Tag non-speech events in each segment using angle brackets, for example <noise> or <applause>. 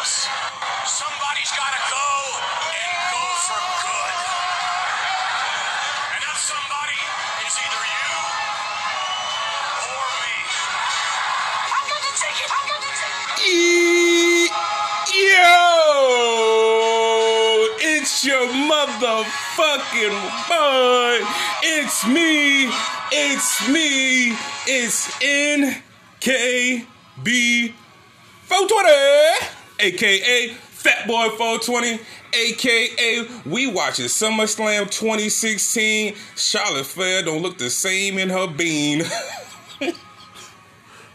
us. Somebody's got to go and go for good. And that somebody is either you or me. I'm going to take it. I'm going to take it. E- Yo! It's your motherfucking boy. It's me. It's me. It's NKB 420, aka Fat Boy 420, aka we watching SummerSlam 2016. Charlotte Flair don't look the same in her bean. <laughs>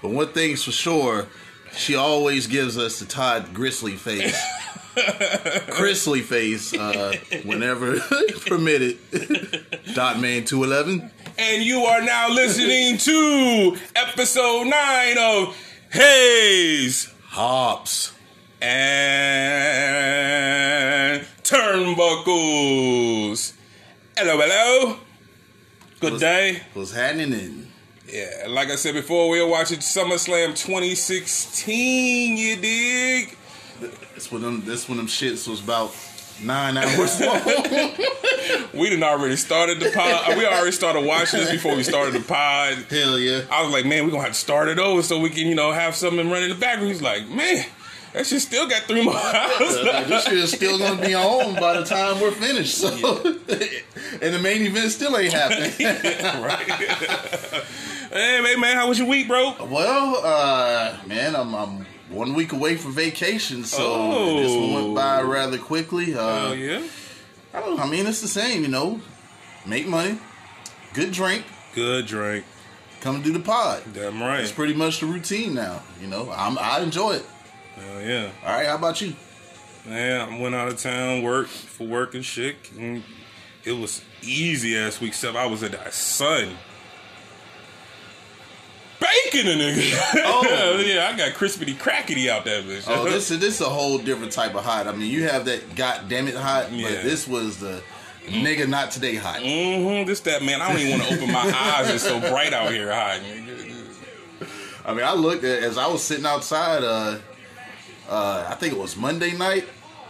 But one thing's for sure, she always gives us the Todd Grizzly face. <laughs> Grizzly face, uh, whenever <laughs> permitted. Dot Man 211. and you are now listening to episode 9 of Hayes Hops. And Turnbuckles. Hello, hello. Good day. What's happening? Yeah, like I said before, we are watching SummerSlam 2016, you dig? This one, them, this one, them shits was about nine hours long. <laughs> We didn't already started the pod. We already started watching this before we started the pod. Hell yeah. I was like, man, we're gonna have to start it over so we can, you know, have something running in the background. He's like, man, that shit still got three more hours. Like, this shit is still gonna be on by the time we're finished. So, <laughs> and the main event still ain't happening. <laughs> right. hey, man, man, how was your week, bro? well, uh, man, I'm, I'm one week away from vacation, so Oh. this one went by rather quickly. Uh, Oh yeah. I, I mean, it's the same, you know. Make money, good drink, Good drink. come do the pod. Damn right. It's pretty much the routine now. You know, I'm, I enjoy it. Hell yeah. All right, how about you? Man, I went out of town, work for work and shit. And it was easy ass week, except I was at the sun. Baking a nigga. Oh. <laughs> yeah, I got crispity crackety out that bitch. Oh, this <laughs> is this is a whole different type of hot. I mean, you have that goddamn it hot, Yeah. but this was the nigga not today hot. Mm-hmm. This that man. I don't even want to open my <laughs> eyes. It's so bright out here. Hot. I mean, I looked at as I was sitting outside. Uh, uh, I think it was Monday night.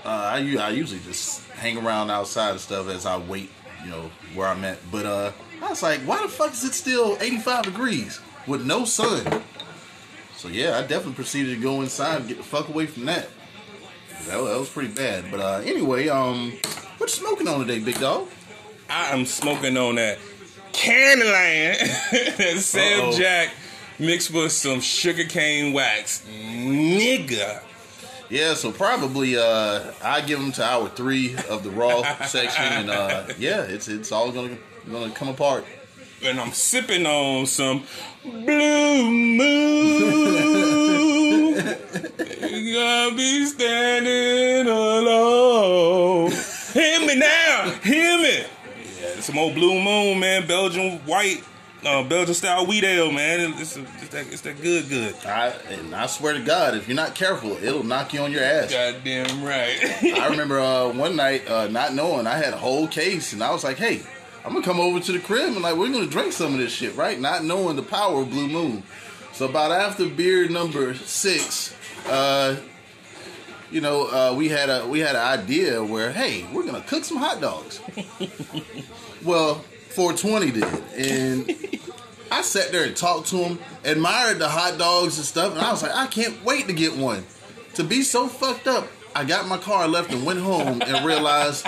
Uh, I I usually just hang around outside and stuff as I wait, you know, where I'm at. But uh, I was like, why the fuck is it still 85 degrees with no sun? So yeah, I definitely proceeded to go inside and get the fuck away from that. That, was- that was pretty bad. But uh, anyway, um, what you smoking on today, big dog? I am smoking on that Candyland, that <laughs> Sam. Jack mixed with some sugarcane wax, nigga. Yeah, so probably uh I give them to hour three of the raw <laughs> section, and uh yeah, it's it's all gonna gonna come apart. and I'm sipping on some blue moon. <laughs> Gonna be standing alone. Hear me now, hear me. Yeah, some old blue moon, man. Belgian white, uh, Belgian style wheat ale, man. It's, it's, that, it's that good, good. I and I swear to God, if you're not careful, it'll knock you on your ass. Goddamn right. <laughs> I remember uh one night uh not knowing I had a whole case, and I was like, hey. I'm gonna come over to the crib and like we're gonna drink some of this shit, right? Not knowing the power of Blue Moon. So about after beer number six, uh, you know, uh, we had a we had an idea where, hey, we're gonna cook some hot dogs. <laughs> well, 420 did, and I sat there and talked to him, admired the hot dogs and stuff, and I was like, I can't wait to get one. To be so fucked up, I got my car, left, and went home, and realized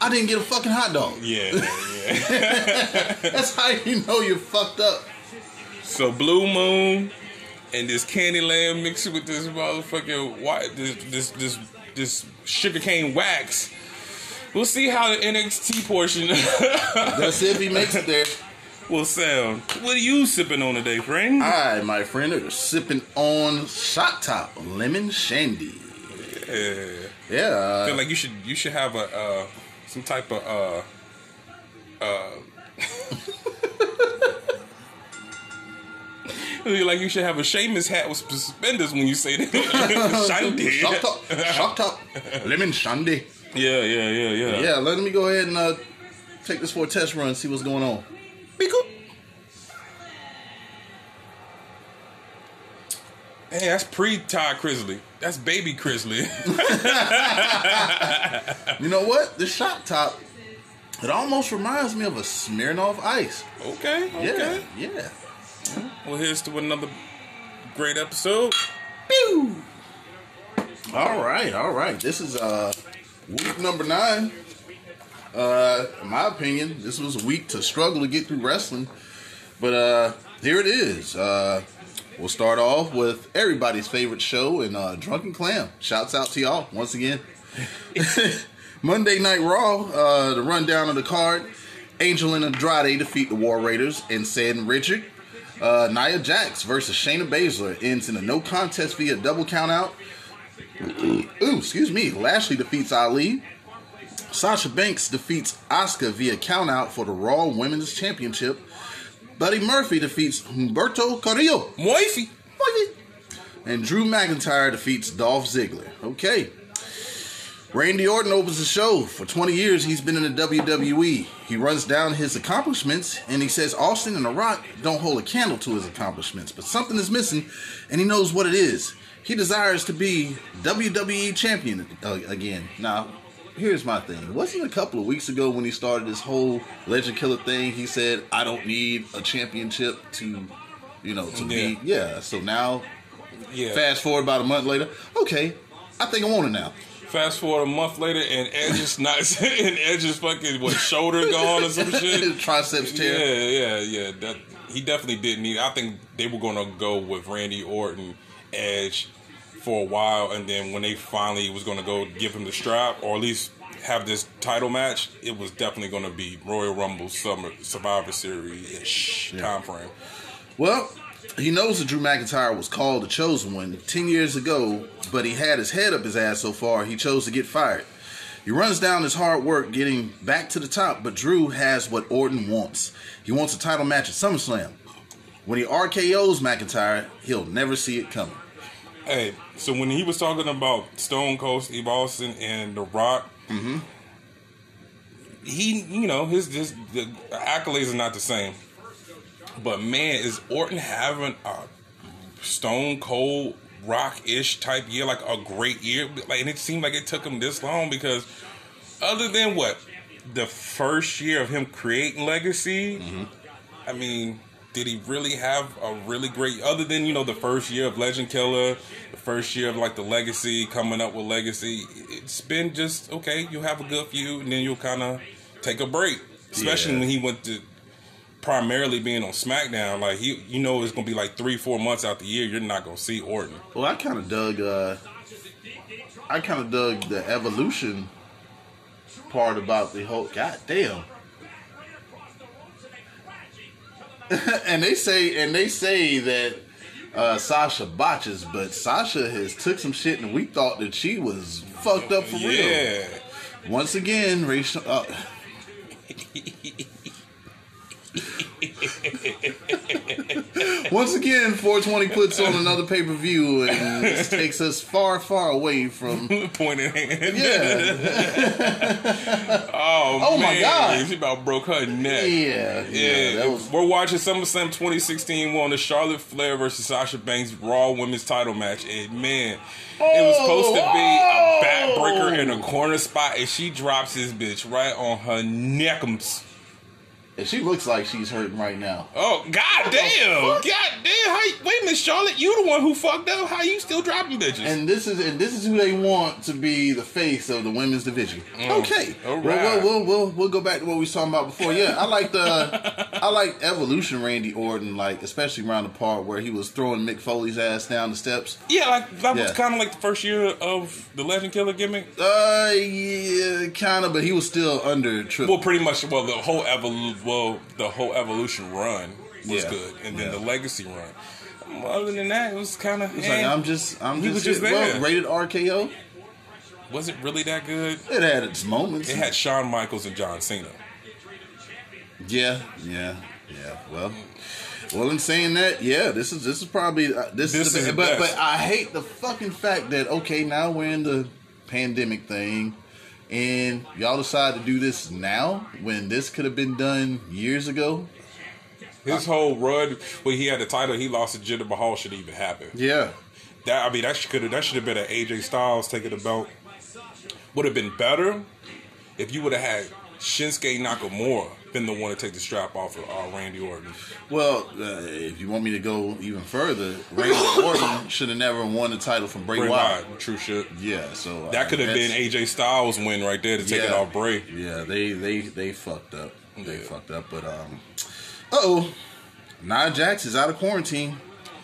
I didn't get a fucking hot dog. yeah, yeah. <laughs> That's how you know you're fucked up. So Blue Moon and this Candyland mixed with this motherfucking white this this this this sugarcane wax. We'll see how the NXT portion <laughs> That's if he makes it there. will sound. What are you sipping on today, friend? I, my friend, are sipping on Shock Top Lemon Shandy. Yeah. Yeah, I uh, feel like you should you should have a uh, some type of uh uh <laughs> feel like you should have a Seamus hat with suspenders when you say that. <laughs> Shandy. Shock Top, Shock Top Lemon Shandy. Yeah, yeah, yeah, yeah. Yeah, let me go ahead and uh, take this for a test run, see what's going on. Be cool. Hey, that's pre Todd Chrisley. That's baby Chrisley. <laughs> You know what? The shock top, it almost reminds me of a Smirnoff Ice. okay, okay. Yeah, yeah. Well, here's to another great episode. Pew! All right, all right. This is uh week number nine. Uh, in my opinion, this was a week to struggle to get through wrestling, but uh, here it is. Uh, we'll start off with everybody's favorite show and uh, Drunken Clam. Shouts out to y'all once again. <laughs> Monday Night Raw. Uh, the rundown of the card: Angel and Andrade defeat the War Raiders and Sid and Richard. Uh, Nia Jax versus Shayna Baszler ends in a no contest via double count out. Ooh, excuse me. Lashley defeats Ali. Sasha Banks defeats Asuka via countout for the Raw Women's Championship. Buddy Murphy defeats Humberto Carrillo. Moify. And Drew McIntyre defeats Dolph Ziggler. Okay. Randy Orton opens the show. For 20 years, he's been in the WWE. He runs down his accomplishments and he says Austin and The Rock don't hold a candle to his accomplishments, but something is missing and he knows what it is. He desires to be WWE champion again. Now, here's my thing. Wasn't a couple of weeks ago when he started this whole Legend Killer thing, he said, I don't need a championship to, you know, to be. Yeah, so now, Yeah. fast forward about a month later, okay, I think I want it now. Fast forward a month later, and Edge is not, <laughs> and Edge is fucking what shoulder gone or some shit. <laughs> Triceps tear. Yeah, yeah, yeah. That he definitely didn't need. I think they were gonna go with Randy Orton, Edge, for a while, and then when they finally was gonna go give him the strap, or at least have this title match, it was definitely gonna be Royal Rumble Summer Survivor Series ish time frame. Well, he knows that Drew McIntyre was called the chosen one 10 years ago, but he had his head up his ass so far, he chose to get fired. He runs down his hard work getting back to the top, but Drew has what Orton wants. He wants a title match at SummerSlam. When he RKO's McIntyre, he'll never see it coming. Hey, so when he was talking about Stone Cold Steve Austin and The Rock, mm-hmm. he, you know, his just the accolades are not the same. But man, is Orton having a Stone Cold Rock ish type year, like a great year? Like, and it seemed like it took him this long because, other than what the first year of him creating Legacy, mm-hmm. I mean, did he really have a really great? Other than you know the first year of Legend Killer, the first year of like the Legacy coming up with Legacy, it's been just okay. You'll have a good few, and then you'll kind of take a break. Especially Yeah. when he went to primarily being on SmackDown. Like he, you know, it's gonna be like three, four months out the year. You're not gonna see Orton. Well, I kind of dug. Uh, I kind of dug the evolution part about the whole. God damn. <laughs> and they say, and they say that uh, Sasha botches, but Sasha has took some shit, and we thought that she was fucked up for real. Once again, racial. Uh, <laughs> Once again, 420 puts on another pay per view, and this takes us far, far away from. <laughs> Pointing hand. Yeah, <laughs> Oh, Oh, my. God. She about broke her neck. yeah, yeah. Yeah, was we're watching SummerSlam 2016 won the Charlotte Flair versus Sasha Banks Raw Women's Title match, and man, it was supposed to be a backbreaker in a oh. corner spot, and she drops this bitch right on her neckums. And she looks like she's hurting right now. Oh god damn! God damn! How you, wait a minute, Charlotte, you the one who fucked up. How you still dropping bitches? And this is and this is who they want to be the face of the women's division. Okay, all Well, right. we'll, we'll, we'll, we'll go back to what we was talking about before. Yeah, I like the <laughs> I like Evolution Randy Orton, like especially around the part where he was throwing Mick Foley's ass down the steps. yeah, like that was kind of like the first year of the Legend Killer gimmick. Uh, yeah, kind of, but he was still under triple. Well, pretty much. Well, the whole evolu- well, the whole evolution run was Yeah. good, and then Yeah. the legacy run. Other than that, it was kind of. It's like I'm just, I'm He just, was just well, rated RKO. was it really that good? It had its moments. It had Shawn Michaels and John Cena. yeah, yeah, yeah. Well, well, in saying that, yeah, this is this is probably uh, this, This is, the, is the but best. but I hate the fucking fact that okay now we're in the pandemic thing, and y'all decide to do this now when this could have been done years ago. His whole run, when he had the title, he lost to Jinder Mahal should even happen. Yeah, that I mean that should that should have been an AJ Styles taking the belt. Would have been better if you would have had Shinsuke Nakamura been the one to take the strap off of uh, Randy Orton. Well, uh, if you want me to go even further, Randy Orton <laughs> should have never won the title from Bray, Bray Wyatt. Wyatt, true shit. Yeah, so uh, That could have been AJ Styles' win right there to take it off Bray. Yeah, they they they fucked up. They Yeah. fucked up. But um, uh oh, Nia Jax is out of quarantine,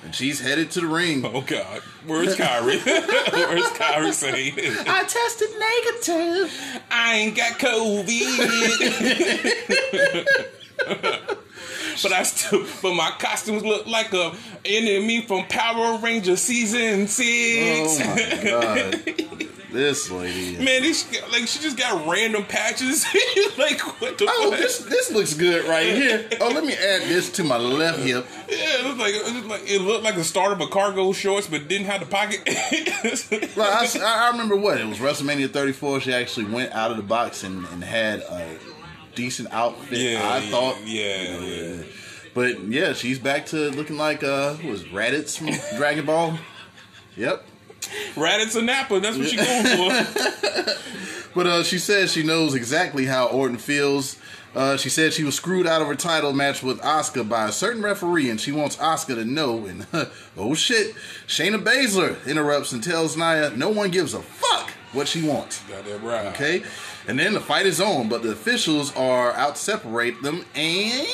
and she's headed to the ring. Oh God, where's Kairi? <laughs> where's Kairi Sane? I tested negative. I ain't got COVID. <laughs> but I still, but my costumes look like a enemy from Power Ranger season six. Oh my god, <laughs> this lady. Man, this like she just got random patches. <laughs> like what the Oh, fuck? this this looks good right here. <laughs> Oh, let me add this to my left hip. Yeah, it looked like it looked like it looked like the start of a cargo shorts, but didn't have the pocket. <laughs> Well, I, I remember what it was WrestleMania 34. She actually went out of the box and, and had a decent outfit. yeah, I thought. Yeah, yeah. But yeah, she's back to looking like uh, who was Raditz from Dragon Ball. Yep. <laughs> Raditz and Nappa. That's what she going for. <laughs> But uh, she says she knows exactly how Orton feels. Uh, she said she was screwed out of her title match with Asuka by a certain referee, and she wants Asuka to know. And <laughs> oh shit, Shayna Baszler interrupts and tells Nia no one gives a fuck what she wants. That right. Okay, and then the fight is on, but the officials are out to separate them and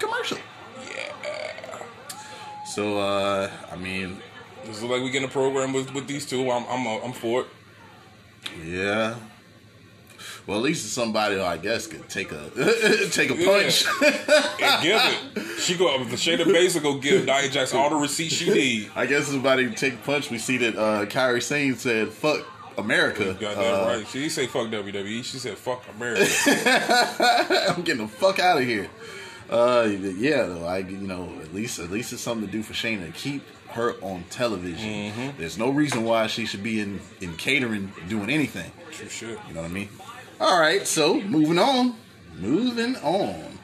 commercial. Yeah. So uh, I mean, This is like we get a program with, with these two. I'm I'm uh, I'm for it. yeah. Well, at least it's somebody who I guess could take a <laughs> take a punch. And give it. She go the Shayna Baszler go give Nia Jax all the receipts she need. I guess somebody take a punch. We see that uh, Kairi Sane said "fuck America." Got that Uh, right. She didn't say fuck WWE. She said fuck America. <laughs> I'm getting the fuck out of here. Uh, yeah, though I you know at least at least it's something to do for Shayna to keep her on television. Mm-hmm. There's no reason why she should be in in catering doing anything. True shit. You know what I mean? All right, so moving on, moving on.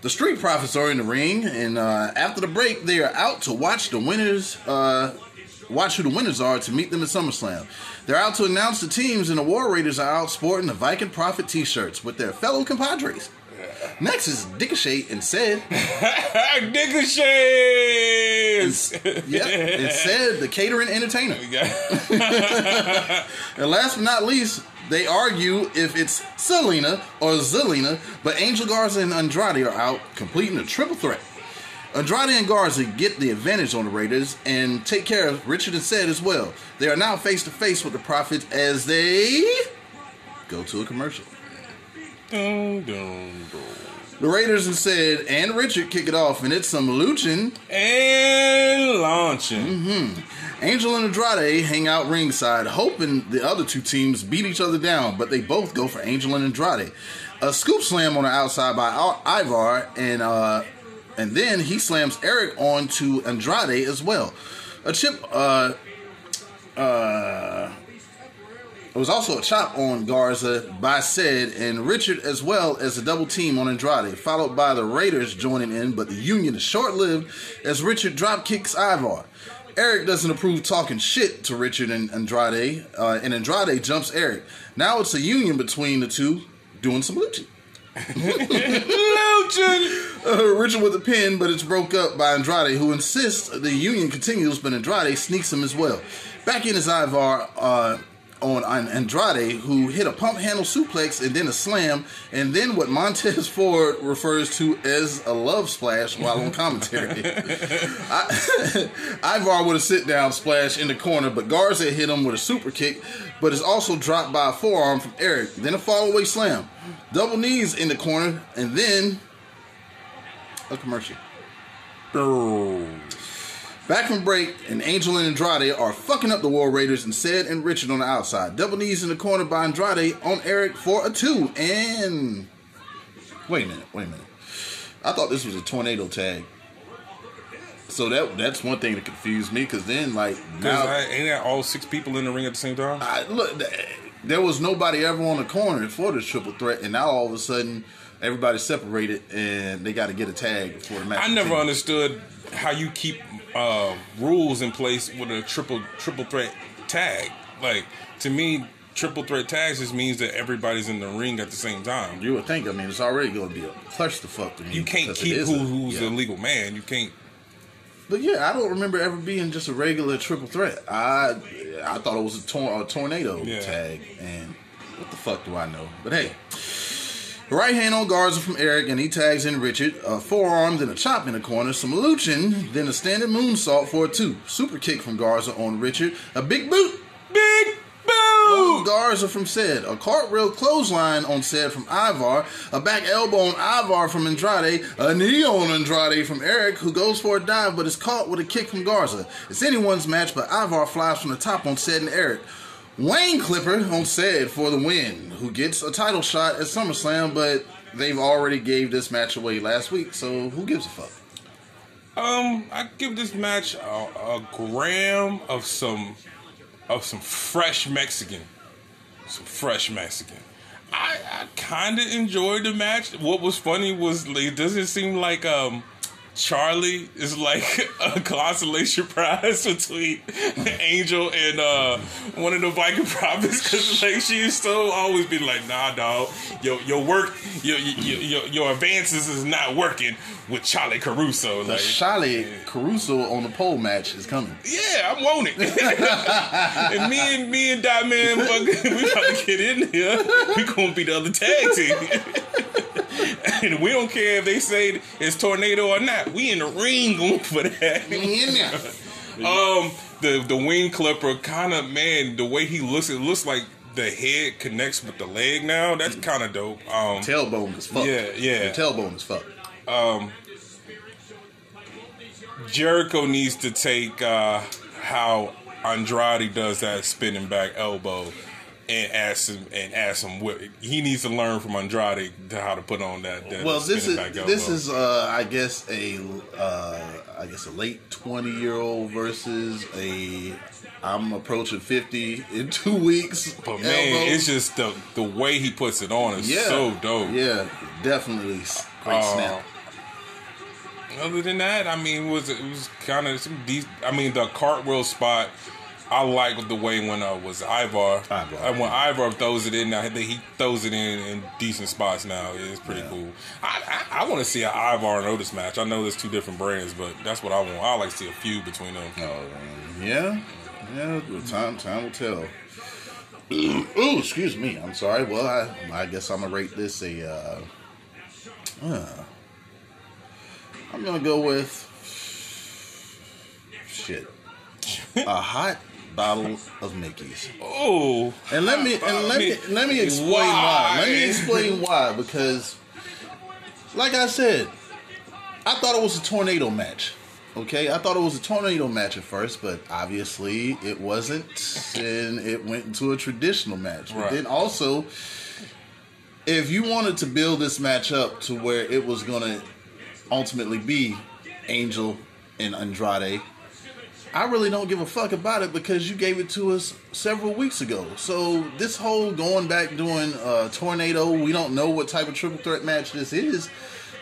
The Street Profits are in the ring, and uh, after the break, they are out to watch the winners. Uh, watch who the winners are to meet them at SummerSlam. They're out to announce the teams, and the War Raiders are out sporting the Viking Prophet T-shirts with their fellow compadres. Next is Ricochet and said, shades. <laughs> "Yep," and said the catering entertainer. <laughs> And last but not least, they argue if it's Selena or Zelina, but Angel Garza and Andrade are out, completing a triple threat. Andrade and Garza get the advantage on the Raiders and take care of Richard and Said as well. They are now face to face with the Profits as they go to a commercial. Dun, dun, dun. The Raiders and Said and Richard kick it off, and it's some luching. And launching. Mm-hmm. Angel and Andrade hang out ringside, hoping the other two teams beat each other down, but they both go for Angel and Andrade. A scoop slam on the outside by Ivar, and uh, and then he slams Eric onto Andrade as well. A chip. Uh, uh, it was also a chop on Garza by Said and Richard, as well as a double team on Andrade, followed by the Raiders joining in, but the union is short lived as Richard drop kicks Ivar. Eric doesn't approve talking shit to Richard and Andrade, uh, and Andrade jumps Eric. Now it's a union between the two doing some luching. Luching. <laughs> Uh, Richard with a pin, but it's broke up by Andrade, who insists the union continues, but Andrade sneaks him as well. Back in is Ivar uh, on Andrade, who hit a pump handle suplex and then a slam, and then what Montez <laughs> Ford refers to as a love splash while on commentary. <laughs> I, <laughs> Ivar with a sit down splash in the corner, but Garza hit him with a super kick, but is also dropped by a forearm from Eric. Then a fall away slam. Double knees in the corner, and then a commercial. Back from break, and Angel and Andrade are fucking up the War Raiders and Said and Richard on the outside. Double knees in the corner by Andrade on Eric for a two. And wait a minute, wait a minute. I thought this was a tornado tag. So that that's one thing that confused me because then like now I, ain't that all six people in the ring at the same time? I, look, there was nobody ever on the corner for this triple threat, and now all of a sudden everybody's separated and they got to get a tag before the match. I never continues. understood how you keep uh, rules in place with a triple triple threat tag. Like to me, triple threat tags just means that everybody's in the ring at the same time. You would think. I mean, it's already going to be a clusterfuck to me. You can't keep who, who's yeah. the legal man. You can't. But yeah, I don't remember ever being just a regular triple threat. I I thought it was a, tor- a tornado Yeah. tag, and what the fuck do I know? But hey, right hand on Garza from Eric, and he tags in Richard. A forearm, then a chop in the corner, some luching, then a standing moonsault for a two. Super kick from Garza on Richard, a big boot Big boot! boo. Garza from Ced, a cartwheel clothesline on Ced from Ivar, a back elbow on Ivar from Andrade, a knee on Andrade from Eric, who goes for a dive but is caught with a kick from Garza. It's anyone's match, but Ivar flies from the top on Ced and Eric. Wing Clipper on said for the win, who gets a title shot at SummerSlam, but they've already gave this match away last week, so who gives a fuck? Um, I give this match a, a gram of some of some fresh Mexican, some fresh Mexican. I, I kind of enjoyed the match. What was funny was it doesn't seem like um Charly is like <laughs> a consolation prize between Angel and uh one of the Viking <laughs> prophets because like she used to always be like, nah, dog, your your work, your your your, your advances is not working with Charly Caruso. The Like, Charly Caruso on the pole match is coming. yeah, I want it. <laughs> and me and me and fucking, we about to get in here. We gonna be the other tag team. <laughs> and we don't care if they say it's tornado or not. We in the ring going for that. In there. <laughs> Um, the the wing clipper kind of man, the way he looks, it looks like the head connects with the leg now. That's kind of dope. Um, tailbone is fucked. Yeah, yeah. The tailbone is fucked. Jericho needs to take uh, how Andrade does that spinning back elbow and ask him and ask him what he needs to learn from Andrade to how to put on that. that Well, this is this is uh, I guess a uh, I guess a late twenty year old versus a I'm approaching fifty in two weeks. But man, elbow. it's just the the way he puts it on is yeah, so dope. Yeah, definitely great Uh, snap. Other than that, I mean, it was it was kind of some decent. I mean, the cartwheel spot. I like the way when uh, was Ivar. Ivar. And when Ivar throws it in, now he- he throws it in in decent spots. Now it's pretty Yeah. cool. I I, I want to see an Ivar and Otis match. I know there's two different brands, but that's what I want. I like to see a feud between them. Oh yeah, yeah. well, Time time will tell. <clears throat> Ooh, excuse me. I'm sorry. Well, I I guess I'm gonna rate this a. Uh, uh, I'm gonna go with shit. A hot bottle of Mickey's. Oh, And let me and let me let me explain why. Let me explain why because, like I said, I thought it was a tornado match. Okay, I thought it was a tornado match at first, but obviously it wasn't, and it went into a traditional match. But Right. then also, if you wanted to build this match up to where it was going to ultimately be Angel and Andrade, I really don't give a fuck about it because you gave it to us several weeks ago. So this whole going back doing uh, tornado, we don't know what type of triple threat match this is.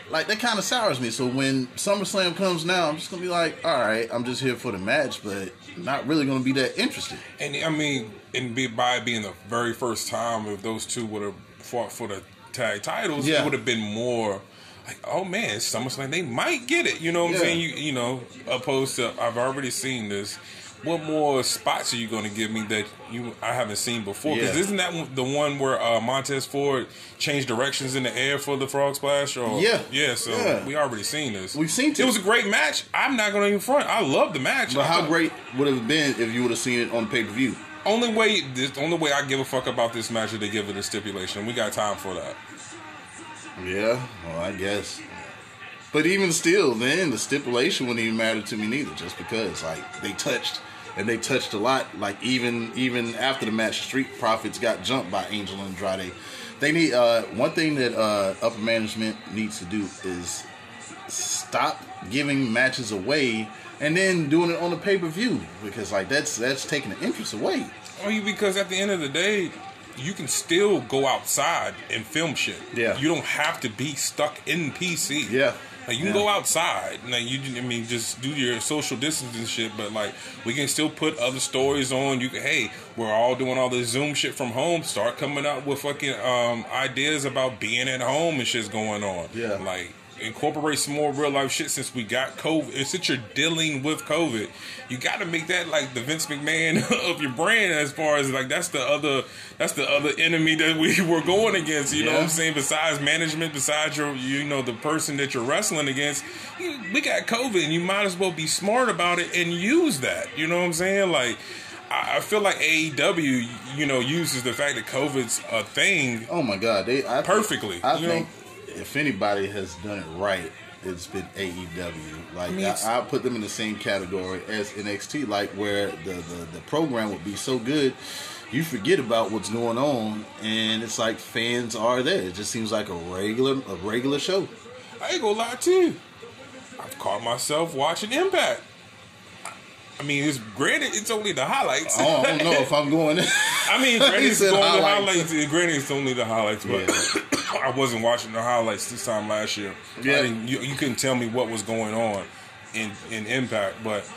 Like that kind of sours me. So when SummerSlam comes now, I'm just gonna be like, all right, I'm just here for the match, but not really gonna be that interested. and I mean, and be, by being the very first time, if those two would have fought for the tag titles, Yeah. it would have been more like, oh man, it's SummerSlam, they might get it. You know what Yeah. I'm saying? You you know, opposed to I've already seen this. What more spots are you going to give me that you I haven't seen before? Because Yeah. isn't that the one where uh, Montez Ford changed directions in the air for the frog splash? Or Yeah. yeah. So Yeah. we already seen this. We've seen it. It was a great match. I'm not going to even front. I love the match. But how great would it have been if you would have seen it on pay per view? only way, the only way I give a fuck about this match is they give it a stipulation. We got time for that. Yeah, well, I guess. But even still, then the stipulation wouldn't even matter to me neither, just because like they touched and they touched a lot. Like even even after the match, Street Profits got jumped by Angel and Andrade. They need uh, one thing that uh, upper management needs to do is stop giving matches away and then doing it on the pay per view because like that's that's taking the interest away. I mean, because at the end of the day, you can still go outside and film shit. Yeah. You don't have to be stuck in PC. Yeah. Like you can Yeah. go outside, like you, I mean, just do your social distancing shit. But like, we can still put other stories on. You can, hey, we're all doing all this Zoom shit from home. Start coming up with fucking um, ideas about being at home and shit's going on. Yeah. like incorporate some more real life shit since we got COVID. And since you're dealing with COVID, you got to make that like the Vince McMahon <laughs> of your brand. As far as like that's the other that's the other enemy that we <laughs> were going against. You know what I'm saying? Besides management, besides your you know the person that you're wrestling against, you- we got COVID, and you might as well be smart about it and use that. You know what I'm saying? Like. I I feel like AEW, you know, uses the fact that COVID's a thing Oh my god, they I think- Perfectly, I you think if anybody has done it right, it's been AEW. Like I, mean, it's- I, put them in the same category as NXT, like where the, the the program would be so good. You forget about what's going on, and it's like fans are there. It just seems like a regular, a regular show. I ain't gonna lie to you. I've caught myself watching Impact. I mean, it's granted it's only the highlights. I don't know if I'm going. <laughs> I mean, granted <laughs> it's only the highlights. highlights. Granted it's only the highlights, but <clears throat> I wasn't watching the highlights this time last year. Yeah. I mean, you, you couldn't tell me what was going on in in Impact, but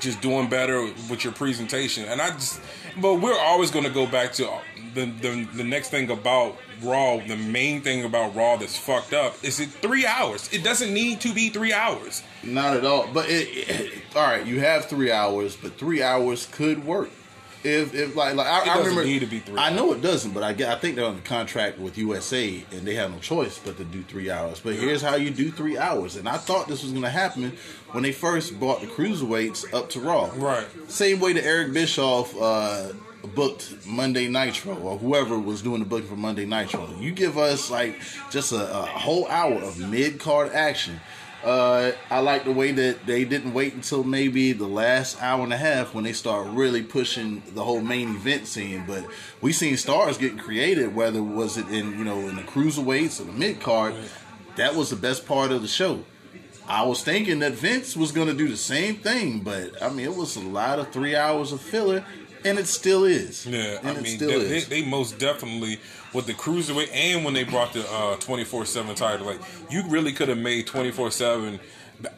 just doing better with your presentation. And I just, but we're always going to go back to the, the the next thing about Raw. The main thing about Raw that's fucked up is it three hours. It doesn't need to be three hours. Not at all. But it, it- all right, you have three hours, but three hours could work. If if like like I, It I remember, need to be three I know it doesn't, but I I think they're on the contract with USA and they have no choice but to do three hours. But here's how you do three hours, and I thought this was going to happen when they first brought the cruiserweights up to Raw. Right. Same way that Eric Bischoff uh, booked Monday Nitro or whoever was doing the booking for Monday Nitro. You give us like just a, a whole hour of mid card action. Uh, I like the way that they didn't wait until maybe the last hour and a half when they start really pushing the whole main event scene. But we seen stars getting created, whether was it in you know in the cruiserweights or the mid card. That was the best part of the show. I was thinking that Vince was going to do the same thing, but I mean, it was a lot of three hours of filler, and it still is. Yeah, and I mean, still they, is. they, they most definitely with the cruiserweight and when they brought the uh, twenty four seven title, like you really could have made twenty four seven.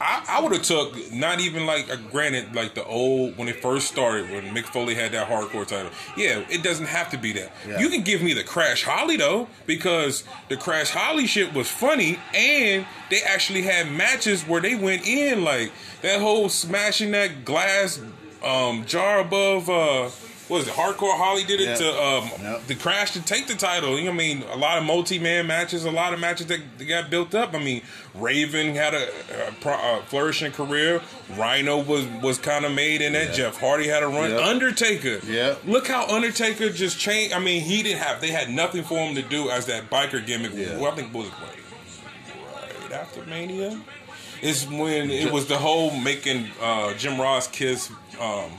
I, I would have took not even like uh, granted like the old when it first started when Mick Foley had that hardcore title. Yeah, it doesn't have to be that. Yeah. You can give me the Crash Holly though because the Crash Holly shit was funny and they actually had matches where they went in like that whole smashing that glass um, jar above. Uh, what is it? Hardcore Holly did it Yeah. to um, Yep. the Crash to take the title. You know I mean? A lot of multi-man matches, a lot of matches that, that got built up. I mean, Raven had a, a, pro- a flourishing career. Rhino was was kind of made in that. Yeah. Jeff Hardy had a run. Yep. Undertaker. Yeah. Look how Undertaker just changed. I mean, he didn't have. They had nothing for him to do as that biker gimmick. Well, I think was right, right after Mania. Is when it was the whole making uh, Jim Ross kiss um,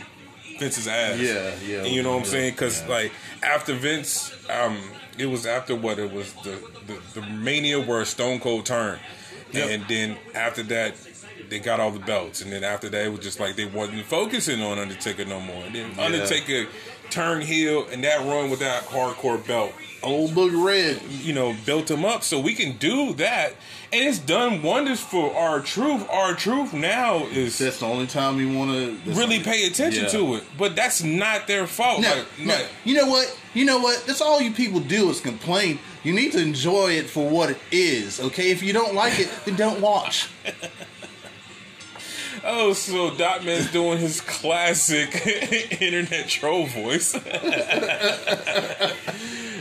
Vince's ass. Yeah, yeah, And you know what I'm saying? Because yeah. like after Vince, um, it was after what it was the the, the Mania where Stone Cold turned, Yep. and then after that. They got all the belts, and then after that, it was just like they wasn't focusing on Undertaker no more. And then Yeah. Undertaker turned heel, and that run with that hardcore belt Old Book Red. you know, built him up. So we can do that. And it's done wonders for our truth. R-Truth now is That's the only time you want to really pay attention Yeah. to it. But that's not their fault. No, like, no. like, You know what? You know what? That's all you people do is complain. You need to enjoy it for what it is, okay? If you don't like it, then don't watch. <laughs> oh, so Dotman's doing his classic <laughs> internet troll voice. <laughs>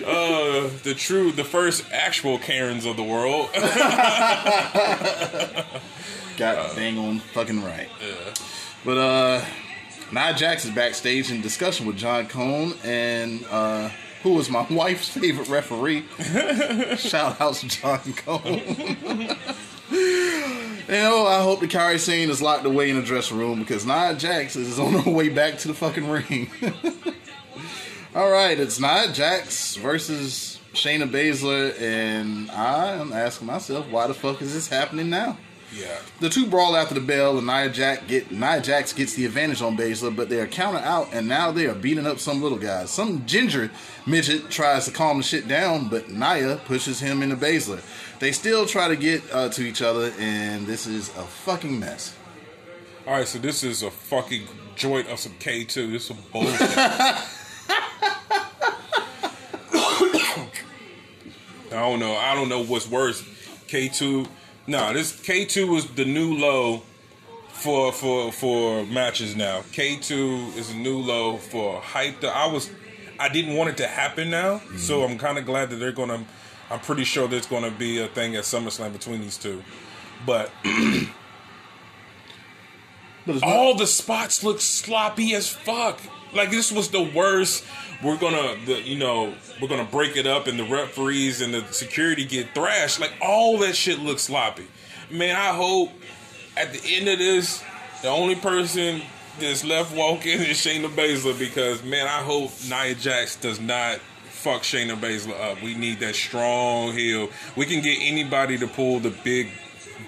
uh, the true, the first actual Karens of the world. <laughs> Got dang on fucking right. Yeah. But uh Nia Jax is backstage in discussion with John Cone and uh who was my <laughs> wife's favorite referee. <laughs> Shout out to John Cone. You know, I hope the Kairi Sane is locked away in the dressing room because Nia Jax is on her way back to the fucking ring. All right, it's Nia Jax versus Shayna Baszler, and I am asking myself, why the fuck is this happening now? Yeah. The two brawl after the bell, and Nia Jack get Nia Jax gets the advantage on Baszler, but they are counter out, and now they are beating up some little guys. Some ginger midget tries to calm the shit down, but Nia pushes him into Baszler. They still try to get uh, to each other, and this is a fucking mess. All right, so this is a fucking joint of some K2. This is some bullshit. <laughs> I don't know. I don't know what's worse. K2. Nah, this K2 was the new low for for for matches now. K2 is a new low for hype. That I was I didn't want it to happen now, so mm-hmm. I'm kind of glad that they're gonna. I'm pretty sure there's gonna be a thing at SummerSlam between these two, but <clears throat> But all the spots look sloppy as fuck. Like this was the worst. We're gonna, the, you know, we're gonna break it up, and the referees and the security get thrashed. Like all that shit looks sloppy. Man, I hope at the end of this, the only person that's left walking <laughs> is Shayna Baszler because man, I hope Nia Jax does not fuck Shayna Baszler up. We need that strong heel. We can get anybody to pull the big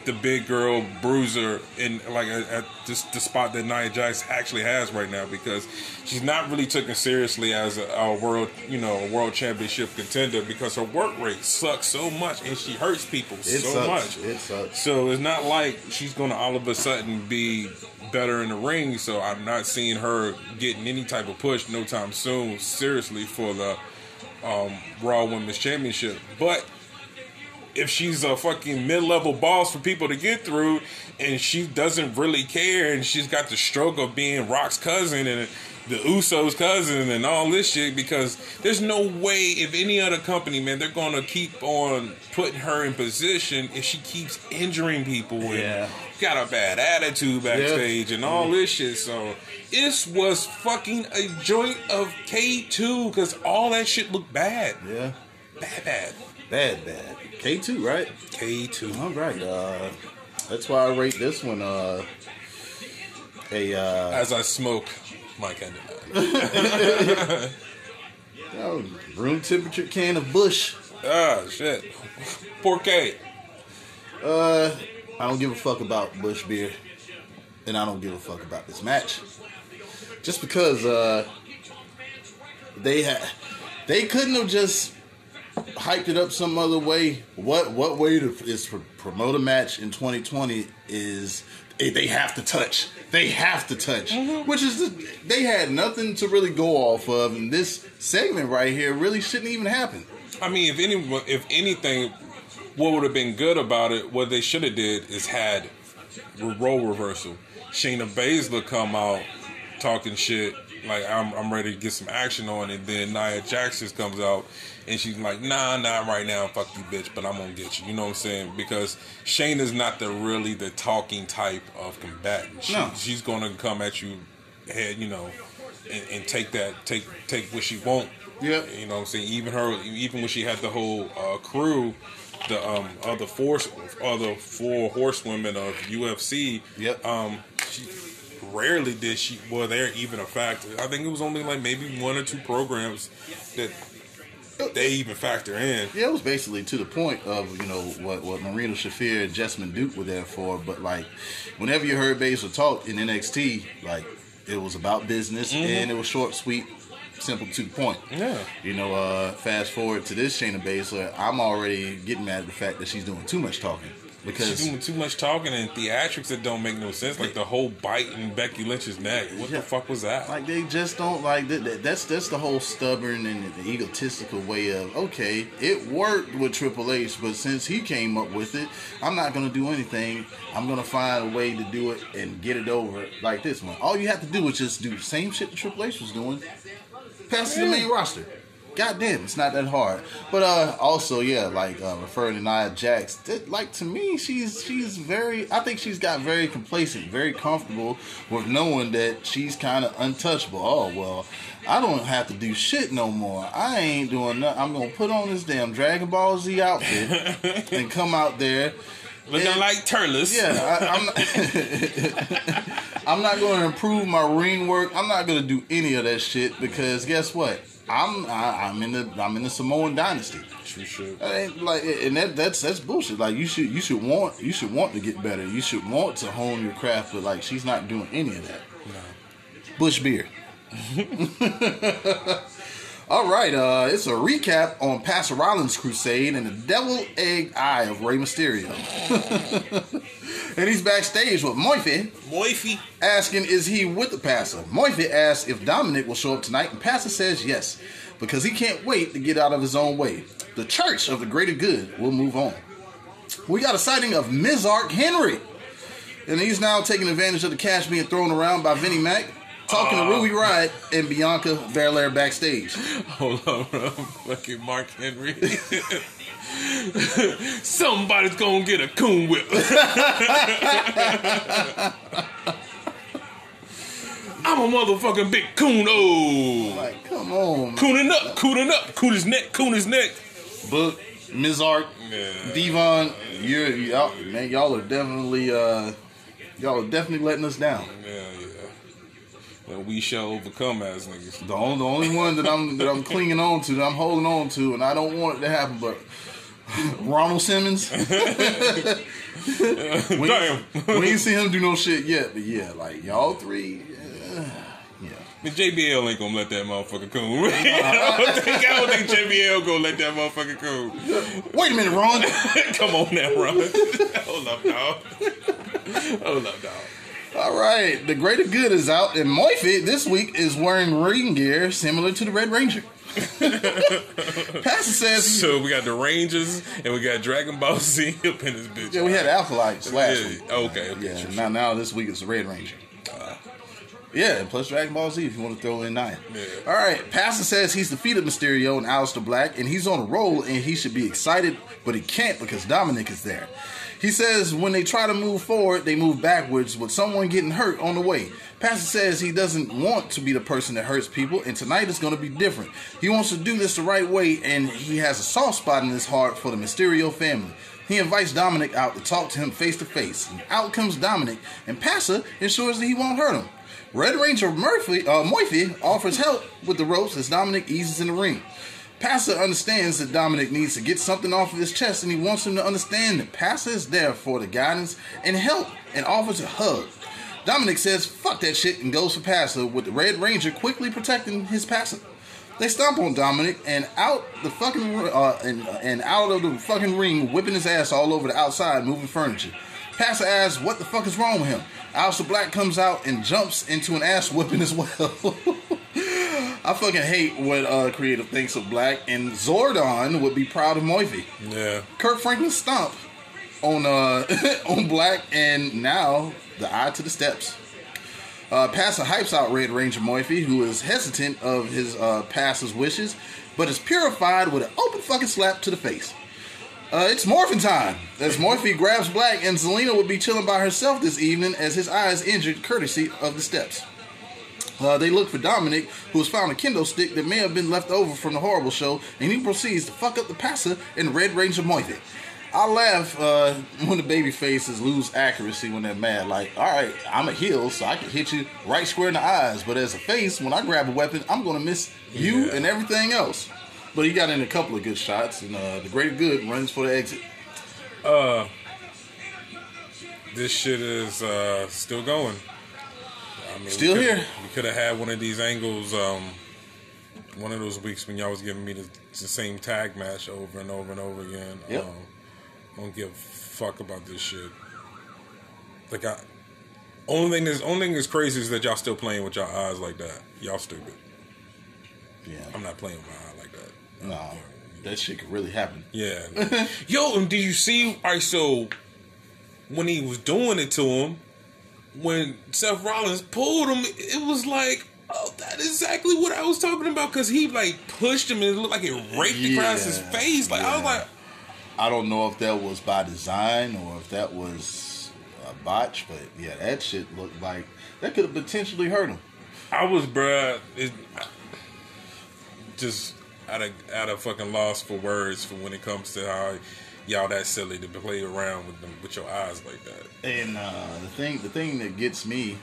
the big girl bruiser in like at, at this the spot that Nia Jax actually has right now because she's not really taken seriously as a, a world you know a world championship contender because her work rate sucks so much and she hurts people it so sucks. much. It sucks. So it's not like she's gonna all of a sudden be better in the ring. So I'm not seeing her getting any type of push no time soon. Seriously for the um, Raw Women's Championship, but if she's a fucking mid-level boss for people to get through and she doesn't really care and she's got the stroke of being Rock's cousin and the Usos cousin and all this shit because there's no way if any other company man they're gonna keep on putting her in position if she keeps injuring people and Yeah. got a bad attitude backstage and all this shit. So this was fucking a joint of K2 because all that shit looked bad. Yeah, bad bad bad, bad. K two, right? K2 All right. Uh, that's why I rate this one. Uh, a uh, as I smoke my candidate. <laughs> <laughs> oh, room temperature can of Bush. ah, shit. Poor K. Uh, I don't give a fuck about Bush beer, and I don't give a fuck about this match. Just because uh, they had, they couldn't have just hyped it up some other way. What what way to is to promote a match in 2020 is eh, they have to touch. They have to touch, which is the, they had nothing to really go off of, and this segment right here really shouldn't even happen. I mean, if any, if anything, what would have been good about it, what they should have did is had role reversal. Shayna Baszler come out talking shit like I'm I'm ready to get some action on, and then Nia Jax just comes out and she's like, Nah, not right now, fuck you, bitch, but I'm gonna get you. You know what I'm saying? Because Shayna's not the really the talking type of combatant. She, No. she's gonna come at you head, you know, and, and take that take take what she won't. Yep. You know what I'm saying? Even her, even when she had the whole uh, crew, the um, other four, other four horsewomen of UFC. Yep. Um, she rarely did she. Well, they're even a factor. I think it was only like maybe one or two programs that they even factor in. Yeah, it was basically to the point of you know what what Marina Shafir and Jessamyn Duke were there for. But like, whenever you heard Baszler talk in NXT, like it was about business and it was short, sweet, simple to the point. Yeah. You know, uh, fast forward to this Shayna Baszler, I'm already getting mad at the fact that she's doing too much talking because She's doing too much talking and theatrics that don't make no sense, like the whole bite in Becky Lynch's neck. What Yeah. the fuck was that? Like they just don't like that. that- That's that's the whole stubborn and the egotistical way of okay, it worked with Triple H, but since he came up with it, I'm not gonna do anything. I'm gonna find a way to do it and get it over like this one. All you have to do is just do the same shit that Triple H was doing. Pass it to the main roster. God damn, it's not that hard. But uh also, yeah, like uh, referring to Nia Jax, that, like to me, she's she's very. I think she's got very complacent, very comfortable with knowing that she's kind of untouchable. Oh well, I don't have to do shit no more. I ain't doing nothing. I'm gonna put on this damn Dragon Ball Z outfit <laughs> and come out there. Looking and- like Turles. yeah, I, I'm not, <laughs> I'm not going to improve my ring work. I'm not going to do any of that shit because guess what? I'm I, I'm in the I'm in the Samoan dynasty. True. That like, and that that's that's bullshit. Like you should you should want you should want to get better. You should want to hone your craft, but like she's not doing any of that. No. Bush beer. <laughs> All right, uh, it's a recap on Pastor Rollins' crusade and the devil egg eye of Rey Mysterio. <laughs> and he's backstage with Moife Moify. asking, is he with the pastor? Moife asks if Dominic will show up tonight, and pastor says yes, because he can't wait to get out of his own way. The church of the greater good will move on. We got a sighting of Mizark Henry, and he's now taking advantage of the cash being thrown around by Vinnie Mac, talking to Ruby Riott and Bianca Belair backstage. Hold on, bro. Fucking Mark Henry. Somebody's gonna get a coon whip. I'm a motherfucking big coon. Oh. Like, come on, man. Cooning up, cooning up, coon his neck, coon his neck. Book, Mizark, Yeah. Devon, you're y'all, man, y'all are definitely, uh, y'all are definitely letting us down. Yeah, yeah. Well, we shall overcome as niggas. The only, the only one that I'm that I'm clinging on to, that I'm holding on to, and I don't want it to happen, but <laughs> Ronald Simmons. <laughs> <laughs> we, Damn. we ain't seen him do no shit yet, but yeah, like y'all three, uh, yeah. But JBL ain't gonna let that motherfucker coon. I, don't think, I don't think JBL gonna let that motherfucker coon. Wait a minute, Ron. Come on now, Ron. Hold up, dog. Hold up, dog. All right, the greater good is out, and Moifit this week is wearing ring gear similar to the Red Ranger. <laughs> Pastor says, So we got the Rangers and we got Dragon Ball Z <laughs> up in this bitch. yeah, we had Alkalites last Yeah, week. Okay, okay. Yeah, sure, now now this week it's the Red Ranger. Uh. yeah, plus Dragon Ball Z if you want to throw in nine. Yeah. All right, Pastor says he's defeated Mysterio and Aleister Black, and he's on a roll, and he should be excited, but he can't because Dominic is there. He says when they try to move forward, they move backwards with someone getting hurt on the way. Pastor says he doesn't want to be the person that hurts people, and tonight is going to be different. He wants to do this the right way, and he has a soft spot in his heart for the Mysterio family. He invites Dominic out to talk to him face to face. Out comes Dominic, and Pastor ensures that he won't hurt him. Red Ranger Murphy, uh, Moife offers help with the ropes as Dominic eases in the ring. Pastor understands that Dominic needs to get something off of his chest, and he wants him to understand that Pastor is there for the guidance and help and offers a hug. Dominic says, fuck that shit, and goes for Pastor, with the Red Ranger quickly protecting his Pastor. They stomp on Dominic and out the fucking uh, and, and out of the fucking ring, whipping his ass all over the outside, moving furniture. Pastor asks, "What the fuck is wrong with him?" Aleister Black comes out and jumps into an ass whipping as well. <laughs> I fucking hate what uh, creative thinks of Black, and Zordon would be proud of Moivy. Yeah. Kirk Franklin stomp on uh <laughs> on Black, and now the eye to the steps. Uh, Pastor hypes out Red Ranger Moife, who is hesitant of his uh, pastor's wishes, but is purified with an open fucking slap to the face. Uh, it's morphin' time as Morphe <laughs> grabs Black, and Zelina would be chilling by herself this evening as his eye is injured, courtesy of the steps. Uh, they look for Dominic, who has found a kendo stick that may have been left over from the horrible show, and he proceeds to fuck up the passer and Red Ranger Moife. I laugh uh, <laughs> when the baby faces lose accuracy when they're mad. Like, all right, I'm a heel, so I can hit you right square in the eyes. But as a face, when I grab a weapon, I'm gonna miss you Yeah. and everything else. But he got in a couple of good shots, and uh, the greater good runs for the exit. Uh, This shit is uh, still going. I mean, Still here. Could have had one of these angles, um, one of those weeks when y'all was giving me the, the same tag match over and over and over again. Yep. Um, I don't give a fuck about this shit. Like I, only thing that's only thing that's crazy is that y'all still playing with y'all eyes like that. Y'all stupid. Yeah, I'm not playing with my eye like that. no, that shit could really happen. Yeah. <laughs> Yo, and did you see? All right, so when he was doing it to him, when Seth Rollins pulled him, it was like, oh, that is exactly what I was talking about. Because he like pushed him and it looked like it raked across his face. Like I was like, I don't know if that was by design or if that was a botch, but yeah, that shit looked like that could have potentially hurt him. I was, bruh, it, just out of at a fucking loss for words for when it comes to how y'all that silly to play around with them with your eyes like that. And uh, the thing, the thing that gets me,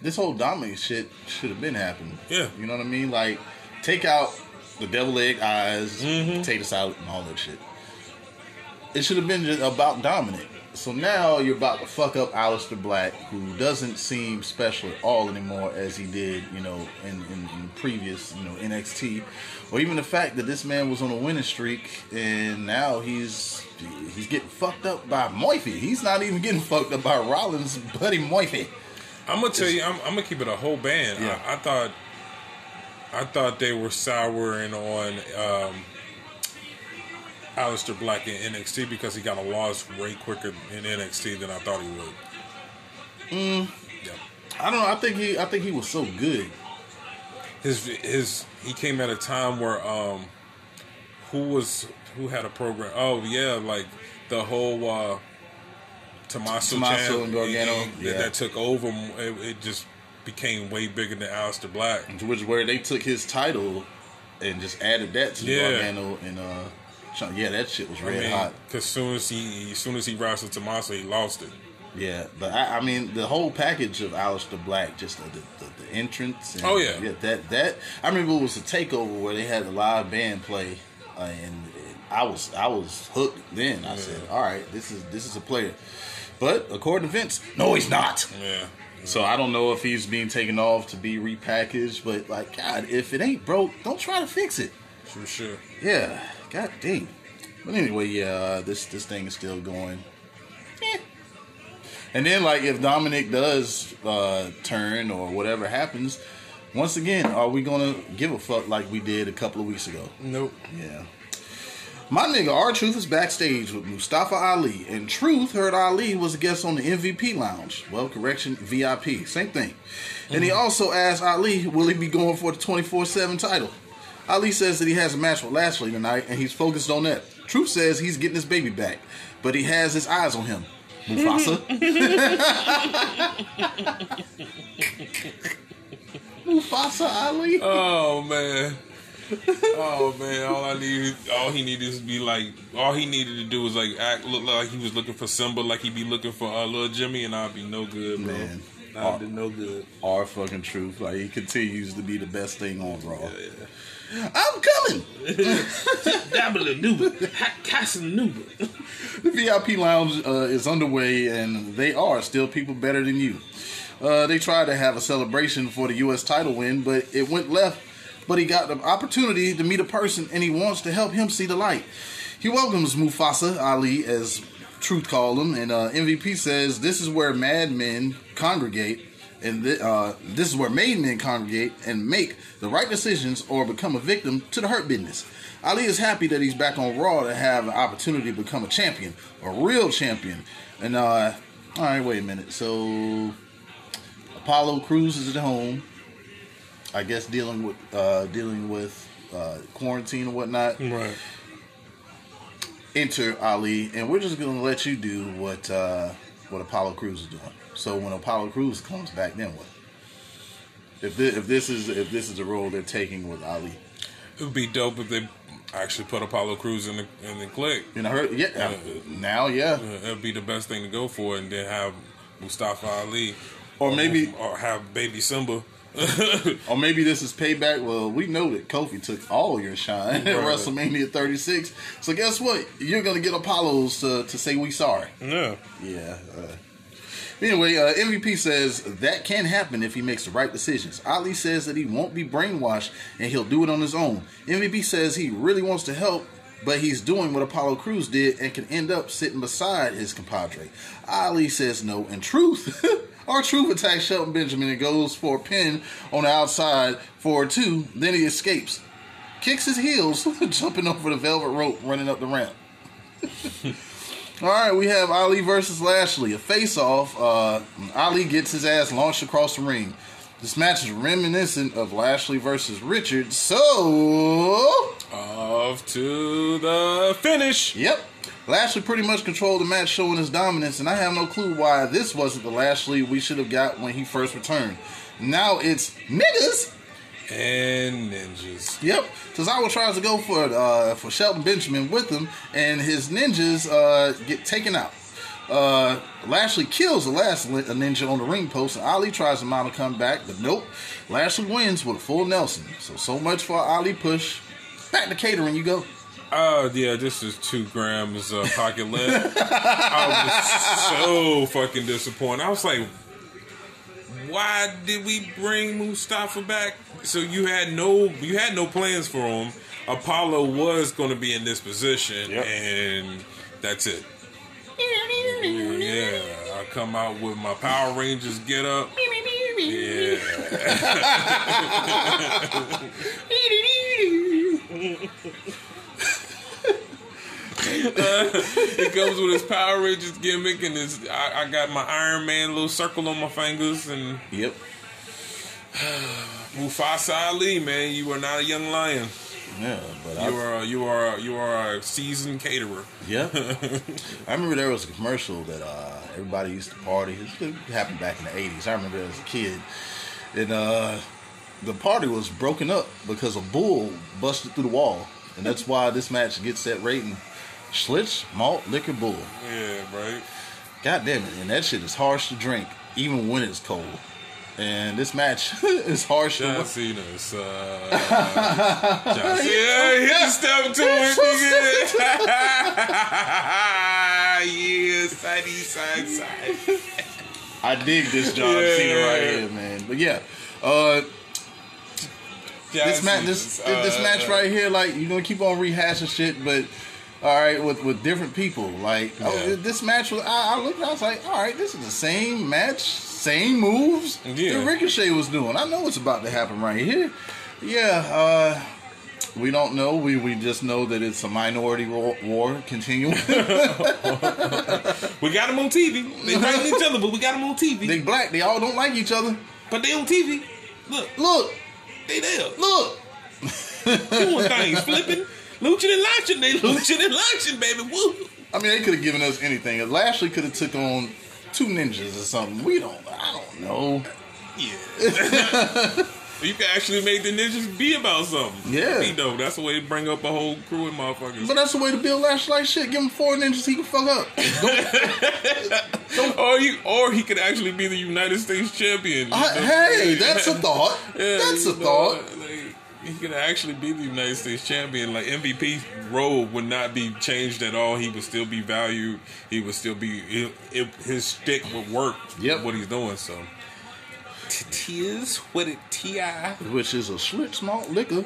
this whole Dominic shit should have been happening. Yeah. you know what I mean. Like take out the devil egg eyes, Mm-hmm. potato salad, and all that shit. It should have been just about Dominic. So now you're about to fuck up Aleister Black, who doesn't seem special at all anymore as he did, you know, in, in, in previous, you know, NXT, or even the fact that this man was on a winning streak and now he's he's getting fucked up by Moify. He's not even getting fucked up by Rollins, buddy Moify. I'm gonna tell you, I'm, I'm gonna keep it a whole band. Yeah. I, I thought, I thought they were souring on um, Aleister Black in NXT because he got a loss way quicker in NXT than I thought he would. Mm. Yeah. I don't know. I think he I think he was so good. His his he came at a time where um, who was who had a program? Oh yeah, like the whole uh, Tommaso, Tommaso Ciampa, and Gargano, that- yeah. that took over. It, it just became way bigger than Aleister Black. which is where they took his title and just added that to Yeah. Gargano and uh yeah that shit was I red mean, hot because soon as he, as soon as he wrestled Tommaso, he lost it. Yeah but I, I mean the whole package of Aleister Black just the, the, the entrance and, Oh, yeah. yeah that that I remember it was a takeover where they had a live band play uh, and I was I was hooked then I said all right this is this is a player but according to Vince no he's not Yeah. So I don't know if he's being taken off to be repackaged, but like God, if it ain't broke, don't try to fix it. For sure. Yeah, God dang. But anyway, yeah, uh, this this thing is still going. And then like if Dominic does uh, turn or whatever happens, once again, are we gonna give a fuck like we did a couple of weeks ago? Nope. Yeah. My nigga R Truth is backstage with Mustafa Ali, and Truth heard Ali was a guest on the MVP Lounge. Well, correction, VIP, same thing. And he also asked Ali, will he be going for the 24 7 title? Ali says that he has a match with Lashley tonight, and he's focused on that. Truth says he's getting his baby back, but he has his eyes on him. Mufasa. <laughs> Mufasa Ali. Oh man. oh man, all I needed, all he needed is to be like, all he needed to do was like act, look like he was looking for Simba, like he'd be looking for uh, little Jimmy, and I'd be no good, bro. Man. I'd be no good. our fucking truth. Like he continues to be the best thing on Raw. I'm coming. <laughs> Dabblenuba, Casanuba. The VIP lounge uh, is underway, and they are still people better than you. Uh, they tried to have a celebration for the U.S. title win, but it went left. But he got the opportunity to meet a person, and he wants to help him see the light. He welcomes Mufasa Ali, as Truth called him, and uh, MVP says this is where madmen congregate, and th- uh, this is where made men congregate and make the right decisions or become a victim to the hurt business. Ali is happy that he's back on Raw to have an opportunity to become a champion, a real champion. And uh, all right, wait a minute. So Apollo Crews is at home. I guess dealing with uh, dealing with uh, quarantine and whatnot. Right. Enter Ali, and we're just gonna let you do what uh, what Apollo Crews is doing. So when Apollo Crews comes back, then what? If this, if this is if this is the role they're taking with Ali, It would be dope if they actually put Apollo Crews in the in the click. you know, her, yeah, now, yeah, Uh, It'd be the best thing to go for, and then have Mustafa Ali, or maybe or have Baby Simba. <laughs> Or maybe this is payback. Well, we know that Kofi took all your shine at WrestleMania 36. So guess what? You're gonna get Apollos to, to say we sorry. yeah. Yeah. Uh, anyway, uh, MVP says that can happen if he makes the right decisions. Ali says that he won't be brainwashed and he'll do it on his own. MVP says he really wants to help, but he's doing what Apollo Crews did and can end up sitting beside his compadre. Ali says no. In truth, <laughs> R-Truth attacks Shelton Benjamin and goes for a pin on the outside for a two. Then he escapes, kicks his heels, <laughs> jumping over the velvet rope, running up the ramp. <laughs> All right, we have Ali versus Lashley, a face-off. Uh, Ali gets his ass launched across the ring. This match is reminiscent of Lashley versus Richard. So, Off to the finish. yep, Lashley pretty much controlled the match, showing his dominance, and I have no clue why this wasn't the Lashley we should have got when he first returned. Now it's niggas. And ninjas. Yep, Tozawa tries to go for uh, for Shelton Benjamin with him, and his ninjas uh, get taken out. Uh, Lashley kills the last ninja on the ring post, and Ali tries to mount a comeback, but nope. Lashley wins with a full Nelson. So, so much for Ali push. Back to catering, you go. Oh yeah, this is two grams uh, pocket lint. <laughs> I was so fucking disappointed. I was like, why did we bring Mustafa back? So you had no you had no plans for him. Apollo was going to be in this position, Yep. and that's it. Yeah, I come out with my Power Rangers get up. Yeah. <laughs> <laughs> <laughs> He comes with his Power Rangers gimmick and his. I, I got my Iron Man little circle on my fingers and Yep. <sighs> Mufasa Ali, man, you are not a young lion. Yeah, but You I, are you are you are a seasoned caterer. yeah. <laughs> I remember there was a commercial that uh, everybody used to party. It happened back in the '80s. I remember as a kid, and uh, the party was broken up because a bull busted through the wall, and that's why this match gets that rating. Schlitz malt liquor bull. Yeah, right. God damn it, and that shit is harsh to drink, even when it's cold. And this match <laughs> is harsh to John Cena's. Uh, <laughs> John Cena. Yeah, he stepped to it, nigga. <laughs> yeah, side side side. I dig this John Yeah. Cena right here, man. But yeah, uh, this match, this Cena's, this uh, match right here, like you're gonna keep on rehashing shit, but all right, with with different people. Like Yeah. oh, this match was, I, I looked, I was like, all right, this is the same match, same moves Yeah. that Ricochet was doing. I know what's about to happen right here. Yeah, uh, we don't know. We we just know that it's a minority war, war continuing. <laughs> We got them on TV. They fighting each other, but we got them on TV. they black. They all don't like each other. but they on TV. Look, Look, they there. look. <laughs> Doing things, flipping, looching and launching. They looching and launching, baby. Woo. I mean, they could have given us anything. Lashley could have took on two ninjas or something. We don't. I don't know. Yeah. <laughs> you can actually make the ninjas be about something. Yeah. You know, that's the way to bring up a whole crew of motherfuckers. But that's the way to build Lashley like shit. Give him four ninjas, he can fuck up. <laughs> or you, or he could actually be the United States champion. I- hey, that's a thought. <laughs> Yeah, that's a know, thought. Like, he could actually be the United States champion. Like MVP role would not be changed at all. He would still be valued. He would still be. It, it, his stick would work. Yep. What he's doing. So. Tis what it ti. Which is a Schlitz malt liquor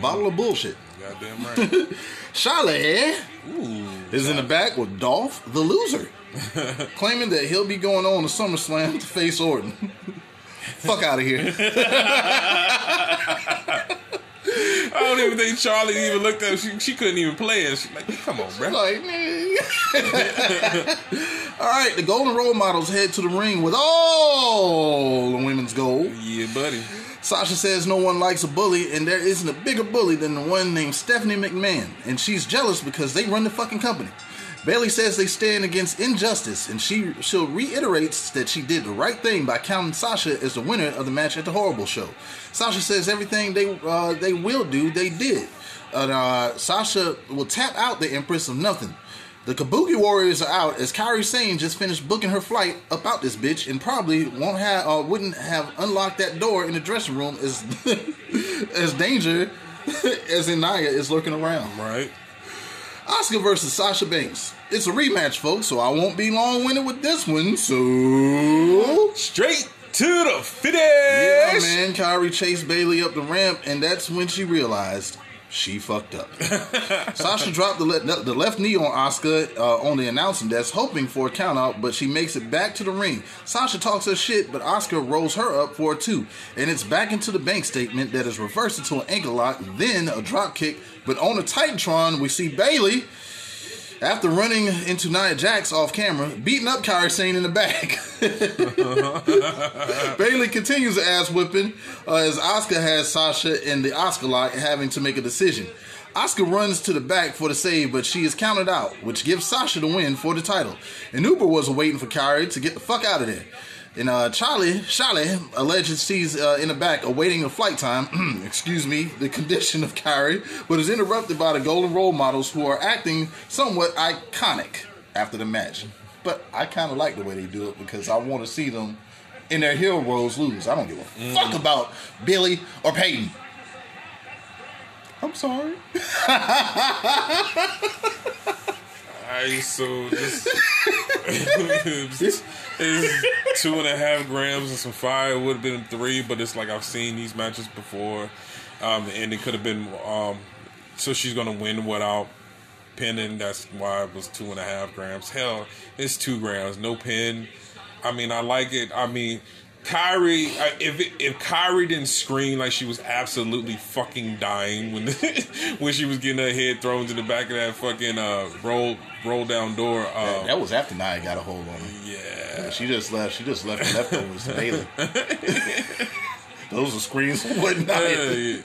bottle of bullshit. Goddamn right. <laughs> Charly Ooh. is in the back with Dolph the loser, <laughs> claiming that he'll be going on to SummerSlam to face Orton. Fuck out of here. <laughs> I don't even think Charly even looked at. She, she couldn't even play it. She's like, come on, bro. Like, <laughs> all right, the Golden Role Models head to the ring with all the women's gold. Yeah, buddy. Sasha says no one likes a bully, and there isn't a bigger bully than the one named Stephanie McMahon, and she's jealous because they run the fucking company. Bayley says they stand against injustice, and she she reiterates that she did the right thing by counting Sasha as the winner of the match at the Horrible Show. Sasha says everything they uh, they will do, they did. Uh, Sasha will tap out the Empress of nothing. The Kabuki Warriors are out as Kairi Sane just finished booking her flight about this bitch and probably won't have uh, wouldn't have unlocked that door in the dressing room as <laughs> as danger <laughs> as Inaya is lurking around. Right. Asuka versus Sasha Banks. It's a rematch, folks, so I won't be long winded with this one. So Straight to the finish. yeah, man, Kairi chased Bayley up the ramp, and that's when she realized she fucked up. Sasha dropped the, le- the left knee on Asuka uh, on the announcing desk, hoping for a countout, but she makes it back to the ring. Sasha talks her shit, but Asuka rolls her up for a two, and it's back into the bank statement that is reversed into an ankle lock, then a drop kick. But on the Titantron, we see Bayley. After running into Nia Jax off camera, beating up Kairi Sane in the back. <laughs> Bayley continues the ass whipping uh, as Asuka has Sasha in the Asuka lock having to make a decision. Asuka runs to the back for the save, but she is counted out, which gives Sasha the win for the title. And Uber was waiting for Kairi to get the fuck out of there. And uh, Charly, Charly alleged she's uh, in the back awaiting a flight time, <clears throat> excuse me, the condition of Kairi, but is interrupted by the Golden Role Models who are acting somewhat iconic after the match. but I kind of like the way they do it because I want to see them in their hero roles lose. I don't give a Mm. fuck about Billy or Peyton. I'm sorry. <laughs> I so <laughs> this is two and a half grams and some fire. It would have been three, but it's like I've seen these matches before, um, and it could have been. Um, so she's gonna win without pinning. That's why it was two and a half grams. Hell, it's two grams, no pin. I mean, I like it. I mean, Kairi. If it, if Kairi didn't scream like she was absolutely fucking dying when <laughs> when she was getting her head thrown to the back of that fucking uh, roll roll down door. Uh, That was after Nia got a hold on her. yeah. She just left. She just left the leftovers to Bayley. <laughs> <laughs> Those were screams for what Nia. Hey,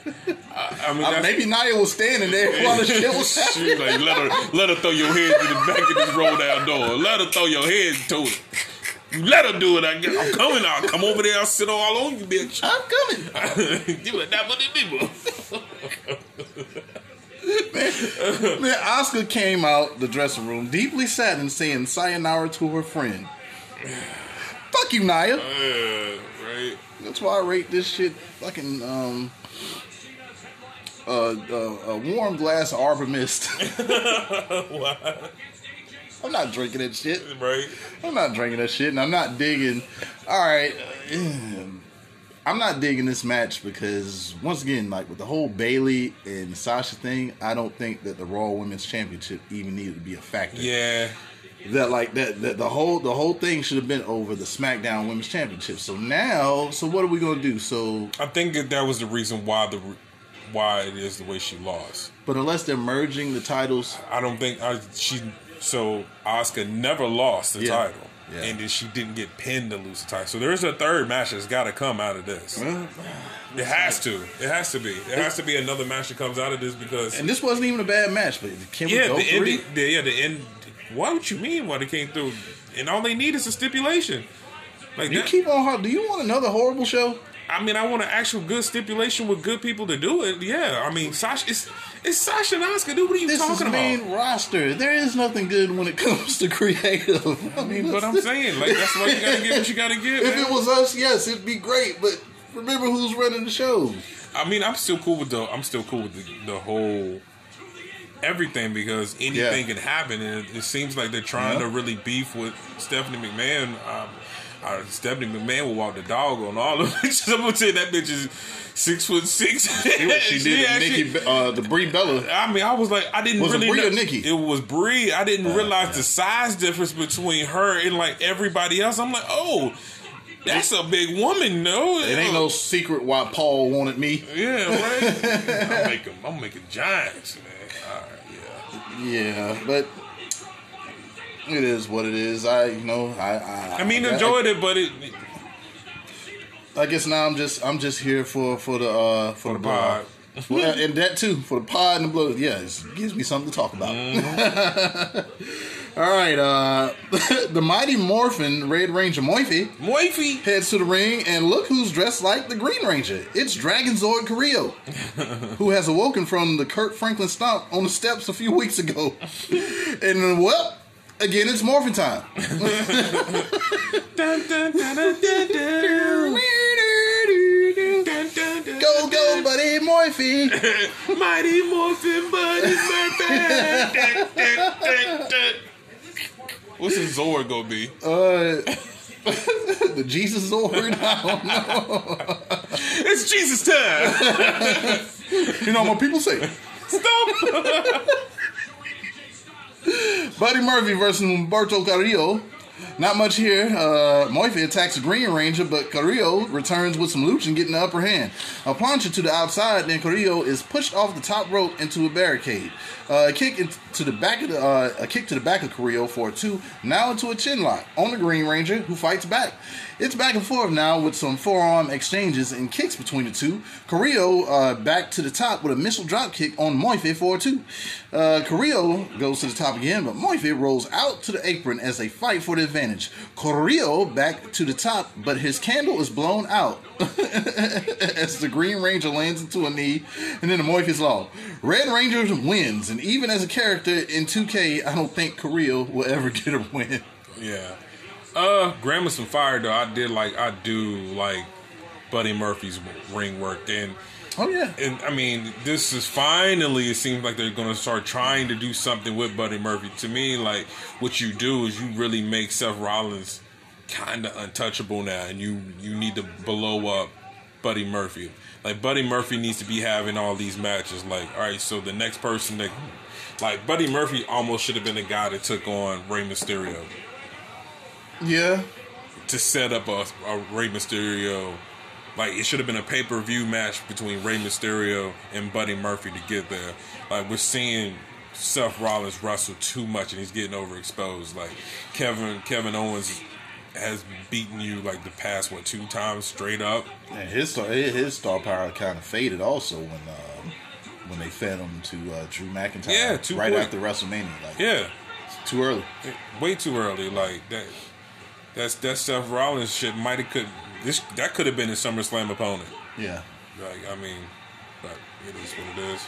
I, I mean, Uh, that's, maybe Nia was standing there while the shit was she was like, let her, let her throw your head to the back of this roll down door. Let her throw your head to it. You Let her do it. I guess. I'm coming. I'll come over there. I'll sit all on you, bitch. I'm coming. <laughs> you like that, but people. Man, Asuka came out the dressing room deeply saddened, saying sayonara to her friend. Fuck you, Naya. Uh, right. That's why I rate this shit fucking um uh, uh, a warm glass of Arbor Mist. <laughs> Why? I'm not drinking that shit. Right. I'm not drinking that shit, and I'm not digging. All right, I'm not digging this match because once again, like with the whole Bayley and Sasha thing, I don't think that the Raw Women's Championship even needed to be a factor. Yeah. That like that, that the whole the whole thing should have been over the SmackDown Women's Championship. So now, so what are we gonna do? So, I think that that was the reason why the why it is the way she lost. but unless they're merging the titles, I don't think I, she. So Asuka never lost the Yeah. title, Yeah. and then she didn't get pinned to lose the title. So there's a third match that's got to come out of this. well, It has to. It has to be. It has to be another match that comes out of this because and this wasn't even a bad match. But can we yeah, go the ending. The, yeah, the end. What would you mean? Why they came through? And all they need is a stipulation. Like You that. keep on. Do you want another horrible show? I mean, I want an actual good stipulation with good people to do it. Yeah, I mean, Sasha, it's it's Sasha and Asuka. Dude, what are you This is talking about? main roster. There is nothing good when it <laughs> comes to creative. I mean, But I'm saying, like, that's why you gotta get what you gotta get. if man. it was us, yes, it'd be great. But remember who's running the show. I mean, I'm still cool with the. I'm still cool with the, the whole everything because anything Yeah. can happen, and it, it seems like they're trying Yeah. to really beef with Stephanie McMahon. Um, uh, Stephanie McMahon will walk the dog on all of <laughs> it. I'm gonna say that bitch is six foot six. She, she did <laughs> actually- Nikki, uh, the Brie Bella. I mean, I was like, I didn't Was it really Brie know. or Nikki? It was Brie. I didn't realize yeah. the size difference between her and like everybody else. I'm like, oh, that's a big woman, no? It ain't no secret why Paul wanted me. Yeah, right. <laughs> I'm making, I'm making giants, man. Right, yeah. Yeah, but it is what it is. I, you know, I, I, I mean, I, enjoyed it, but it I guess now I'm just, I'm just here for for the uh for, the the pod. <laughs> well, and that too for the pod and the blood. Yeah, it gives me something to talk about. <laughs> All right, uh <laughs> the mighty Morphin Red Ranger Moifi wifey. heads to the ring, and look who's dressed like the Green Ranger. It's Dragon Zord Carrillo, who has awoken from the Kirk Franklin stomp on the steps a few weeks ago. and well, again, it's Morphin time. Dun, dun, dun, Go, go, buddy, Morphy. Mighty Morphin Buddy Murphy. What's his Zord gonna be? Uh, <laughs> the Jesus Zord. I don't know. It's Jesus time. You know what people say. Stop. Buddy Murphy versus Humberto Carrillo. Not much here. Uh, Morphy attacks Green Ranger, but Carrillo returns with some lucha and getting the upper hand. A plancha to the outside, then Carrillo is pushed off the top rope into a barricade. Uh, a kick to the back of the, uh, a kick to the back of Carrillo for a two. Now into a chin lock on the Green Ranger, who fights back. It's back and forth now with some forearm exchanges and kicks between the two. Carrillo uh, back to the top with a missile drop kick on Moife for a two. Uh, Carrillo goes to the top again, but Moife rolls out to the apron as they fight for the advantage. Carrillo back to the top, but his candle is blown out <laughs> as the Green Ranger lands into a knee, and then the Moife is law. Red Ranger wins, and even as a character in 2K, I don't think Carrillo will ever <laughs> get a win. Yeah. Uh, Grandma's some fire though. I did like I do like Buddy Murphy's ring work and Oh yeah. and I mean this is finally it seems like they're gonna start trying to do something with Buddy Murphy. To me, like what you do is you really make Seth Rollins kind of untouchable now, and you you need to blow up Buddy Murphy. Like Buddy Murphy needs to be having all these matches. Like all right, so the next person that like Buddy Murphy almost should have been the guy that took on Rey Mysterio Yeah. to set up a, a Rey Mysterio. Like it should have been a pay per view match between Rey Mysterio and Buddy Murphy to get there. Like we're seeing Seth Rollins wrestle too much and he's getting overexposed. Like Kevin Kevin Owens has beaten you like the past what two times straight up. And his star, his star power kind of faded also when um, when they fed him to uh, Drew McIntyre. Yeah, too right quick. after WrestleMania. Like, Yeah, too early. way too early. Like that. That's that Seth Rollins shit might have could this that could have been his SummerSlam opponent. Yeah, Like I mean, but it is what it is.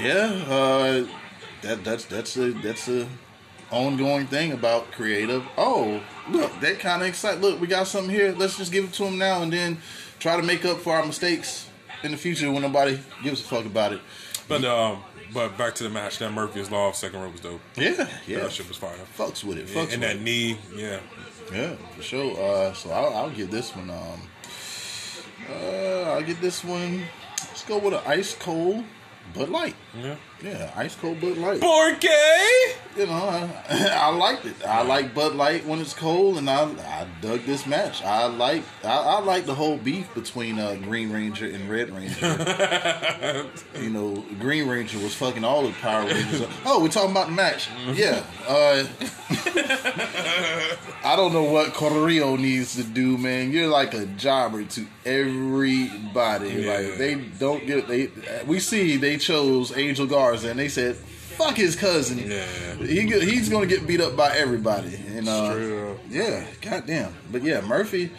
yeah. Uh, that that's that's a that's a ongoing thing about creative. Oh, look, that kind of excited. Look, we got something here. Let's just give it to him now, and then try to make up for our mistakes in the future when nobody gives a fuck about it. But um, but back to the match. That Murphy's Law of Second Row was dope. Yeah, yeah. That shit was fire. Fucks with it. Yeah, Fucks and that it. knee, yeah. Yeah, for sure. Uh, so I'll, I'll give this one. Um, uh, I'll give this one. Let's go with an ice cold Bud Light. Yeah. Yeah, ice cold Bud Light. Porque? You know, I, <laughs> I liked it. I like Bud Light when it's cold, and I I dug this match. I like I, I like the whole beef between uh, Green Ranger and Red Ranger. <laughs> you know, Green Ranger was fucking all the Power Rangers. Oh, we're talking about the match. Yeah. Uh, <laughs> I don't know what Correo needs to do, man. You're like a jobber to everybody. Yeah. Like they don't get they. We see they chose Angel Garza, and they said, "Fuck his cousin." Yeah. He he's gonna get beat up by everybody. And uh, yeah, goddamn. But yeah, Murphy,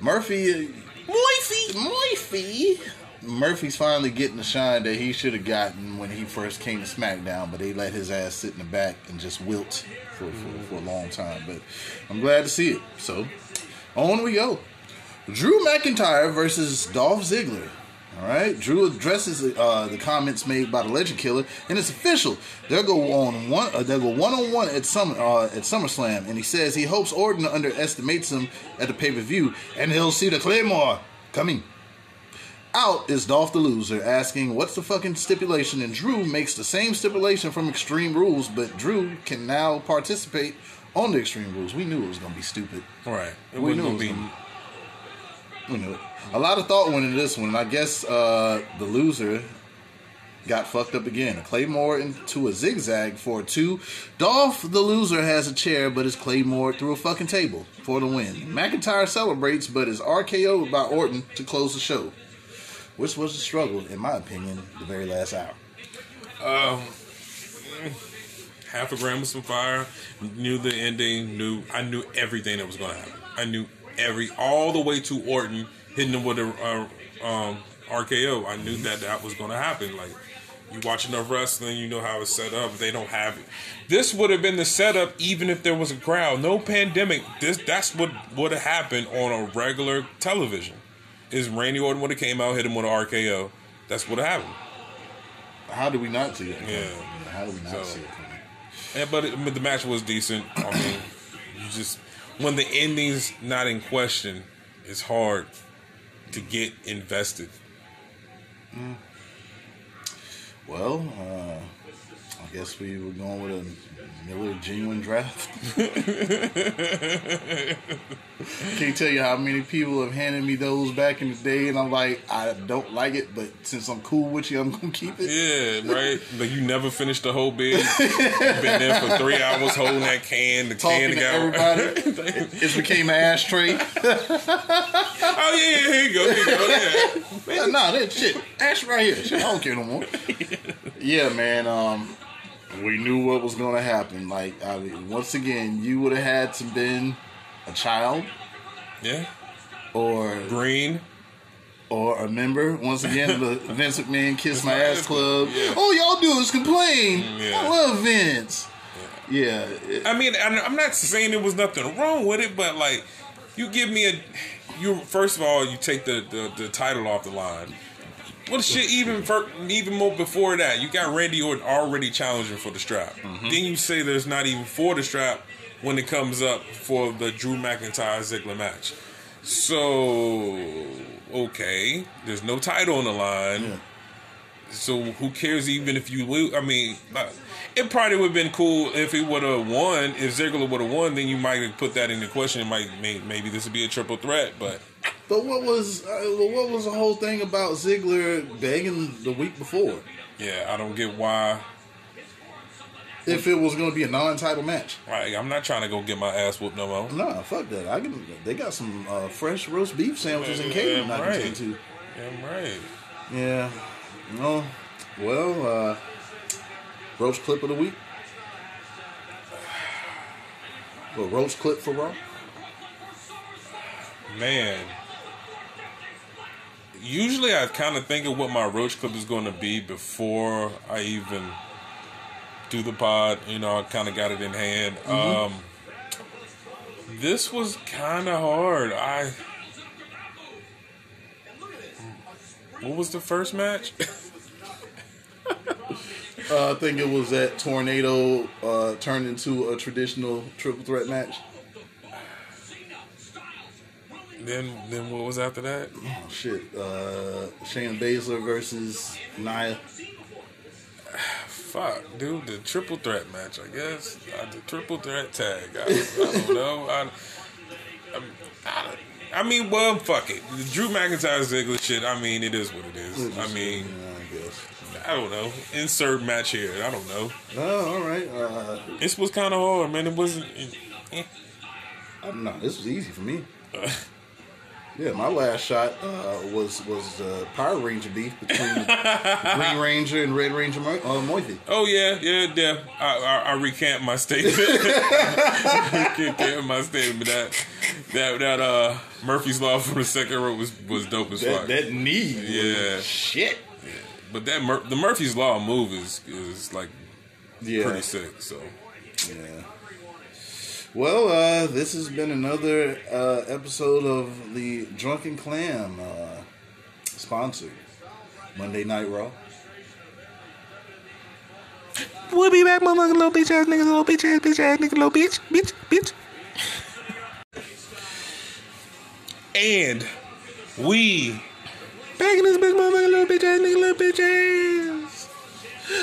Murphy, Murphy, Murphy. Murphy's finally getting the shine that he should have gotten when he first came to SmackDown, but they let his ass sit in the back and just wilt for, for, for a long time. But I'm glad to see it. So on we go. Drew McIntyre versus Dolph Ziggler. All right, Drew addresses uh, the comments made by the Legend Killer, and it's official. They'll go on one. Uh, they'll go one on one at Summer uh, at SummerSlam, and he says he hopes Orton underestimates him at the pay per view, and he'll see the Claymore coming. Out is Dolph the loser, asking what's the fucking stipulation, and Drew makes the same stipulation from Extreme Rules, but Drew can now participate on the Extreme Rules. We knew it was gonna be stupid. Right. It We knew it was be. gonna you know, a lot of thought went into this one. and I guess uh, the loser got fucked up again. A Claymore into a zigzag for a two. Dolph, the loser, has a chair, but is Claymore through a fucking table for the win. McIntyre celebrates, but is RKO'd by Orton to close the show. Which was the struggle, in my opinion, the very last hour. Um, half a gram of some fire. Knew the ending. Knew I knew everything that was going to happen. I knew every all the way to Orton hitting him with a uh, um, RKO. I knew that that was going to happen. Like you watch enough wrestling, you know how it's set up. They don't have it. This would have been the setup, even if there was a crowd. No pandemic. This that's what would have happened on a regular television. Is Randy Orton would have came out hit him with an RKO? That's what happened. How did we not see it? Yeah. How did we not So- see it? coming? Yeah, but, it, but the match was decent. I mean, you just when the ending's not in question, it's hard to get invested. Well, uh, I guess we were going with a Miller genuine draft. <laughs> Can't tell you how many people have handed me those back in the day, and I'm like, I don't like it, but since I'm cool with you, I'm gonna keep it. Yeah, <laughs> right. Like you never finished the whole bid. You've been there for three hours holding that can. The Talking can to got everybody, <laughs> it became an ashtray. oh yeah, here you go. Here you go. Yeah. Yeah, nah, that shit. Ash right here. Shit, I don't care no more. yeah, man. Um, we knew what was gonna happen. Like, I mean, once again, you would have had to been a child Yeah. or Green. or a member. Once again, the <laughs> Vince McMahon Kiss My Ass Club. Yeah. All y'all do is complain. Mm, yeah. I love Vince. Yeah, it- I mean, I'm I'm not saying there was nothing wrong with it, but like, you give me a, you first of all, you take the the, the title off the line. Well, shit, even for, even more before that, you got Randy Orton already challenging for the strap. Then you say there's not even for the strap when it comes up for the Drew McIntyre Ziggler match. So okay, there's no title on the line. Yeah. So who cares even if you lose? I mean, uh, it probably would have been cool if he would have won. If Ziggler would have won, then you might have put that into question. It might maybe this would be a triple threat, but but what was uh, what was the whole thing about Ziggler begging the week before? yeah, I don't get why. If it was going to be a non-title match, Like, I'm not trying to go get my ass whooped no more. nah, fuck that. I can. They got some uh, fresh roast beef sandwiches in Yeah, I can right. take to. Damn right. Yeah. No. Well, uh, roast clip of the week. Well, roast clip for Raw. Man. Usually I kind of think of what my roach clip is going to be before I even do the pod. You know, I kind of got it in hand. Um, this was kind of hard. I. What was the first match? <laughs> Uh, I think it was that tornado uh, turned into a traditional triple threat match. Then, then what was after that? Oh shit! Uh, Shayna Baszler versus Nia. Fuck, dude, the triple threat match, I guess. Uh, the triple threat tag. I, I don't know. I, I, I, I mean, well, fuck it. The Drew McIntyre Ziggler shit, I mean, it is what it is. I mean, I don't know. Insert match here. I don't know. Oh, all right. Uh, This was kind of hard, man. It wasn't. eh. I, no, this was easy for me. <laughs> Yeah, my last shot uh, was was uh, Power Ranger beef between <laughs> Green Ranger and Red Ranger Mo- uh, Moithy. Oh yeah, yeah, yeah. I, I, I recant my statement. <laughs> <laughs> I recant my statement that that that uh Murphy's Law from the second row was was dope as fuck. That, that knee, was Yeah. shit. But that Mur- the Murphy's Law move is is like Yeah, pretty sick. So yeah. Well, uh, this has been another uh, episode of the Drunken Clam, uh, sponsored Monday Night Raw. We'll be back, motherfucking little bitch ass niggas, little bitch ass, bitch ass nigga, little bitch, bitch, bitch. and we Back in this bitch, motherfucking little bitch ass nigga, little bitch ass.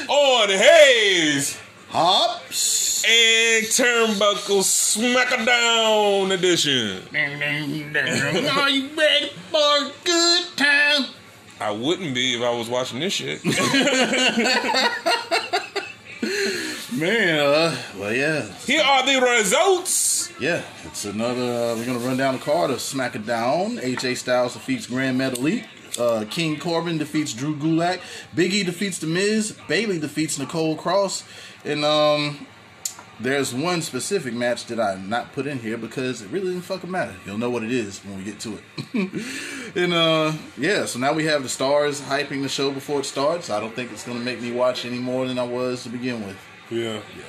on Hayes Hops. And Turnbuckle Smackdown edition. Are you ready for a good time? I wouldn't be if I was watching this shit. <laughs> Man, uh, well, yeah, Here are the results. yeah. It's another. Uh, we're gonna run down the card of Smack It Down. AJ Styles defeats Gran Metalik. Uh, King Corbin defeats Drew Gulak. Big E defeats The Miz. Bayley defeats Nicole Cross. And um, there's one specific match that I not put in here because it really didn't fucking matter. You'll know what it is when we get to it. <laughs> and uh, yeah, so now we have the stars hyping the show before it starts. I don't think it's gonna make me watch any more than I was to begin with. Yeah. Yeah.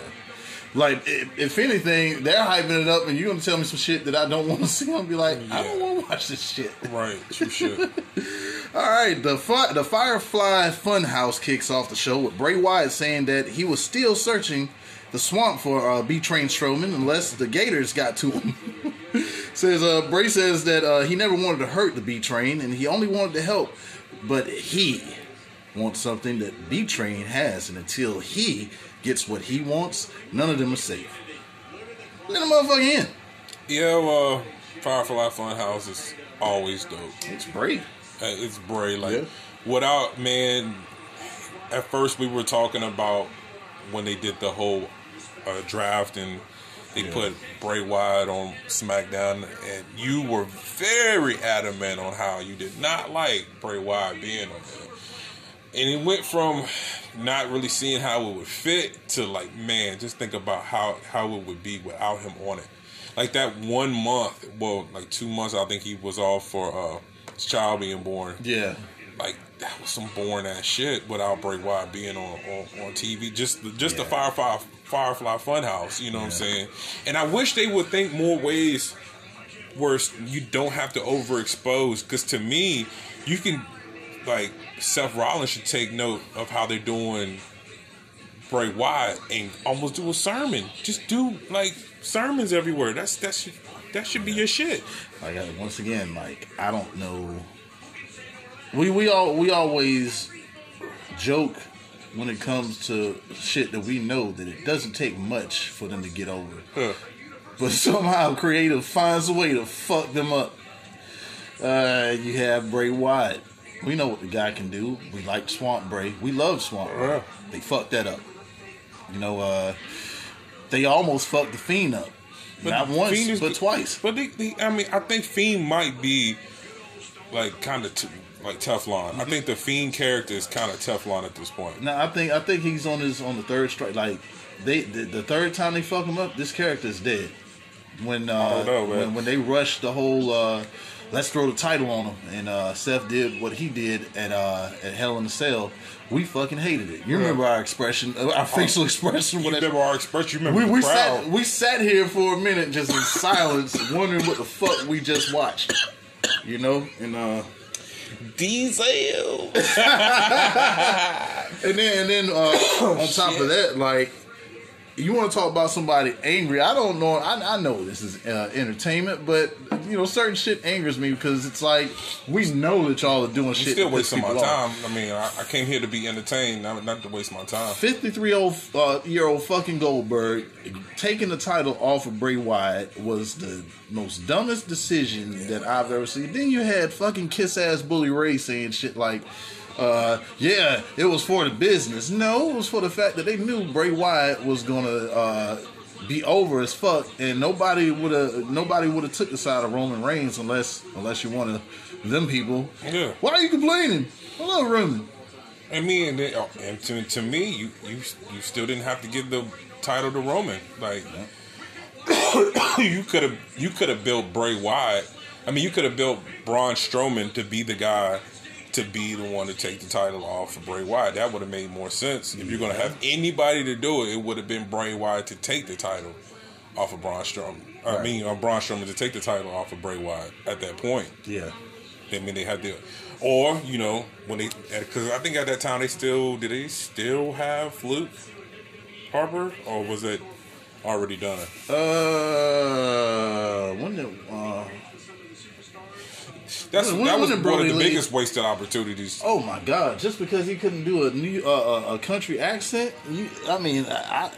Like, if, if anything, they're hyping it up, and you're gonna tell me some shit that I don't want to <laughs> see. I'm gonna be like, I don't want to watch this shit. Right. True shit. <laughs> All right, the fi- the Firefly Funhouse kicks off the show with Bray Wyatt saying that he was still searching the swamp for uh, B Train Strowman unless the Gators got to him. <laughs> says uh, Bray says that uh, he never wanted to hurt the B Train and he only wanted to help, but he wants something that B Train has, and until he gets what he wants, none of them are safe. Let the motherfucker in. yeah. Well, Firefly Funhouse is always dope. It's Bray. Uh, It's Bray. Like Yeah. without man. At first, we were talking about when they did the whole uh, draft and they Yeah. put Bray Wyatt on SmackDown, and you were very adamant on how you did not like Bray Wyatt being on there. And it went from not really seeing how it would fit to like, man, just think about how how it would be without him on it. Like that one month, well, like two months, I think he was off for uh, his child being born. Yeah. like that was some boring ass shit without Bray Wyatt being on on, on TV. Just the, just the Firefly Firefly Funhouse, you know what I'm saying? And I wish they would think more ways where you don't have to overexpose. Because to me, you can like Seth Rollins should take note of how they're doing Bray Wyatt and almost do a sermon. Just do like sermons everywhere. That's that should that should be your shit. Like once again, like I don't know. We we all we always joke when it comes to shit that we know that it doesn't take much for them to get over. Huh. But somehow creative finds a way to fuck them up. Uh, you have Bray Wyatt. We know what the guy can do. We like Swamp Bray. We love Swamp Bray. Yeah. They fucked that up. You know, uh, they almost fucked the Fiend up. But Not once, Fiend is but twice. But they, they, I mean, I think Fiend might be like kind of t- like Teflon. I think the Fiend character is kind of Teflon at this point. No, I think I think he's on his on the third strike. Like they the, the third time they fuck him up, this character is dead. When uh, know, when when they rushed the whole uh, let's throw the title on him, and uh, Seth did what he did at uh, at Hell in a Cell, we fucking hated it. You remember our expression, uh, our facial expression You when remember our expression? You remember we, we sat we sat here for a minute just in <laughs> silence, wondering what the fuck we just watched. You know, and uh, Diesel. <laughs> And then, and then uh, on top of that, like you want to talk about somebody angry. I don't know. I, I know this is uh, entertainment, but you know, certain shit angers me because it's like we know that y'all are doing You shit. still wasting my off. time. I mean, I, I came here to be entertained, not, not to waste my time. 53 old uh, year old fucking Goldberg taking the title off of Bray Wyatt was the most dumbest decision that I've ever seen. Then you had fucking kiss ass Bully Ray saying shit like, uh, "Yeah, it was for the business." No, it was for the fact that they knew Bray Wyatt was gonna uh, be over as fuck, and nobody would have nobody would have took the side of Roman Reigns unless unless you wanted them people. Yeah. Why are you complaining? I love Roman. And me and, then, oh, and to, to me, you, you you still didn't have to give the title to Roman. Like <coughs> you could have you could have built Bray Wyatt. I mean, you could have built Braun Strowman to be the guy to be the one to take the title off of Bray Wyatt. That would have made more sense. If you're gonna have anybody to do it, it would have been Bray Wyatt to take the title off of Braun Strowman. I mean, uh, Braun Strowman to take the title off of Bray Wyatt at that point. Yeah. I mean, they had to, or you know, when they, because I think at that time they still did they still have Luke Harper, or was it already done? Uh, when did uh, That's When- that was one of the leave? biggest wasted opportunities. oh my god, just because he couldn't do a new uh, a- a country accent, you, I mean, I,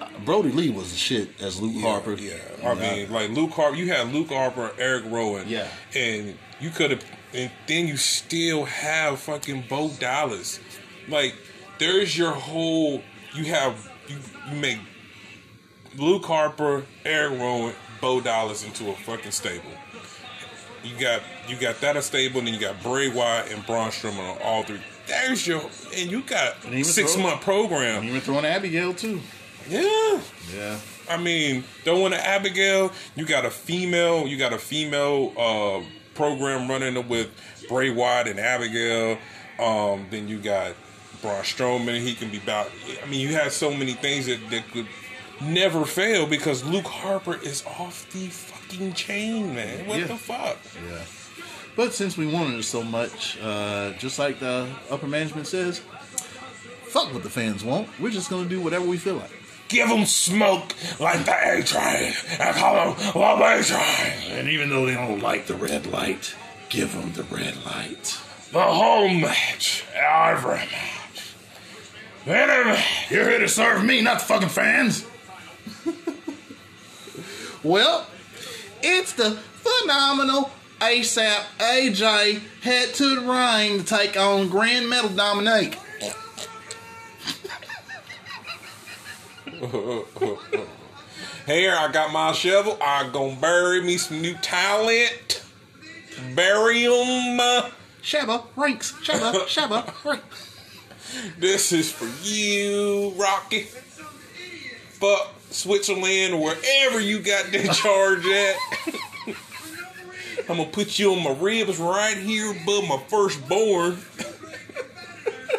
I, Brodie Lee was the shit as Luke Harper. Yeah, I mean, like Luke Harper, you had Luke Harper, Eric Rowan, Yeah. and you could have, and then you still have fucking Bo Dallas. Like, there's your whole. You have you you make Luke Harper, Eric Rowan, Bo Dallas into a fucking stable. You got you got that a stable, and then you got Bray Wyatt and Braun Strowman on all three. There's your and you got And six month program. even throwing Abigail too. Yeah. Yeah, I mean, throwing an Abigail, you got a female, you got a female uh, program running with Bray Wyatt and Abigail. Um, then you got Braun Strowman. He can be about. I mean, you have so many things that, that could never fail because Luke Harper is off the fucking chain, man. What Yeah. the fuck? yeah. But since we wanted it so much, uh, just like the upper management says, fuck what the fans want. We're just gonna do whatever we feel like. Give them smoke like the A train. and call them the A train. And even though they don't like the red light, give them the red light. The whole match, every match, any match. You're here to serve me, not the fucking fans. well, it's the phenomenal ASAP AJ head to the ring to take on Grand Metal Dominique. <laughs> Here, I got my shovel. I'm gonna bury me some new talent. Bury them. Uh, Shabba ranks, Shabba, <laughs> Shabba ranks. This is for you, Rocky. Fuck Switzerland or wherever you got that <laughs> charge at. I'm gonna put you on my ribs right here above my firstborn.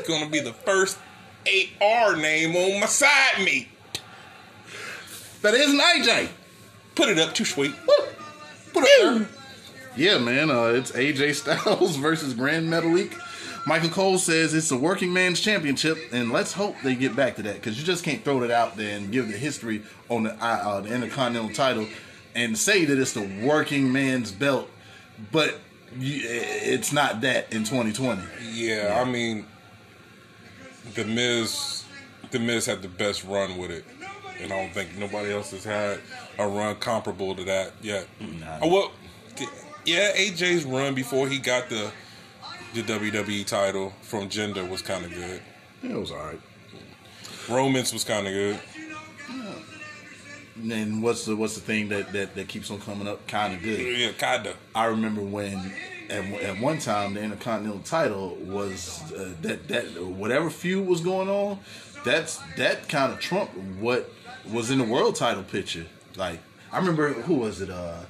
gonna be the first AR name on my side meat. That isn't AJ. Put it up too sweet. Put it up there. Yeah, man. Uh, it's AJ Styles <laughs> versus Gran Metalik. Michael Cole says it's a working man's championship, and let's hope they get back to that because you just can't throw that out there and give the history on the, uh, uh, the Intercontinental title and say that it's the working man's belt, but you, it's not that in 2020. Yeah, I mean, the Miz, the Miz had the best run with it, and I don't think nobody else has had a run comparable to that yet. Nah. Oh, well, yeah, AJ's run before he got the the WWE title from Jinder was kind of good. Yeah, It was all right. Romance was kind of good. And what's the what's the thing that that, that keeps on coming up? Kind of good. Yeah, kinda. I remember when at, at one time the Intercontinental title was uh, that that whatever feud was going on, that's that kind of trumped what was in the world title picture. Like I remember who was it? Uh,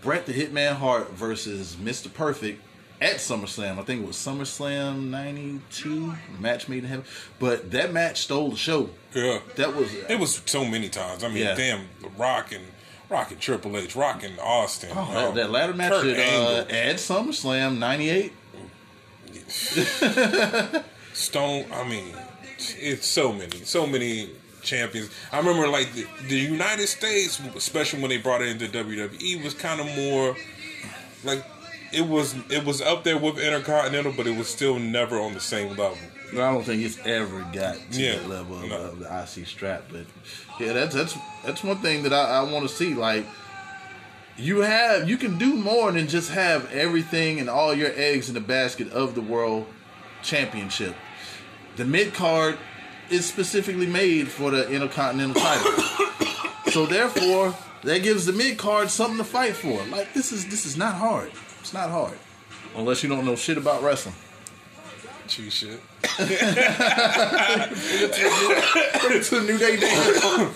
Bret the Hitman Hart versus Mr. Perfect at SummerSlam. I think it was SummerSlam '92, match made in heaven. But that match stole the show. Yeah, That was it was so many times. I mean, Yeah. damn, Rock and Rock and Triple H, Rock and Austin. Oh, um, that, that ladder match Kurt at, uh, at SummerSlam '98. <laughs> Stone. I mean, it's so many, so many champions. I remember like the, the United States, especially when they brought it into WWE, was kind of more like it was. It was up there with Intercontinental, but it was still never on the same level. But I don't think it's ever got to Yeah, that level of, no. of the IC strap. But yeah, that's that's that's one thing that I, I want to see. Like you have, you can do more than just have everything and all your eggs in the basket of the world championship. The mid card is specifically made for the intercontinental title, <coughs> so therefore that gives the mid card something to fight for. Like this is this is not hard. It's not hard unless you don't know shit about wrestling. Cheese shit. <laughs> It's a new day day.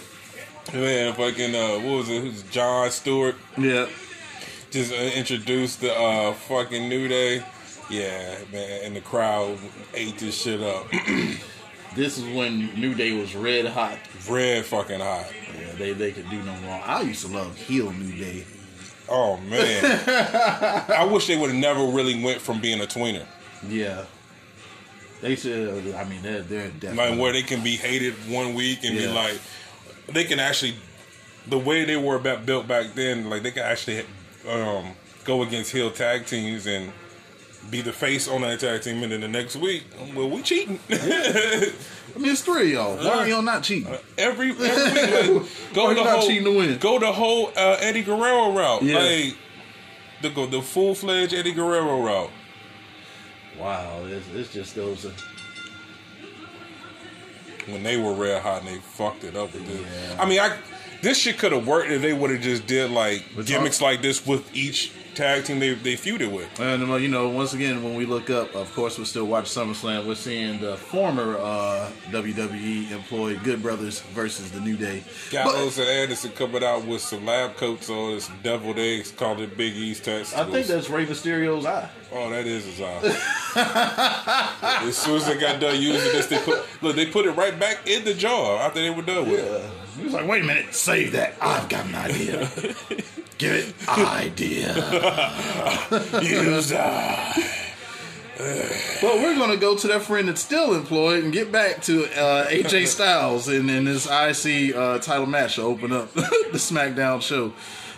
Man, fucking uh, what was it? Who's Jon Stewart? Yeah. just uh, introduced the uh, fucking New Day. Yeah, man, and the crowd ate this shit up. <clears throat> This is when New Day was red hot. Red fucking hot. Yeah, they they could do no wrong. I used to love heel New Day. Oh man, <laughs> I wish they would have never really went from being a tweener, Yeah. They should. I mean, they're they're definitely. like where they can be hated one week and be like, they can actually, the way they were built back then, like they can actually um, go against heel tag teams and be the face on that tag team, and then the next week, well, we cheating. <laughs> I mean, it's three of y'all. Why are y'all not cheating? every every <laughs> week. Like, go Why the not whole cheating to win? go the whole uh, Eddie Guerrero route. Yeah. Like the go the full fledged Eddie Guerrero route. Wow, this this just goes. When they were red hot and they fucked it up. Yeah. I mean, I this shit could have worked if they would have just did like gimmicks like this with each tag team they they feuded with. and well, you know, once again, when we look up, of course, we still watch SummerSlam. We're seeing the former uh, WWE employee Good Brothers versus the New Day. Gallows and Anderson coming out with some lab coats on some deviled eggs, called it Big East testicles. I think that's Rey Mysterio's eye. Oh, that is his eye. <laughs> as soon as they got done using this, they put look. They put it right back in the jar after they were done with it. Uh, he was like, wait a minute, save that. I've got an idea. <laughs> Give it idea. <laughs> Use. Well, we're going to go to that friend that's still employed and get back to uh, AJ <laughs> Styles in, in this IC uh, title match to open up <laughs> the SmackDown show.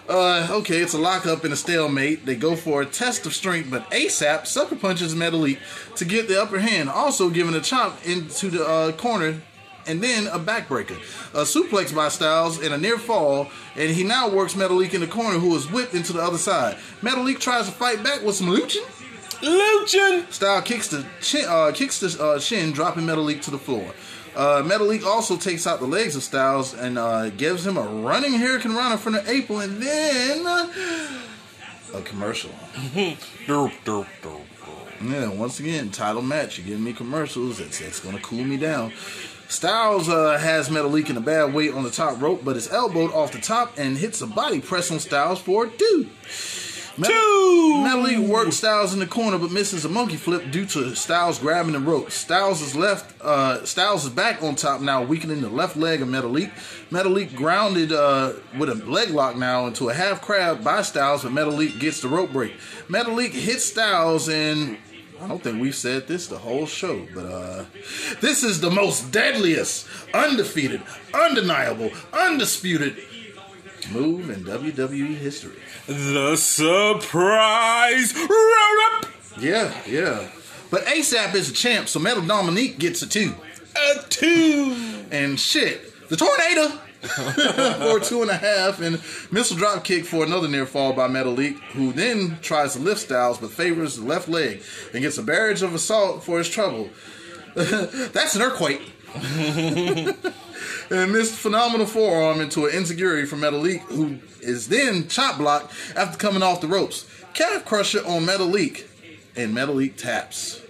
Uh, okay, it's a lockup and a stalemate. They go for a test of strength, but ASAP sucker punches Metalik to get the upper hand, also giving a chop into the uh, corner and then a backbreaker. A suplex by Styles and a near fall, and he now works Metalik in the corner, who is whipped into the other side. Metalik tries to fight back with some luching. Luchen. Style kicks the chin, uh, kicks the uh, shin, dropping Metalik to the floor. Uh, Metalik also takes out the legs of Styles and uh, gives him a running hurricanrana from the apron, and then uh, a commercial. <laughs> Derp, derp, derp, derp. Yeah, once again, title match. You're giving me commercials. It's, it's going to cool me down. Styles uh, has Metalik in a bad way on the top rope, but is elbowed off the top and hits a body press on Styles for a two. Two. Metalik works Styles in the corner, but misses a monkey flip due to Styles grabbing the rope. Styles is left. Uh, Styles is back on top now, weakening the left leg of Metalik. Metalik grounded uh, with a leg lock now into a half crab by Styles, but Metalik gets the rope break. Metalik hits Styles, and I don't think we've said this the whole show, but uh, this is the most deadliest, undefeated, undeniable, undisputed move in WWE history. The surprise roll up. Yeah, yeah. But ASAP is a champ, so Metal Dominique gets a two. A two. And shit, the tornado <laughs> for two and a half, and missile drop kick for another near fall by Metalik, who then tries to lift Styles but favors the left leg and gets a barrage of assault for his trouble. <laughs> That's an earthquake. <laughs> and missed phenomenal forearm into an insecurity from Metalik, who is then chop blocked after coming off the ropes. Calf crusher on Metalik, and Metalik taps.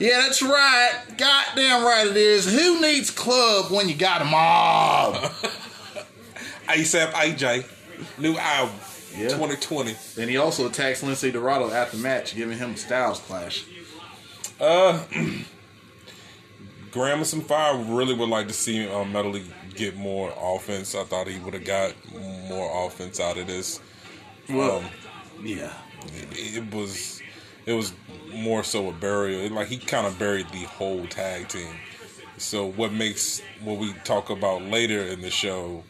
Yeah, that's right. Goddamn right it is. Who needs club when you got a mob? <laughs> ASAP AJ. New album. Yeah. 2020. and he also attacks Lince Dorado after match, giving him a Styles clash. Uh, <clears throat> Gramerson Fire really would like to see um, Metalik get more offense. I thought he would have got more offense out of this. Well, Um, yeah. it, it was it was more so a burial. It- like he kind of buried the whole tag team. So what makes what we talk about later in the show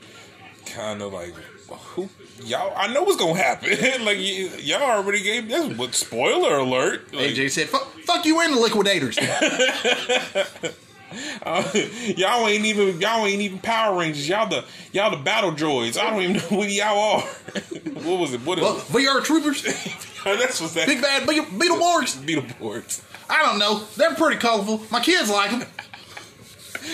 kind of like who y'all? I know what's gonna happen. <laughs> like y- y'all already gave this. What spoiler alert? Like, AJ said, fuck, you and the liquidators. Uh, <laughs> <laughs> y'all ain't even y'all ain't even Power Rangers. Y'all the y'all the battle droids. I don't even know who y'all are. what was it? What is well, VR troopers, That's what's that. big bad Beetle- Beetleborgs. Beetleborgs. I don't know. They're pretty colorful. My kids like them.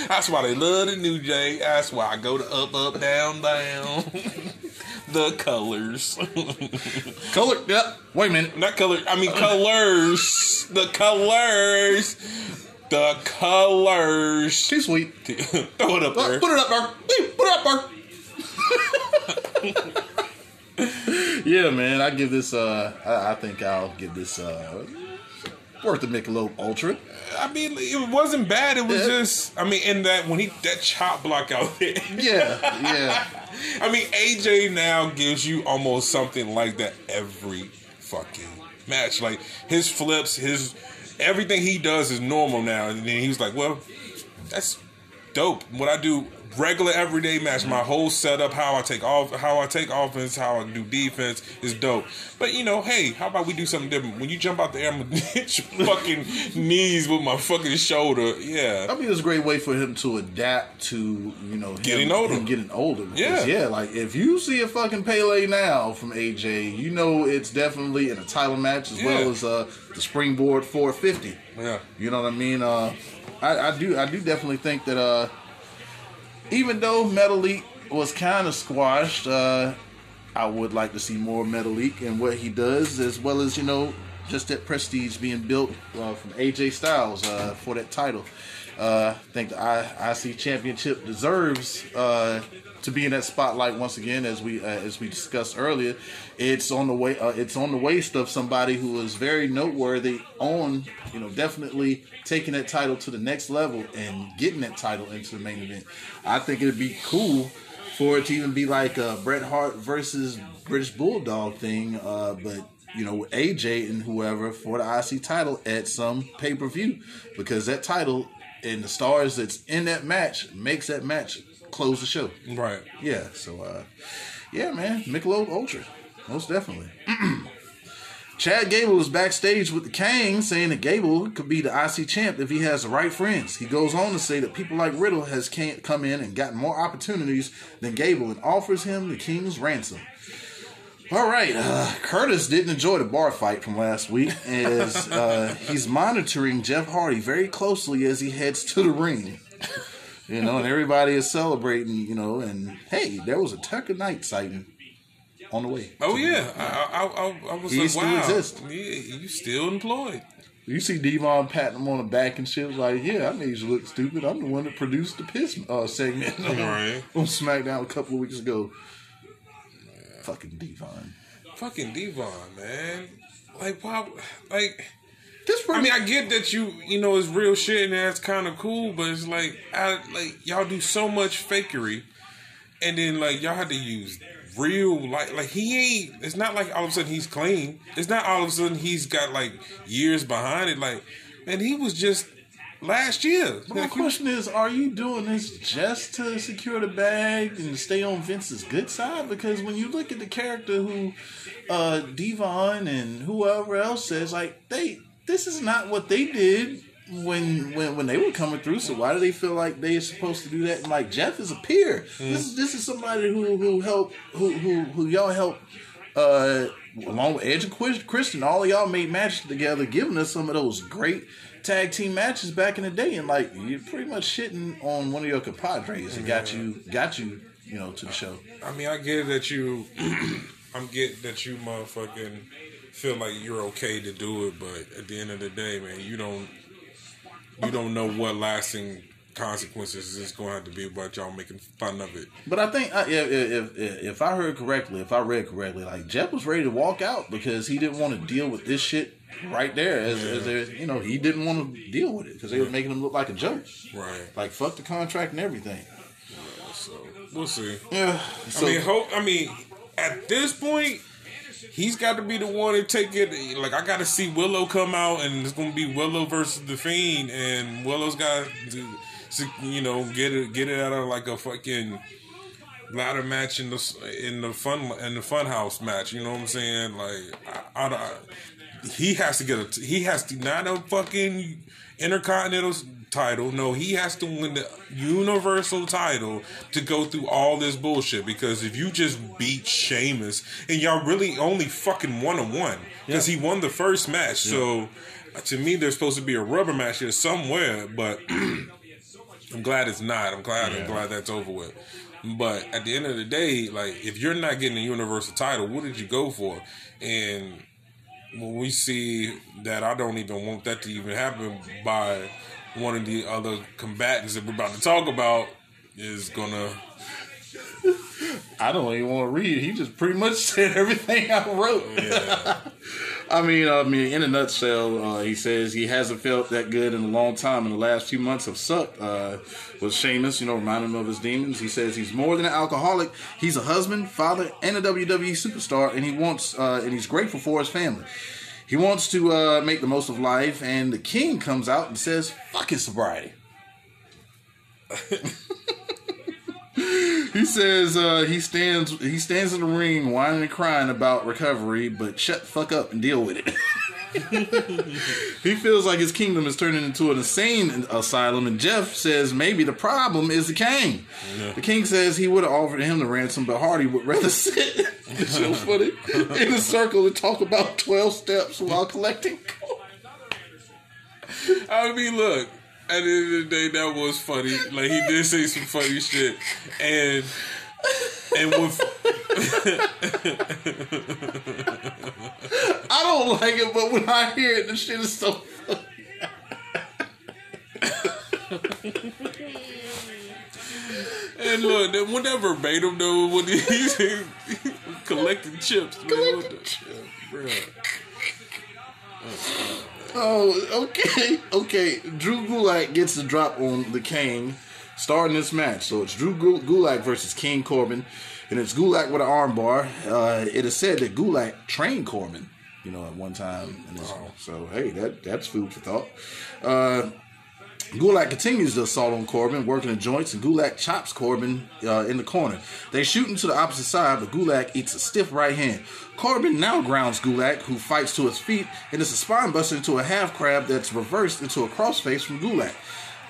That's why they love the New Jay. That's why I go to up, up, down, down. <laughs> the colors. <laughs> Color. Yep. Wait a minute. Not color. I mean colors. The colors. The colors. Too sweet. <laughs> Throw it up there. Put it up there. Put it up there. Yeah, man. I give this. Uh, I, I think I'll give this. Uh, worth the Michelob Ultra. I mean, it wasn't bad. It was Yeah. just. I mean, in that when he that chop block out there. Yeah, yeah. <laughs> I mean, AJ now gives you almost something like that every fucking match. Like his flips, his everything he does is normal now. And then he was like, "Well, that's dope." What I do regular everyday match, my whole setup, how I take off, how I take offense, how I do defense is dope. But you know, hey, how about we do something different? When you jump out the air, I'm gonna <laughs> hit your fucking <laughs> knees with my fucking shoulder. Yeah. I mean, it's a great way for him to adapt to you know Getting older. getting older. Because, Yeah. yeah. Like if you see a fucking Pele now from AJ, you know it's definitely in a title match as Yeah. well as uh, the springboard 450. Yeah. You know what I mean? Uh, I, I do. I do definitely think that uh, even though Metalik was kind of squashed, uh, I would like to see more Metalik and what he does, as well as you know, just that prestige being built uh, from AJ Styles uh, for that title. Uh, I think the I- IC Championship deserves uh, to be in that spotlight once again, as we uh, as we discussed earlier. It's on the way. Uh, it's on the waist of somebody who is very noteworthy on, you know, definitely taking that title to the next level and getting that title into the main event. I think it'd be cool for it to even be like a Bret Hart versus British Bulldog thing, uh, but you know, AJ and whoever for the IC title at some pay per view because that title and the stars that's in that match makes that match close the show. Right. Yeah, so uh, yeah, man, Michelob Ultra, most definitely. <clears throat> Chad Gable is backstage with the Kang, saying that Gable could be the IC champ if he has the right friends. He goes on to say that people like Riddle has can't come in and gotten more opportunities than Gable and offers him the King's ransom. All right, uh, Curtis didn't enjoy the bar fight from last week as uh, <laughs> he's monitoring Jeff Hardy very closely as he heads to the ring. <laughs> You know, and everybody is celebrating, you know, and hey, there was a Tucker Knight sighting on the way. Oh yeah, I, I, I, I was He like, still wow, exists. yeah, you still employed. You see D-Von patting him on the back and shit, like, yeah, I made you look stupid. I'm the one that produced the piss uh, segment on, <laughs> Right. on SmackDown a couple of weeks ago. Fucking D-Von. fucking D-Von, man. Like, why? Like, This I mean, I get that you, you know, it's real shit and that's kind of cool, but it's like, I like y'all do so much fakery, and then like y'all had to use real like like he ain't. It's not like all of a sudden he's clean. It's not all of a sudden he's got like years behind it. Like, and he was just last year. My Like, he- question is, are you doing this just to secure the bag and stay on Vince's good side? Because when you look at the character who uh D-Von and whoever else says, like they this is not what they did when when when they were coming through. So why do they feel like they are supposed to do that? And like Jeff is a peer. This is this is somebody who who help who who who y'all helped. uh along with Edge and Christian, all of y'all made matches together, giving us some of those great tag team matches back in the day. And like you're pretty much shitting on one of your compadres that got you got you, you know, to the show. I mean, I get that you, <clears throat> I'm get that you motherfucking feel like you're okay to do it, but at the end of the day, man, you don't, you don't know what lasting consequences is going to have to be about y'all making fun of it. But I think uh, if, if if if I heard correctly, if I read correctly, like Jeff was ready to walk out because he didn't want to deal with this shit right there. As, as there, you know, he didn't want to deal with it because they were making him look like a joke. Right. Like fuck the contract and everything. So we'll see. Yeah. So, I mean, hope. I mean, at this point, he's got to be the one to take it. Like I got to see Willow come out, and it's to be Willow versus the Fiend, and Willow's got to, you know, get it, get it out of like a fucking ladder match in the in the fun in the fun house match. You know what I'm saying? Like, I, I, I- he has to get a he has to not a fucking intercontinental title. No, he has to win the universal title to go through all this bullshit. Because if you just beat Sheamus and y'all really only fucking one on one because he won the first match, so to me there's supposed to be a rubber match here somewhere, but. <clears throat> I'm glad it's not. I'm glad. I'm glad that's over with. But at the end of the day, like if you're not getting a universal title, what did you go for? And when we see that, I don't even want that to even happen by one of the other combatants that we're about to talk about is gonna. I don't even want to read. He just pretty much <laughs> said everything I wrote. <laughs> I mean, I mean, in a nutshell, uh, he says he hasn't felt that good in a long time, and the last few months have sucked. Uh, was Sheamus, you know, reminding him of his demons. He says he's more than an alcoholic. He's a husband, father, and a WWE superstar, and he wants, uh, and he's grateful for his family. He wants to uh, make the most of life, and the king comes out and says, "Fuck his sobriety." <laughs> He says uh, he stands he stands in the ring whining and crying about recovery, but shut the fuck up and deal with it. <laughs> he feels like his kingdom is turning into an insane asylum, and Jeff says maybe the problem is the king. The king says he would have offered him the ransom, but Hardy would rather <laughs> sit it's so funny in a circle and talk about twelve steps while collecting. I mean, look. At the end of the day, that was funny. Like he did say some funny shit, and and with I don't like it, but when I hear it, the shit is so funny. And look, that when that verbatim though, when he's <laughs> collecting chips, man, what the, bruh. Oh, okay, okay. Drew Gulak gets the drop on the King, starting this match. So it's Drew Gulak versus King Corbin, and it's Gulak with an armbar. Uh, it is said that Gulak trained Corbin, you know, at one time. In this, So hey, that that's food for thought. Uh, Gulak continues the assault on Corbin, working the joints, and Gulak chops Corbin uh, in the corner. They shoot him to the opposite side, but Gulak eats a stiff right hand. Corbin now grounds Gulak, who fights to his feet, and it's a spine buster into a half crab that's reversed into a crossface from Gulak.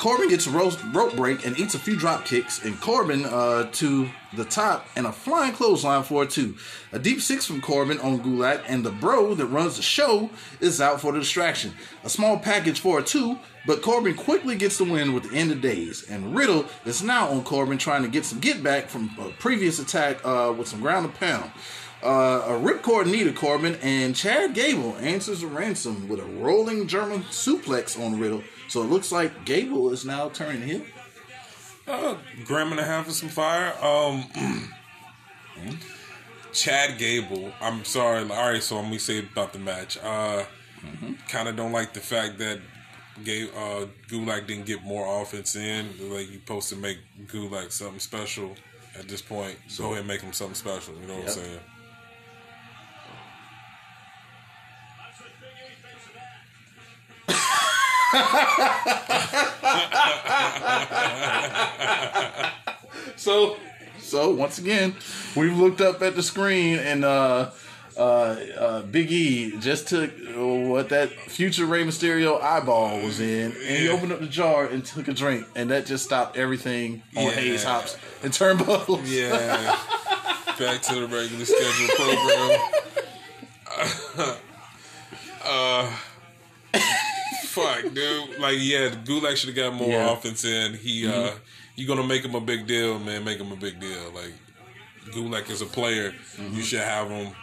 Corbin gets a rope, break and eats a few drop kicks, and Corbin uh, to the top and a flying clothesline for a two. A deep six from Corbin on Gulak, and the bro that runs the show is out for the distraction. A small package for a two, but Corbin quickly gets the win with the end of days. And Riddle is now on Corbin trying to get some get back from a previous attack uh, with some ground and pound. Uh, a ripcord to Corbin, and Chad Gable answers the ransom with a rolling German suplex on Riddle. So it looks like Gable is now turning heel. Uh, gram and a half of some fire. Um, <clears throat> Chad Gable. I'm sorry. All right, so let me say about the match. Uh, Kind of don't like the fact that Ga uh, Gulak didn't get more offense in. Like you supposed to make Gulak something special at this point. Go ahead and make him something special. You know what Yep. I'm saying? <coughs> <coughs> <laughs> So, so once again, we've looked up at the screen and uh, uh, uh, Big E just took uh, what that future Rey Mysterio eyeball was in, and he opened up the jar and took a drink, and that just stopped everything on Yeah. Hayes Hops and turnbuckles. Yeah. Back to the regular scheduled program. <laughs> uh, fuck, dude. Like, yeah, Gulak should have got more Yeah. offense in. He, uh, you gonna make him a big deal, man. Make him a big deal. Like, Gulak is a player. You should have him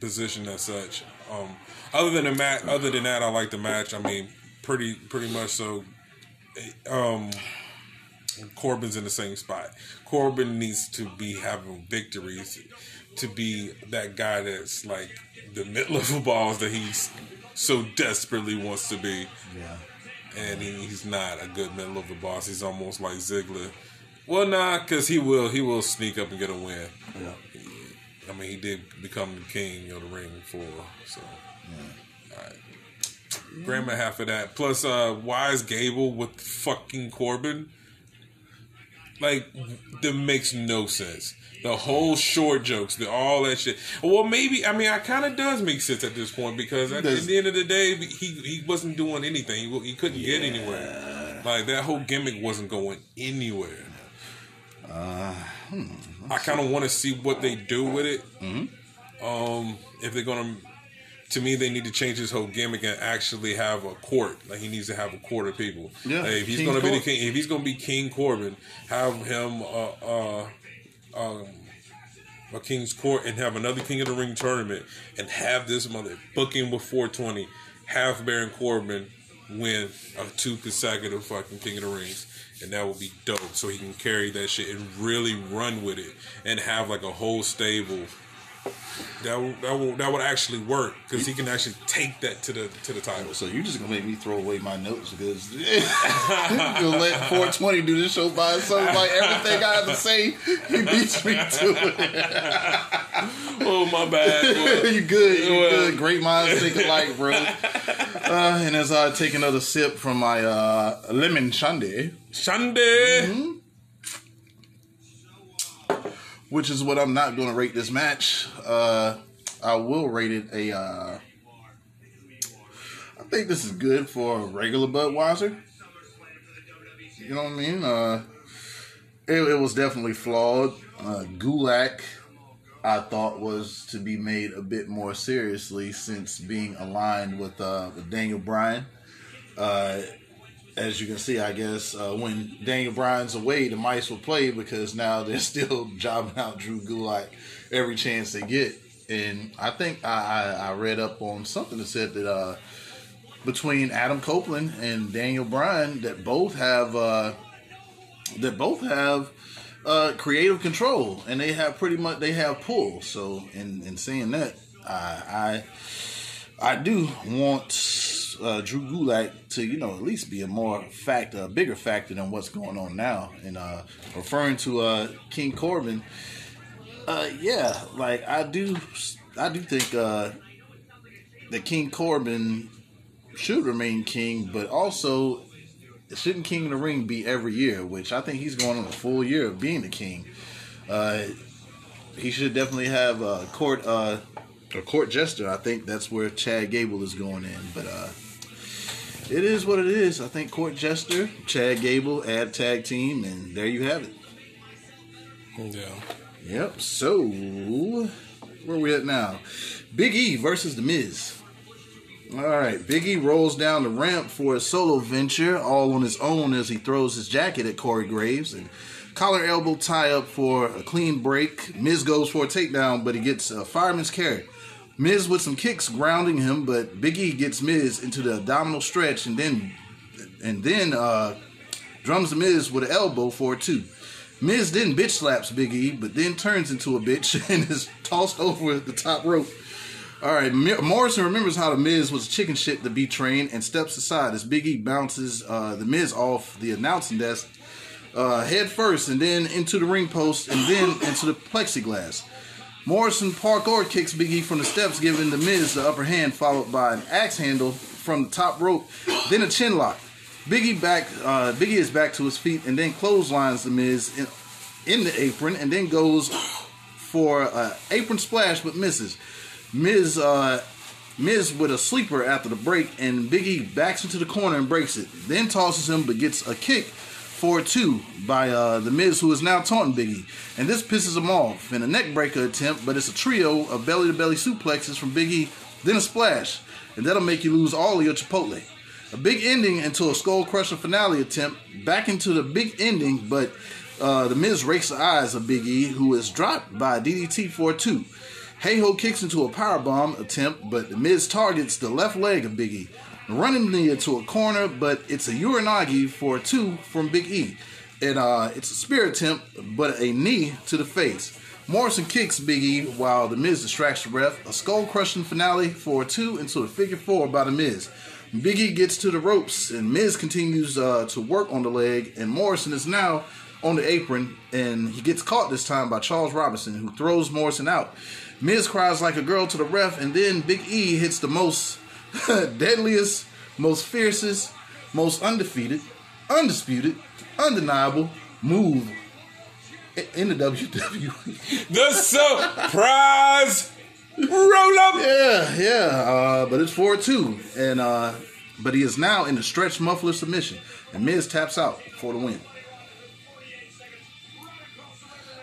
positioned as such. Um, other than the match, other than that, I like the match. I mean, pretty, pretty much so. Um, Corbin's in the same spot. Corbin needs to be having victories to be that guy that's like the mid level balls that he's so desperately wants to be. Yeah. And he, he's not a good middle of the boss. He's almost like Ziggler. Well, nah, because he will he will sneak up and get a win. Yeah. I mean, he did become the king of the ring before, so. Alright. Grab my half of that. Plus, uh, why is Gable with fucking Corbin? Like, that makes no sense. The whole short jokes, the all that shit. Well, maybe I mean, I kind of does make sense at this point because at, at the end of the day, he he wasn't doing anything. He, he couldn't get anywhere. Like that whole gimmick wasn't going anywhere. I kind of want to see what they do with it. Um, if they're gonna, to me, they need to change his whole gimmick and actually have a court. Like he needs to have a court of people. Yeah, Like, if he's King's gonna be the king, if he's gonna be King Corbin, have him uh, uh, um, a King's Court and have another King of the Ring tournament and have this mother booking with 420, have Baron Corbin win of two consecutive fucking King of the Rings. And that would be dope. So he can carry that shit and really run with it and have like a whole stable. That would, that would, that would actually work because he can actually take that to the to the title. So you're just gonna make me throw away my notes because <laughs> gonna let 420 do this show by itself. Like everything I have to say, he beats me to it. <laughs> Oh my bad. <laughs> you good? You Well- good? Great minds think alike, bro. Uh, and as I take another sip from my uh, lemon shandy, Shande. Which is what I'm not going to rate this match, uh, I will rate it a. Uh, I think this is good for a regular Budweiser. You know what I mean? Uh, it, it was definitely flawed. Uh, Gulak, I thought, was to be made a bit more seriously since being aligned with, uh, with Daniel Bryan. As you can see, I guess uh, when Daniel Bryan's away, the mice will play because now they're <laughs> still jobbing out Drew Gulak every chance they get. And I think I, I, I read up on something that said that uh, between Adam Copeland and Daniel Bryan, that both have uh, that both have uh, creative control and they have pretty much they have pull. So in in saying that, I I, I do want uh, Drew Gulak to you know at least be a more factor, a bigger factor than what's going on now. And uh, referring to uh, King Corbin, uh, yeah, like I do, I do think uh, that King Corbin should remain king, but also shouldn't King of the Ring be every year? Which I think he's going on a full year of being the king. Uh, he should definitely have a court a court jester. I think that's where Chad Gable is going in, but uh, it is what it is. I think court jester, Chad Gable, add tag team, and there you have it. Yeah. Yep. So where we at now? Big E versus The Miz. All right, Big E rolls down the ramp for a solo venture, all on his own as he throws his jacket at Corey Graves and collar elbow tie up for a clean break. Miz goes for a takedown, but he gets a fireman's carry. Miz with some kicks grounding him, but Big E gets Miz into the abdominal stretch and then and then uh, drums the Miz with an elbow for a two. Miz then bitch slaps Big E, but then turns into a bitch <laughs> and is tossed over the top rope. All right, Morrison remembers how the Miz was chicken shit to be trained and steps aside as Big E bounces uh, the Miz off the announcing desk uh, head first and then into the ring post and then into the plexiglass. Morrison parkour kicks Big E from the steps, giving the Miz the upper hand, followed by an axe handle from the top rope, then a chin lock. Biggie back, uh, Biggie is back to his feet and then clotheslines the Miz in, in the apron and then goes for an apron splash but misses. Miz, uh, Miz with a sleeper after the break and Biggie backs into the corner and breaks it. Then tosses him but gets a kick for two by uh, the Miz who is now taunting Biggie. And this pisses him off in a neck breaker attempt, but it's a trio of belly to belly suplexes from Biggie, then a splash. And that'll make you lose all of your Chipotle. A big ending into a skull crusher finale attempt, back into the big ending, but uh, the Miz rakes the eyes of Big E, who is dropped by DDT 4 2. Hey Ho kicks into a powerbomb attempt, but the Miz targets the left leg of Big E, running me into a corner, but it's a Uranage for a two from Big E. And uh, it's a spear attempt, but a knee to the face. Morrison kicks Big E while the Miz distracts the ref. A skull crushing finale for a two into a figure four by the Miz. Big E gets to the ropes, and Miz continues uh, to work on the leg, and Morrison is now on the apron, and he gets caught this time by Charles Robinson, who throws Morrison out. Miz cries like a girl to the ref, and then Big E hits the most <laughs> deadliest, most fiercest, most undefeated, undisputed, undeniable move in the WWE. The surprise roll up. Yeah, yeah, uh, but it's 4 2. And uh, but he is now in a stretch muffler submission. And Miz taps out for the win.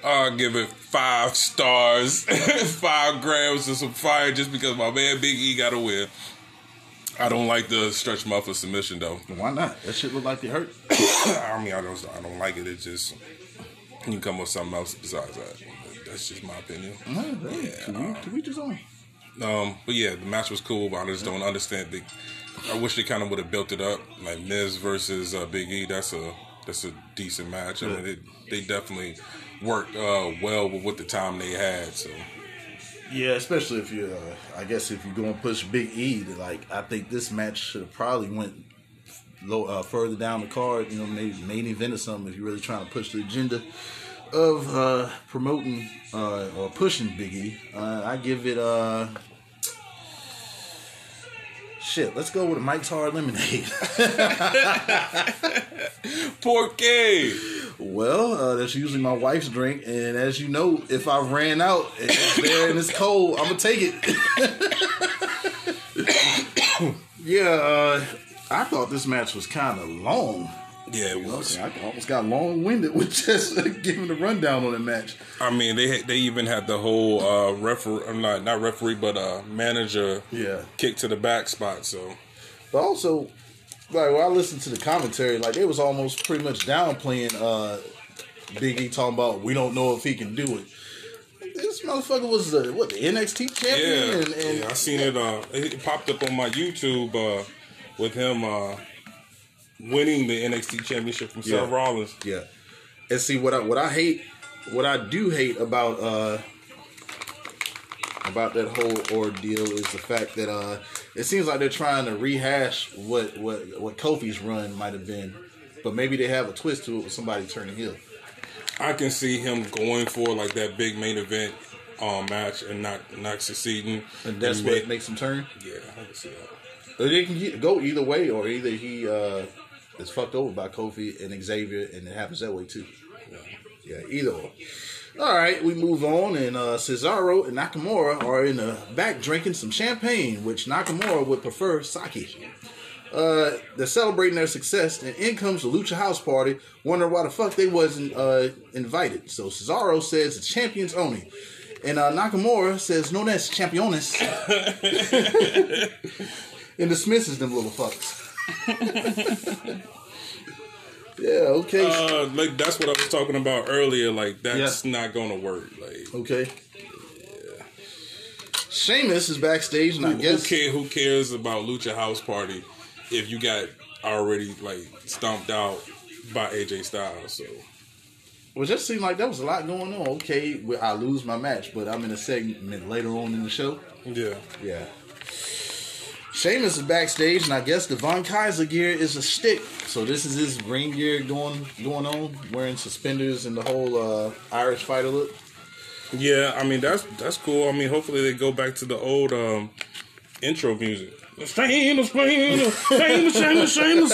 I'll give it five stars, <laughs> five grams of some fire just because my man Big E got a win. I don't like the stretch muffler submission though. Why not? That shit look like it hurt. <coughs> I mean, I don't, I don't like it. It's just you can come up with something else besides that. That's just my opinion. yeah, to each his own. Um, but yeah, the match was cool, but I just don't understand. The, I wish they kind of would have built it up, like Miz versus uh, Big E. That's a that's a decent match. I mean, it, they definitely worked uh, well with what the time they had. So Yeah, especially if you, uh, I guess, if you're going to push Big E, like I think this match should have probably went low, uh, further down the card. You know, maybe main event or something. If you're really trying to push the agenda of uh, promoting uh, or pushing Big E, uh, I give it. Shit, let's go with a Mike's Hard Lemonade. <laughs> Porque well, uh, that's usually my wife's drink, and as you know, if I ran out and it's there and it's cold, I'm gonna take it. <coughs> <coughs> yeah, uh, I thought this match was kind of long. Yeah, it was. I almost got long winded <laughs> with just giving the rundown on the match. I mean, they they even had the whole uh, referee, I'm not not referee, but uh, manager Yeah, kick to the back spot. So but also, like when I listened to the commentary, like they was almost pretty much downplaying uh, Big E talking about we don't know if he can do it. This motherfucker was the what the NXT champion, yeah, and, and yeah, I seen it. Uh, it popped up on my YouTube uh, with him uh, winning the NXT championship from Yeah. Seth Rollins. Yeah. And see what I what I hate what I do hate about uh about that whole ordeal is the fact that uh it seems like they're trying to rehash what what what Kofi's run might have been. But maybe they have a twist to it with somebody turning heel. I can see him going for like that big main event um, match and not not succeeding. And that's And what ma- makes him turn. Yeah, I can see that. They can get, go either way, or either he uh is fucked over by Kofi and Xavier, and it happens that way too. Yeah, either or. All right, we move on, and uh, Cesaro and Nakamura are in the back drinking some champagne, which Nakamura would prefer sake. Uh, they're celebrating their success, and in comes the Lucha House Party, wondering why the fuck they wasn't uh, invited. So Cesaro says it's champions only, and uh, Nakamura says no, that's championes, <laughs> <laughs> and dismisses them little fucks. <laughs> yeah, okay. Uh, like that's what I was talking about earlier. Like that's not gonna work. Like Okay. Sheamus is backstage, and I guess who, care, who cares about Lucha House Party if you got already like stomped out by AJ Styles? So Well, it just seemed like there was a lot going on. Okay, well, I lose my match, but I'm in a segment later on in the show. Yeah. Yeah. Sheamus is backstage, and I guess the Von Kaiser gear is a stick. So this is his ring gear going going on, wearing suspenders and the whole uh, Irish fighter look. Yeah, I mean that's that's cool. I mean, hopefully they go back to the old um, intro music. Shameless, shameless, shameless, shameless, shameless,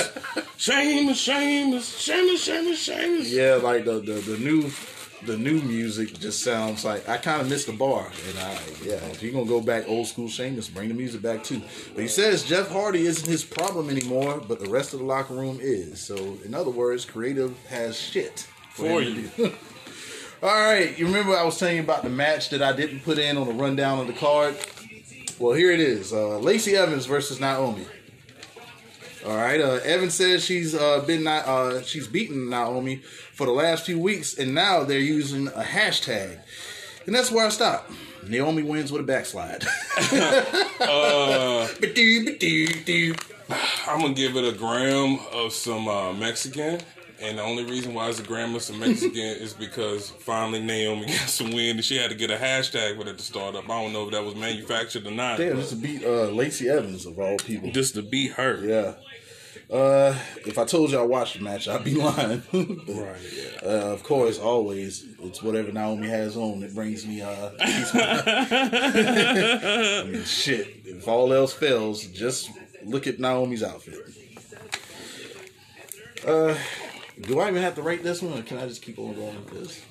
shameless, shameless, shameless, shameless, shameless. Yeah, like the the, the new the new music just sounds like I kind of missed the bar, and I yeah, if you're gonna go back old school Sheamus, bring the music back too. But he says Jeff Hardy isn't his problem anymore, but the rest of the locker room is. So in other words, creative has shit For to you. <laughs> All right, you remember I was telling you about the match that I didn't put in on the rundown of the card. Well, here it is: uh, Lacey Evans versus Naomi. All right. Uh, Evan says she's uh, been not, uh, she's beaten Naomi for the last few weeks, and now they're using a hashtag, and that's where I stop. Naomi wins with a backslide. <laughs> Uh, Ba-doo, ba-doo, doo. I'm gonna give it a gram of some uh, Mexican, and the only reason why it's a gram of some Mexican is because finally Naomi <laughs> got some win, and she had to get a hashtag with it to start up. I don't know if that was manufactured or not. Damn, just to beat uh, Lacey Evans of all people. just to beat her. Yeah. Uh, if I told you I watched the match, I'd be <laughs> lying. Right. Yeah. Uh, of course, always it's whatever Naomi has on that brings me. Uh, <laughs> I mean, shit. If all else fails, just look at Naomi's outfit. Uh, do I even have to rate this one, or can I just keep on going with this?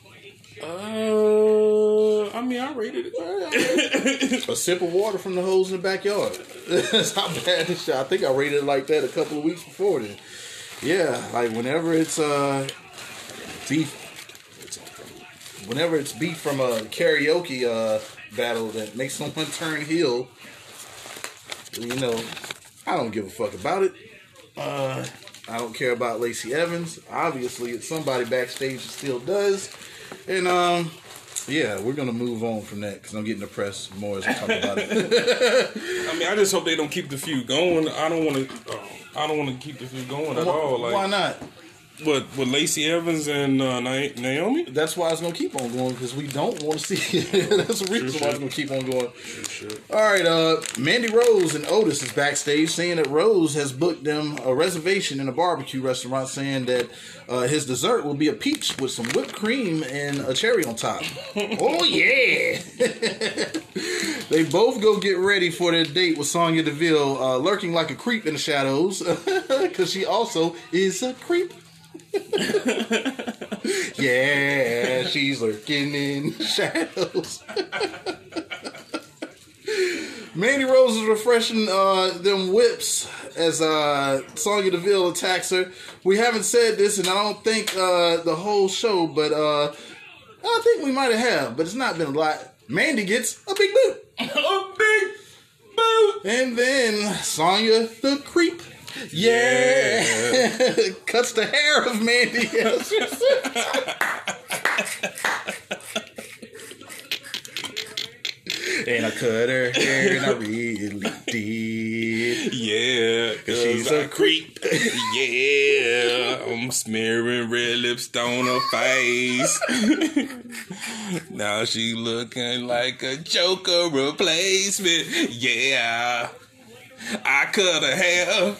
Uh, I mean, I <laughs> rated it. A sip of water from the hose in the backyard. <laughs> That's how bad this shit. I think I rated it like that a couple of weeks before then. Yeah, like whenever it's uh beef, whenever it's beef from a karaoke uh battle that makes <laughs> someone turn heel, you know, I don't give a fuck about it. Uh, I don't care about Lacey Evans. Obviously, it's somebody backstage that still does, and um. Yeah, we're gonna move on from that because I'm getting depressed more as we talk about it. <laughs> I mean, I just hope they don't keep the feud going. I don't want to. Uh, I don't want to keep the feud going at all. Like, Why not? What with Lacey Evans and uh, Naomi? That's why it's gonna keep on going because we don't want to see it. <laughs> That's the reason why it's gonna keep on going. All right, uh, Mandy Rose and Otis is backstage saying that Rose has booked them a reservation in a barbecue restaurant, saying that uh, his dessert will be a peach with some whipped cream and a cherry on top. <laughs> oh yeah! <laughs> they both go get ready for their date with Sonya Deville, uh, lurking like a creep in the shadows because she also is a creep. <laughs> Yeah, she's lurking in the shadows. <laughs> Mandy Rose is refreshing uh, them whips as uh, Sonya Deville attacks her. We haven't said this, and I don't think uh, the whole show, but uh, I think we might have, but it's not been a lot. Mandy gets a big boot. <laughs> A big boot. And then Sonya the creep. Yeah. <laughs> Cuts the hair of Mandy. <laughs> and I cut her hair and I really did. Yeah, cause she's a a creep. yeah, I'm smearing red lipstick on her face. <laughs> now she looking like a Joker replacement. Yeah, I cut her hair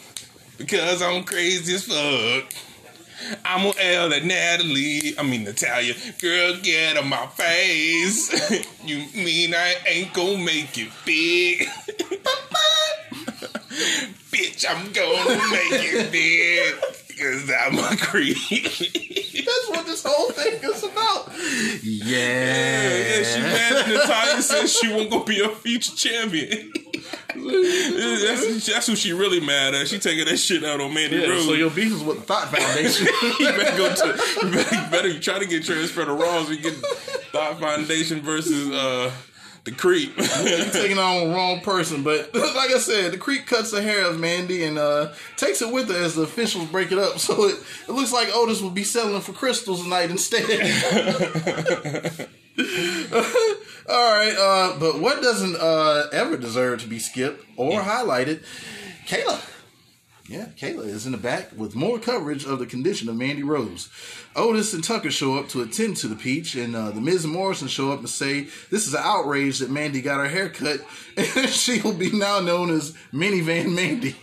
because I'm crazy as fuck. I'm gonna L at Natalie. I mean Natalya. Girl, get on my face. <laughs> you mean I ain't gonna make it big? <laughs> Bitch, I'm gonna make it big. Cause I'm a creep. That's what this whole thing is about. yeah, she Yeah. mad at Natalya says she won't go be a future champion. That's, that's who she really mad at. She taking that shit out on Mandy Yeah, Rose. so your beef is with the Thought Foundation. <laughs> you better go to you better, you better try to get transferred to Raw so you get Thought Foundation versus uh the creep. You're taking on the wrong person, but <laughs> like I said, the creep cuts the hair of Mandy and uh, takes it with her as the officials break it up. So it, it looks like Otis will be settling for crystals tonight instead. <laughs> <laughs> All right, uh, but what doesn't uh, ever deserve to be skipped or highlighted? Kayla. Yeah, Kayla is in the back with more coverage of the condition of Mandy Rose. Otis and Tucker show up to attend to the peach, and uh, the Miz and Morrison show up and say this is an outrage that Mandy got her hair cut, and <laughs> she will be now known as Minivan Mandy. <laughs>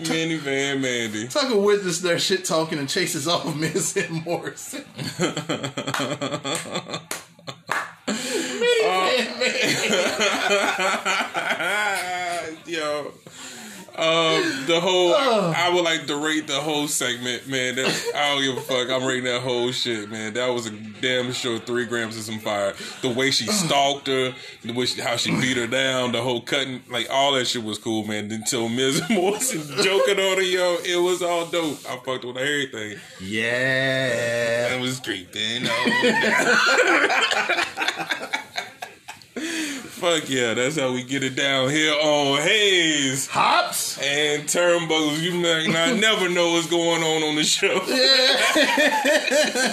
Minivan Mandy. Tucker witnessed their shit talking and chases off <laughs> Miz and Morrison. <laughs> Yo. Um, the whole <sighs> I would like to rate the whole segment, man. That, I don't give a fuck. I'm rating that whole shit, man. That was a damn sure three grams of some fire. The way she <sighs> stalked her, the way she, how she beat her down, the whole cutting, like all that shit was cool, man. Until Ms. <laughs> Morrison joking on her, yo, it was all dope. I fucked with everything. Yeah. I was creeping on. <laughs> <laughs> Fuck yeah, that's how we get it down here on Hayes Hops? and Turnbuckles. You might <laughs> not never know what's going on on the show. <laughs>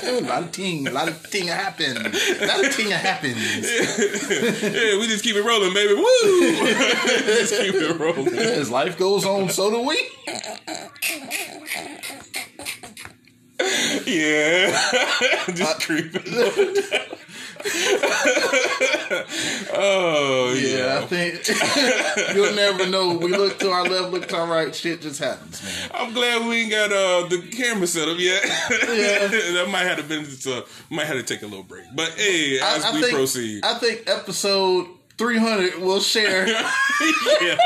a <laughs> lot of thing, a lot of thing happen. A lot of thing happens. yeah, we just keep it rolling, baby. Woo! just keep it rolling. As life goes on, so do we. Yeah, just uh, creeping. <laughs> oh Yeah, I think <laughs> you'll never know. We look to our left, look to our right, shit just happens, man. I'm glad we ain't got uh, the camera set up yet. Yeah. <laughs> that might have to been uh, might have to take a little break. But hey, as I, I we think, proceed, I think episode 300 will share. yeah.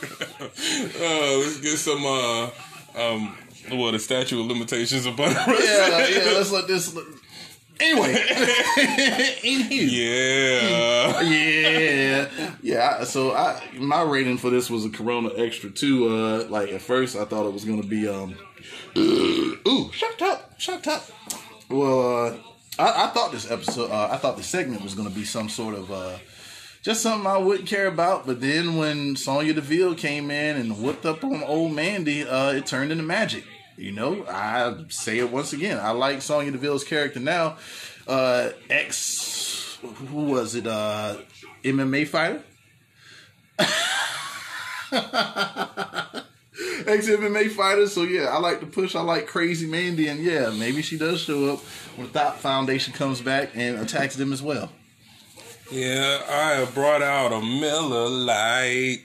uh, let's get some uh um well the statute of limitations upon yeah, yeah, let's let this. Anyway, <laughs> in here. Yeah. <laughs> yeah, yeah. So I, my rating for this was a Corona Extra too. Uh, like at first, I thought it was gonna be um, <clears throat> ooh, shut up, shut up. Well, uh, I, I thought this episode, uh, I thought the segment was gonna be some sort of uh, just something I wouldn't care about. But then when Sonya Deville came in and whipped up on old Mandy, uh, it turned into magic. You know, I say it once again. I like Sonya Deville's character now. Uh, ex, who was it? Uh, MMA fighter. <laughs> Ex MMA fighter, so yeah, I like to push. I like Crazy Mandy, and yeah, maybe she does show up when Thought Foundation comes back and attacks them as well. Yeah, I have brought out a Miller Lite.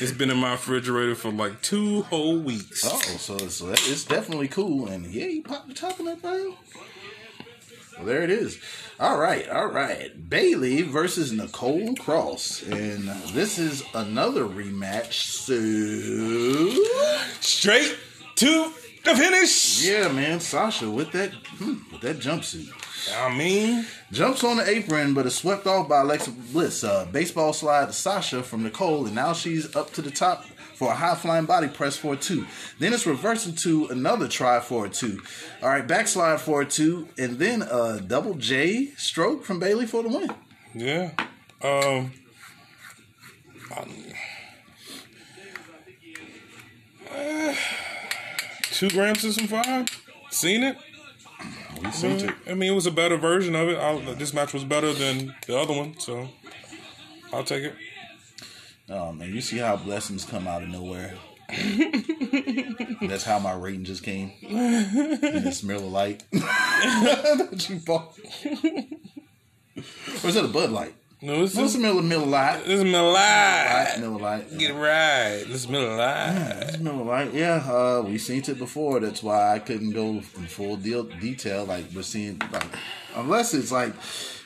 It's been in my refrigerator for like two whole weeks. Oh, so so that, it's definitely cool, and yeah, you pop the top of that thing. Well, there it is. All right, all right. Bayley versus Nicole Cross, and this is another rematch. So Straight to the finish. yeah, man, Sasha with that hmm, with that jumpsuit. I mean, Jumps on the apron, but is swept off by Alexa Bliss. Uh, baseball slide to Sasha from Nicole, and now she's up to the top for a high flying body press for a two. Then it's reversing to another try for a two. All right, backslide for a two, and then a double J stroke from Bayley for the win. yeah. Um. uh, <sighs> two grams of some five. Seen it. We seen it. I mean, it was a better version of it. i this match was better than the other one, so I'll take it. Oh man, you see how blessings come out of nowhere. That's how my rating just came. And the smell of light <laughs> that you bought. Or is that a Bud Light? No, this What's is the Miller Miller Lite? this is Miller Lite. Miller Lite. Get it right. This is Miller Lite. Miller Lite. Yeah, uh, we seen it before. That's why I couldn't go in full deal, detail. Like we're seeing, like unless it's like,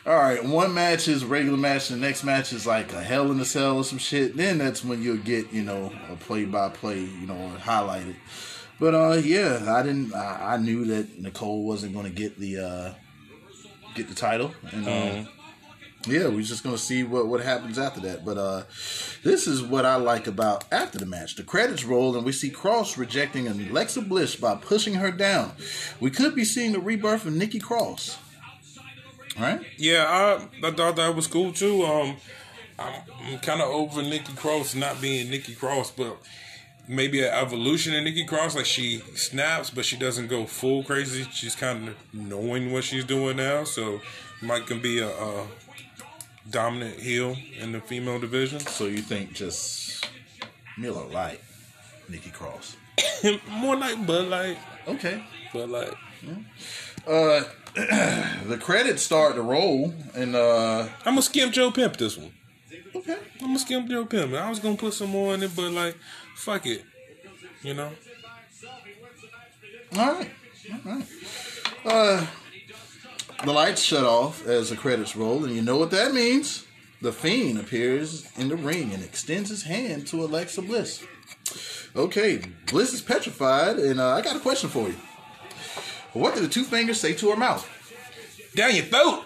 all right, one match is a regular match, and the next match is like a Hell in a Cell or some shit. Then that's when you'll get you know a play by play, you know, highlighted. But uh, yeah, I didn't. I, I knew that Nicole wasn't going to get the uh, get the title, and uh, yeah, we're just gonna see what what happens after that. But uh, this is what I like about after the match. The credits roll, and we see Cross rejecting Alexa Bliss by pushing her down. We could be seeing the rebirth of Nikki Cross, right? Yeah, I, I thought that was cool too. Um, I'm, kind of over Nikki Cross not being Nikki Cross, but maybe an evolution in Nikki Cross. Like she snaps, but she doesn't go full crazy. She's kind of knowing what she's doing now, so might can be a, a dominant heel in the female division. So you think just Miller Lite, Nikki Cross? <coughs> More like Bud Light, Okay. Bud Light. Uh, <clears throat> the credits start to roll, and uh, I'm gonna skip Joe Pimp this one. okay. I'm gonna skip Joe Pimp. I was gonna put some more in it, but like, fuck it. You know? All right. All right. Uh, the lights shut off as the credits roll, and you know what that means. The Fiend appears in the ring and extends his hand to Alexa Bliss. Okay, Bliss is petrified, and uh, I got a question for you. What did the two fingers say to her mouth? Down your throat.